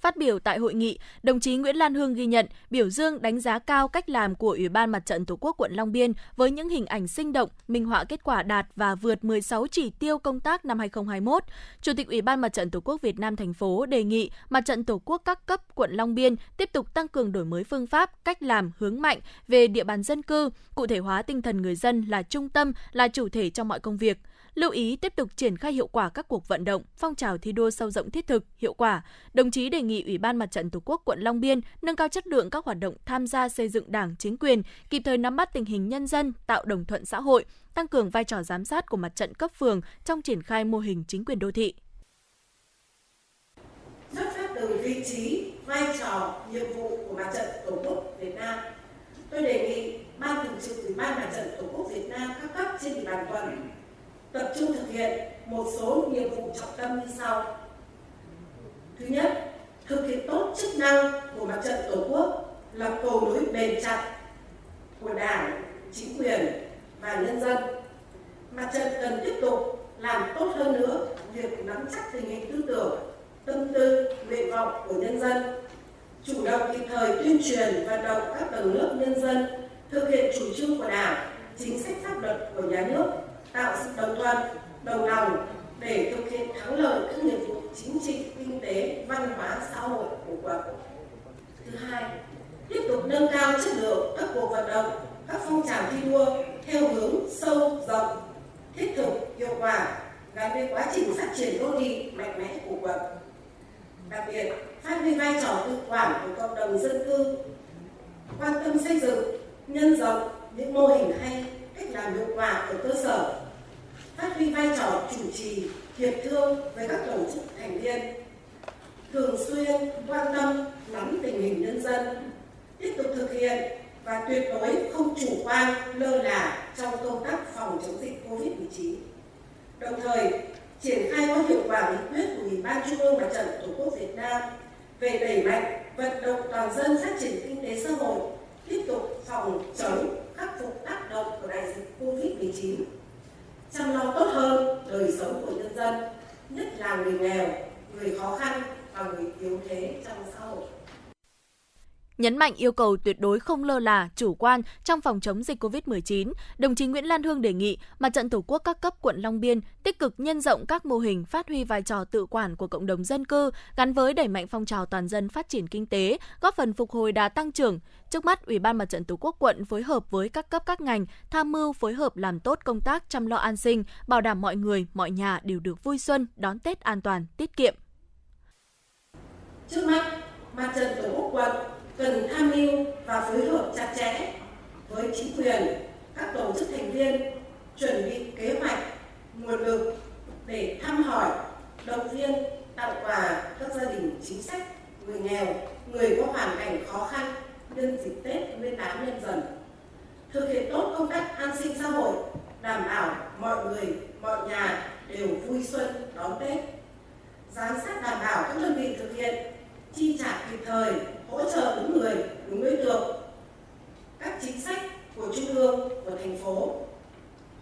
Phát biểu tại hội nghị, đồng chí Nguyễn Lan Hương ghi nhận, biểu dương đánh giá cao cách làm của Ủy ban Mặt trận Tổ quốc quận Long Biên với những hình ảnh sinh động, minh họa kết quả đạt và vượt 16 chỉ tiêu công tác năm 2021. Chủ tịch Ủy ban Mặt trận Tổ quốc Việt Nam thành phố đề nghị Mặt trận Tổ quốc các cấp quận Long Biên tiếp tục tăng cường đổi mới phương pháp, cách làm hướng mạnh về địa bàn dân cư, cụ thể hóa tinh thần người dân là trung tâm, là chủ thể trong mọi công việc – lưu ý tiếp tục triển khai hiệu quả các cuộc vận động, phong trào thi đua sâu rộng thiết thực, hiệu quả. Đồng chí đề nghị Ủy ban Mặt trận Tổ quốc quận Long Biên nâng cao chất lượng các hoạt động tham gia xây dựng Đảng, chính quyền, kịp thời nắm bắt tình hình nhân dân, tạo đồng thuận xã hội, tăng cường vai trò giám sát của mặt trận cấp phường trong triển khai mô hình chính quyền đô thị. Xuất phát từ vị trí, vai trò, nhiệm vụ của mặt trận Tổ quốc Việt Nam, tôi đề nghị Ban Thường trực Ủy ban Mặt trận Tổ quốc Việt Nam các cấp trên địa bàn quận tập trung thực hiện một số nhiệm vụ trọng tâm như sau. Thứ nhất, thực hiện tốt chức năng của mặt trận Tổ quốc là cầu nối bền chặt của Đảng, chính quyền và nhân dân. Mặt trận cần tiếp tục làm tốt hơn nữa việc nắm chắc tình hình tư tưởng, tâm tư, nguyện vọng của nhân dân, chủ động kịp thời tuyên truyền vận động các tầng lớp nhân dân thực hiện chủ trương của Đảng, chính sách pháp luật của nhà nước tạo sự đồng thuận, đồng lòng để thực hiện thắng lợi các nhiệm vụ chính trị, kinh tế, văn hóa, xã hội của quận. Thứ hai, tiếp tục nâng cao chất lượng các cuộc vận động, các phong trào thi đua theo hướng sâu rộng, thiết thực, hiệu quả gắn với quá trình phát triển đô thị mạnh mẽ của quận. Đặc biệt, phát huy vai trò tự quản của cộng đồng dân cư, quan tâm xây dựng, nhân rộng những mô hình hay cách làm hiệu quả ở cơ sở phát huy vai trò chủ trì hiệp thương với các tổ chức thành viên thường xuyên quan tâm nắm tình hình nhân dân tiếp tục thực hiện và tuyệt đối không chủ quan lơ là trong công tác phòng chống dịch Covid-19. Đồng thời, triển khai có hiệu quả nghị quyết của Ủy ban Trung ương Mặt trận Tổ quốc Việt Nam về đẩy mạnh vận động toàn dân phát triển kinh tế xã hội, tiếp tục phòng chống khắc phục tác động của đại dịch Covid-19 chăm lo tốt hơn đời sống của nhân dân, nhất là người nghèo, người khó khăn và người yếu thế trong xã hội nhấn mạnh yêu cầu tuyệt đối không lơ là, chủ quan trong phòng chống dịch COVID-19, đồng chí Nguyễn Lan Hương đề nghị Mặt trận Tổ quốc các cấp quận Long Biên tích cực nhân rộng các mô hình phát huy vai trò tự quản của cộng đồng dân cư gắn với đẩy mạnh phong trào toàn dân phát triển kinh tế, góp phần phục hồi đà tăng trưởng. Trước mắt, Ủy ban Mặt trận Tổ quốc quận phối hợp với các cấp các ngành tham mưu phối hợp làm tốt công tác chăm lo an sinh, bảo đảm mọi người, mọi nhà đều được vui xuân, đón Tết an toàn, tiết kiệm. Trước mắt, Mặt trận Tổ quốc quận cần tham mưu và phối hợp chặt chẽ với chính quyền, các tổ chức thành viên chuẩn bị kế hoạch, nguồn lực để thăm hỏi, động viên, tặng quà các gia đình chính sách, người nghèo, người có hoàn cảnh khó khăn nhân dịp Tết Nguyên đán nhân dần. Thực hiện tốt công tác an sinh xã hội, đảm bảo mọi người, mọi nhà đều vui xuân đón Tết. Giám sát đảm bảo các đơn vị thực hiện chi trả kịp thời hỗ trợ đúng người đúng đối tượng các chính sách của trung ương của thành phố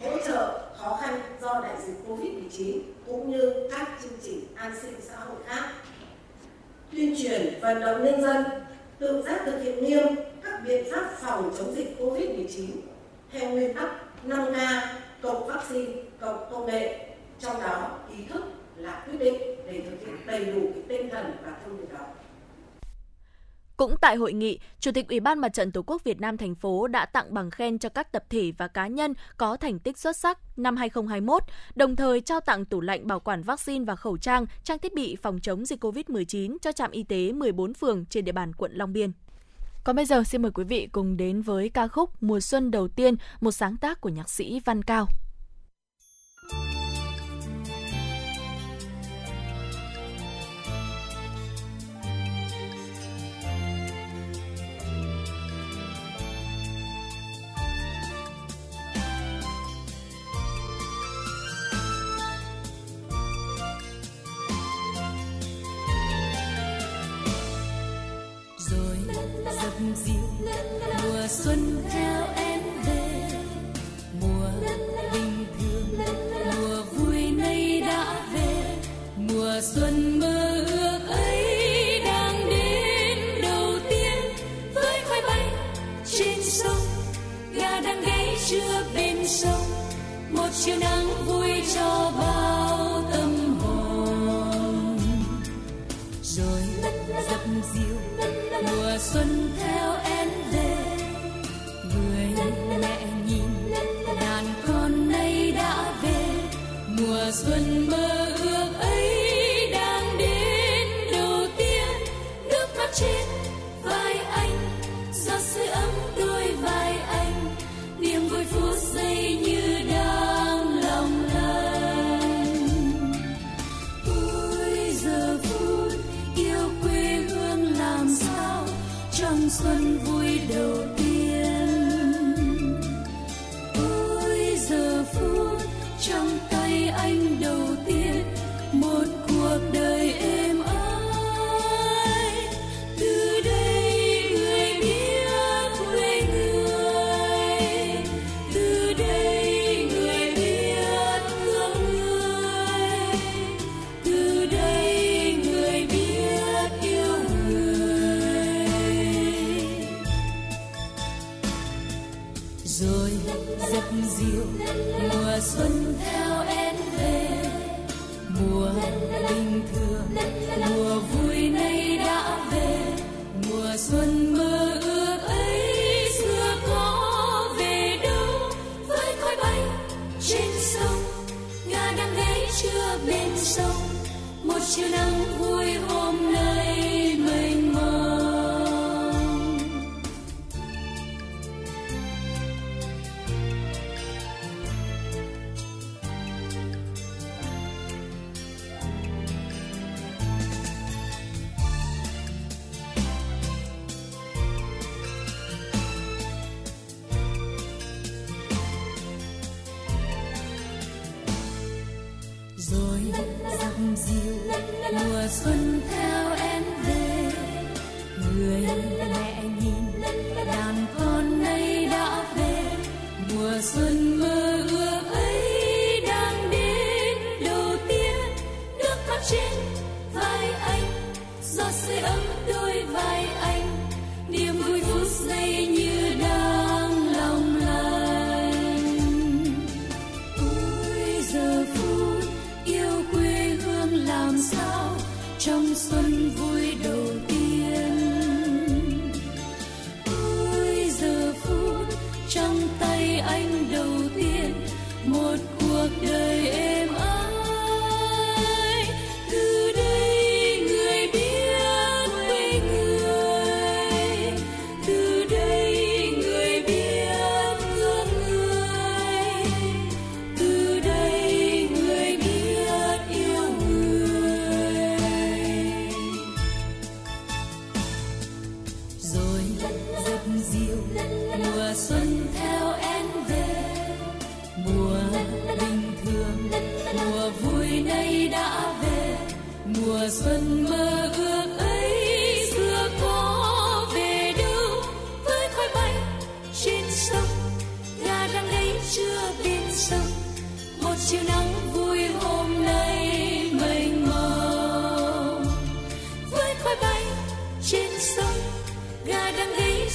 hỗ trợ khó khăn do đại dịch Covid-19 cũng như các chương trình an sinh xã hội khác. Tuyên truyền vận động nhân dân tự giác thực hiện nghiêm các biện pháp phòng chống dịch Covid-19 theo nguyên tắc 5K cộng vaccine cộng công nghệ, trong đó ý thức là quyết định để thực hiện đầy đủ cái tinh thần và thông điệp đó. Cũng tại hội nghị, Chủ tịch Ủy ban Mặt trận Tổ quốc Việt Nam thành phố đã tặng bằng khen cho các tập thể và cá nhân có thành tích xuất sắc năm 2021, đồng thời trao tặng tủ lạnh bảo quản vaccine và khẩu trang, trang thiết bị phòng chống dịch COVID-19 cho trạm y tế 14 phường trên địa bàn quận Long Biên. Còn bây giờ xin mời quý vị cùng đến với ca khúc Mùa xuân đầu tiên, một sáng tác của nhạc sĩ Văn Cao. Dịu mùa xuân theo em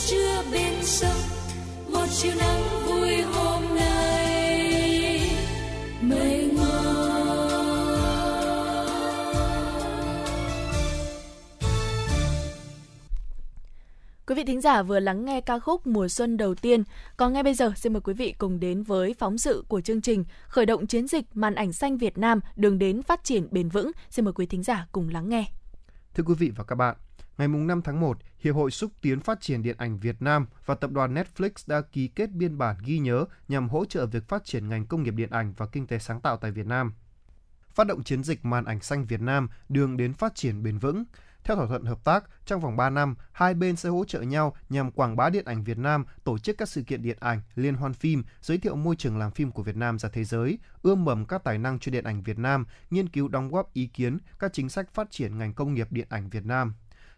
chưa bên sông một chiều nắng vui hôm nay mông Quý vị thính giả vừa lắng nghe ca khúc Mùa xuân đầu tiên. Còn ngay bây giờ xin mời quý vị cùng đến với phóng sự của chương trình Khởi động chiến dịch màn ảnh xanh Việt Nam đường đến phát triển bền vững. Xin mời quý thính giả cùng lắng nghe. Thưa quý vị và các bạn, ngày 5 tháng 1, Hiệp hội Xúc tiến Phát triển Điện ảnh Việt Nam và tập đoàn Netflix đã ký kết biên bản ghi nhớ nhằm hỗ trợ việc phát triển ngành công nghiệp điện ảnh và kinh tế sáng tạo tại Việt Nam. Phát động chiến dịch màn ảnh xanh Việt Nam đường đến phát triển bền vững. Theo thỏa thuận hợp tác, trong vòng 3 năm, hai bên sẽ hỗ trợ nhau nhằm quảng bá điện ảnh Việt Nam, tổ chức các sự kiện điện ảnh, liên hoan phim, giới thiệu môi trường làm phim của Việt Nam ra thế giới, ươm mầm các tài năng cho điện ảnh Việt Nam, nghiên cứu đóng góp ý kiến các chính sách phát triển ngành công nghiệp điện ảnh Việt Nam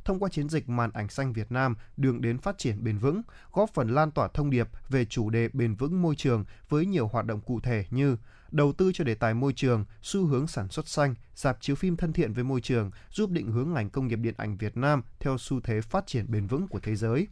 thông qua chiến dịch màn ảnh xanh Việt Nam đường đến phát triển bền vững, góp phần lan tỏa thông điệp về chủ đề bền vững môi trường với nhiều hoạt động cụ thể như đầu tư cho đề tài môi trường, xu hướng sản xuất xanh, dạp chiếu phim thân thiện với môi trường, giúp định hướng ngành công nghiệp điện ảnh Việt Nam theo xu thế phát triển bền vững của thế giới.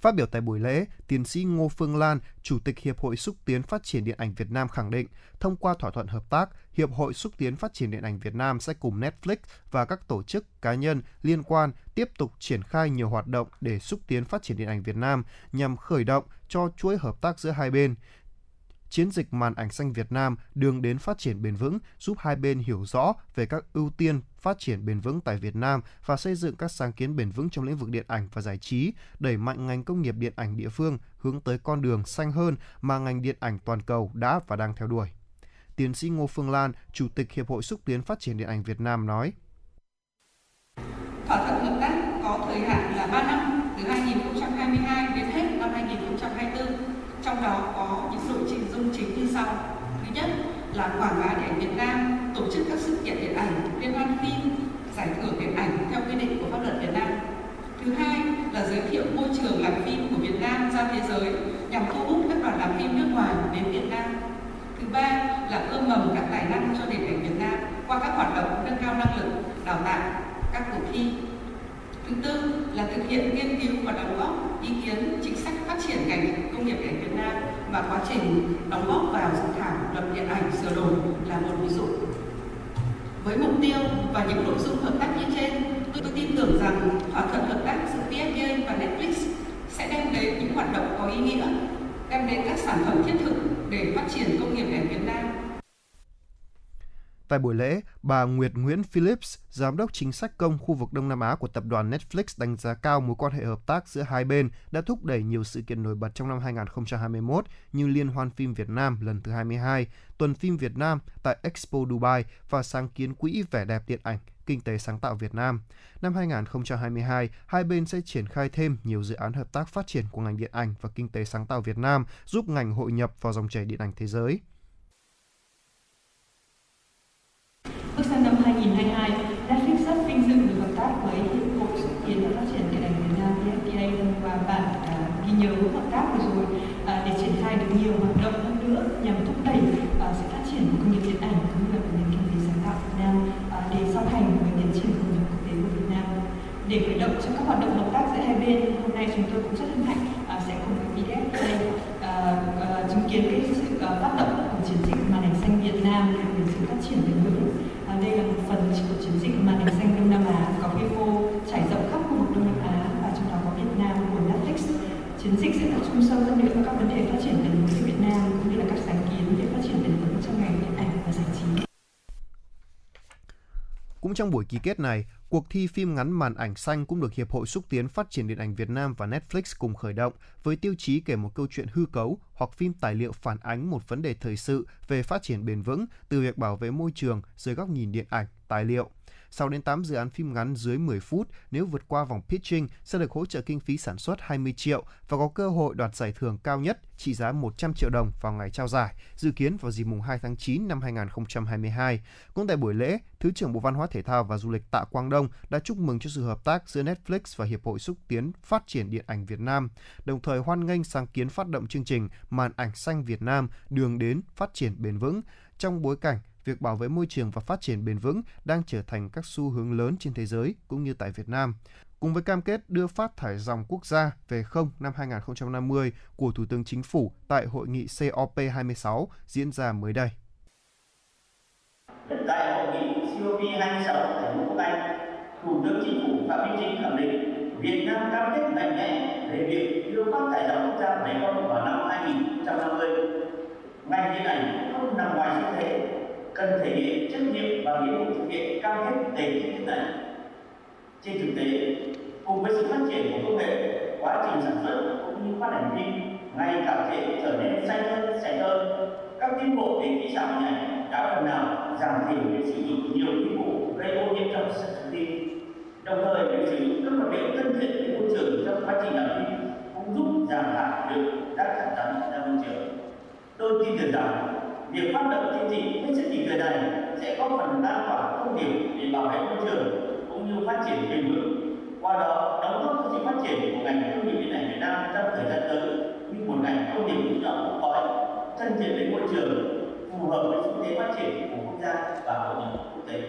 Phát biểu tại buổi lễ, tiến sĩ Ngô Phương Lan, Chủ tịch Hiệp hội Xúc tiến Phát triển Điện ảnh Việt Nam khẳng định, thông qua thỏa thuận hợp tác, Hiệp hội Xúc tiến Phát triển Điện ảnh Việt Nam sẽ cùng Netflix và các tổ chức cá nhân liên quan tiếp tục triển khai nhiều hoạt động để xúc tiến phát triển điện ảnh Việt Nam nhằm khởi động cho chuỗi hợp tác giữa hai bên chiến dịch màn ảnh xanh Việt Nam đường đến phát triển bền vững giúp hai bên hiểu rõ về các ưu tiên phát triển bền vững tại Việt Nam và xây dựng các sáng kiến bền vững trong lĩnh vực điện ảnh và giải trí, đẩy mạnh ngành công nghiệp điện ảnh địa phương hướng tới con đường xanh hơn mà ngành điện ảnh toàn cầu đã và đang theo đuổi. Tiến sĩ Ngô Phương Lan, Chủ tịch Hiệp hội Xúc tiến Phát triển Điện ảnh Việt Nam nói. Thỏa thuận hợp tác có thời hạn là 3 năm, từ 2022 đến hết năm 2024. Trong đó có những nội dung chính như sau. Thứ nhất là quảng bá điện ảnh Việt Nam, tổ chức các sự kiện điện ảnh, liên hoan phim, giải thưởng điện ảnh theo quy định của pháp luật Việt Nam. Thứ hai là giới thiệu môi trường làm phim của Việt Nam ra thế giới nhằm thu hút các đoàn làm phim nước ngoài đến Việt Nam. Thứ ba là ươm mầm các tài năng cho điện ảnh Việt Nam qua các hoạt động nâng cao năng lực, đào tạo các cuộc thi. Thứ tư là thực hiện nghiên cứu và đóng góp ý kiến chính sách phát triển ngành công nghiệp điện ảnh Việt Nam và quá trình đóng góp vào dự thảo luật điện ảnh sửa đổi là một ví dụ. Với mục tiêu và những nội dung hợp tác như trên, tôi, tin tưởng rằng thỏa thuận hợp tác giữa VFA và Netflix sẽ đem đến những hoạt động có ý nghĩa, đem đến các sản phẩm thiết thực để phát triển công nghiệp điện Việt Nam. Tại buổi lễ, bà Nguyệt Nguyễn Phillips, giám đốc chính sách công khu vực Đông Nam Á của tập đoàn Netflix đánh giá cao mối quan hệ hợp tác giữa hai bên đã thúc đẩy nhiều sự kiện nổi bật trong năm 2021 như Liên hoan phim Việt Nam lần thứ 22, Tuần phim Việt Nam tại Expo Dubai và sáng kiến Quỹ vẻ đẹp điện ảnh. Kinh tế sáng tạo Việt Nam. Năm 2022, hai bên sẽ triển khai thêm nhiều dự án hợp tác phát triển của ngành điện ảnh và kinh tế sáng tạo Việt Nam, giúp ngành hội nhập vào dòng chảy điện ảnh thế giới. Bước sang năm 2022, Netflix rất vinh dự được hợp tác với Hiệp hội xúc tiến và phát triển điện ảnh Việt Nam VFTA thông qua bản à, ghi nhớ hợp tác vừa rồi à, để triển khai được nhiều hoạt động hơn nữa nhằm thúc đẩy à, sự phát triển của công nghiệp điện ảnh cũng như là của nền kinh Để khởi động cho các hoạt động hợp tác giữa hai bên, hôm nay chúng tôi cũng rất hân hạnh à, sẽ cùng với VFDA đây à, à, chứng kiến cái sự phát động của chiến dịch màn ảnh xanh Việt Nam về sự phát triển bền vững đây là một phần của chiến dịch màn ảnh xanh Đông Nam Á có quy mô trải rộng khắp khu vực Đông Nam Á và trong đó có Việt Nam của Netflix. Chiến dịch sẽ tập trung sâu hơn nữa vào các vấn đề phát triển bền vững của Việt Nam cũng như là các sáng kiến về phát triển bền vững trong ngành điện ảnh và giải trí. Cũng trong buổi ký kết này, Cuộc thi phim ngắn màn ảnh xanh cũng được Hiệp hội xúc tiến phát triển điện ảnh Việt Nam và Netflix cùng khởi động với tiêu chí kể một câu chuyện hư cấu hoặc phim tài liệu phản ánh một vấn đề thời sự về phát triển bền vững từ việc bảo vệ môi trường dưới góc nhìn điện ảnh, tài liệu. 6 đến 8 dự án phim ngắn dưới 10 phút nếu vượt qua vòng pitching sẽ được hỗ trợ kinh phí sản xuất 20 triệu và có cơ hội đoạt giải thưởng cao nhất trị giá 100 triệu đồng vào ngày trao giải, dự kiến vào dịp mùng 2 tháng 9 năm 2022. Cũng tại buổi lễ, Thứ trưởng Bộ Văn hóa Thể thao và Du lịch Tạ Quang Đông đã chúc mừng cho sự hợp tác giữa Netflix và Hiệp hội xúc tiến phát triển điện ảnh Việt Nam, đồng thời hoan nghênh sáng kiến phát động chương trình Màn ảnh xanh Việt Nam đường đến phát triển bền vững trong bối cảnh việc bảo vệ môi trường và phát triển bền vững đang trở thành các xu hướng lớn trên thế giới cũng như tại Việt Nam. Cùng với cam kết đưa phát thải dòng quốc gia về không năm 2050 của Thủ tướng Chính phủ tại hội nghị COP26 diễn ra mới đây. Tại hội nghị COP26 tại Vương quốc Anh, Thủ tướng Chính phủ Phạm Minh Chính khẳng định Việt Nam cam kết mạnh mẽ về việc đưa phát thải dòng quốc gia về không vào năm 2050. Ngành điện ảnh không nằm ngoài xu thế cần thể hiện trách nhiệm và nghĩa vụ thực hiện cam kết đầy như thế này. Trên thực tế, cùng với sự phát triển của công nghệ, quá trình sản xuất cũng như phát hành phim ngày càng thể trở nên xanh hơn, sạch hơn. Các tiến bộ về kỹ xảo này đã phần nào giảm thiểu việc sử dụng nhiều khí cụ gây ô nhiễm trong sản xuất phim. Đồng thời, việc sử dụng các vật liệu thân thiện với môi trường trong quá trình làm phim cũng giúp giảm thiểu được rác thải rắn ra môi trường. Tôi tin tưởng rằng việc phát động chương trình hết sức kịp thời này sẽ có phần lan tỏa thông điệp để bảo vệ môi trường cũng như phát triển bền vững qua đó đóng góp cho sự phát triển của ngành công nghiệp điện ảnh Việt Nam trong thời gian tới như một ngành công nghiệp mũi nhọn cốt lõi thân thiện với môi trường phù hợp với xu thế phát triển của quốc gia và hội nhập quốc tế.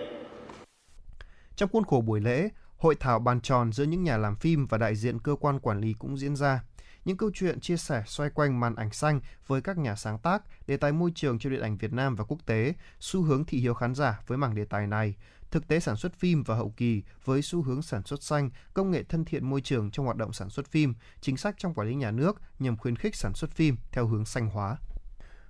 Trong khuôn khổ buổi lễ, hội thảo bàn tròn giữa những nhà làm phim và đại diện cơ quan quản lý cũng diễn ra những câu chuyện chia sẻ xoay quanh màn ảnh xanh với các nhà sáng tác, đề tài môi trường trong điện ảnh Việt Nam và quốc tế, xu hướng thị hiếu khán giả với mảng đề tài này, thực tế sản xuất phim và hậu kỳ với xu hướng sản xuất xanh, công nghệ thân thiện môi trường trong hoạt động sản xuất phim, chính sách trong quản lý nhà nước nhằm khuyến khích sản xuất phim theo hướng xanh hóa.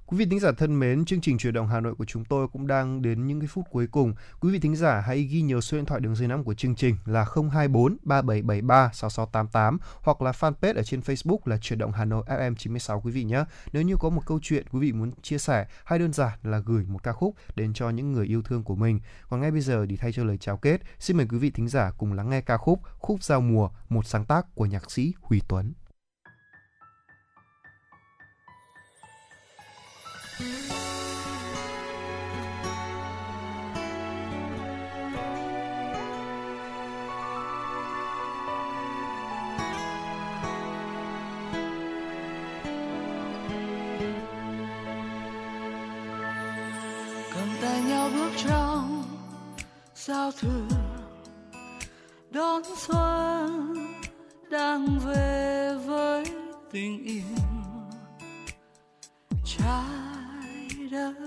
Quý vị thính giả thân mến, chương trình chuyển động Hà Nội của chúng tôi cũng đang đến những cái phút cuối cùng. Quý vị thính giả hãy ghi nhớ số điện thoại đường dây nóng của chương trình là 024 3773 6688 hoặc là fanpage ở trên Facebook là chuyển động Hà Nội FM 96 quý vị nhé. Nếu như có một câu chuyện quý vị muốn chia sẻ hay đơn giản là gửi một ca khúc đến cho những người yêu thương của mình. Còn ngay bây giờ thì thay cho lời chào kết, xin mời quý vị thính giả cùng lắng nghe ca khúc Khúc Giao Mùa, một sáng tác của nhạc sĩ Huy Tuấn. Tại nhau bước trong giao thừa đón xuân đang về với tình yêu. Trái đất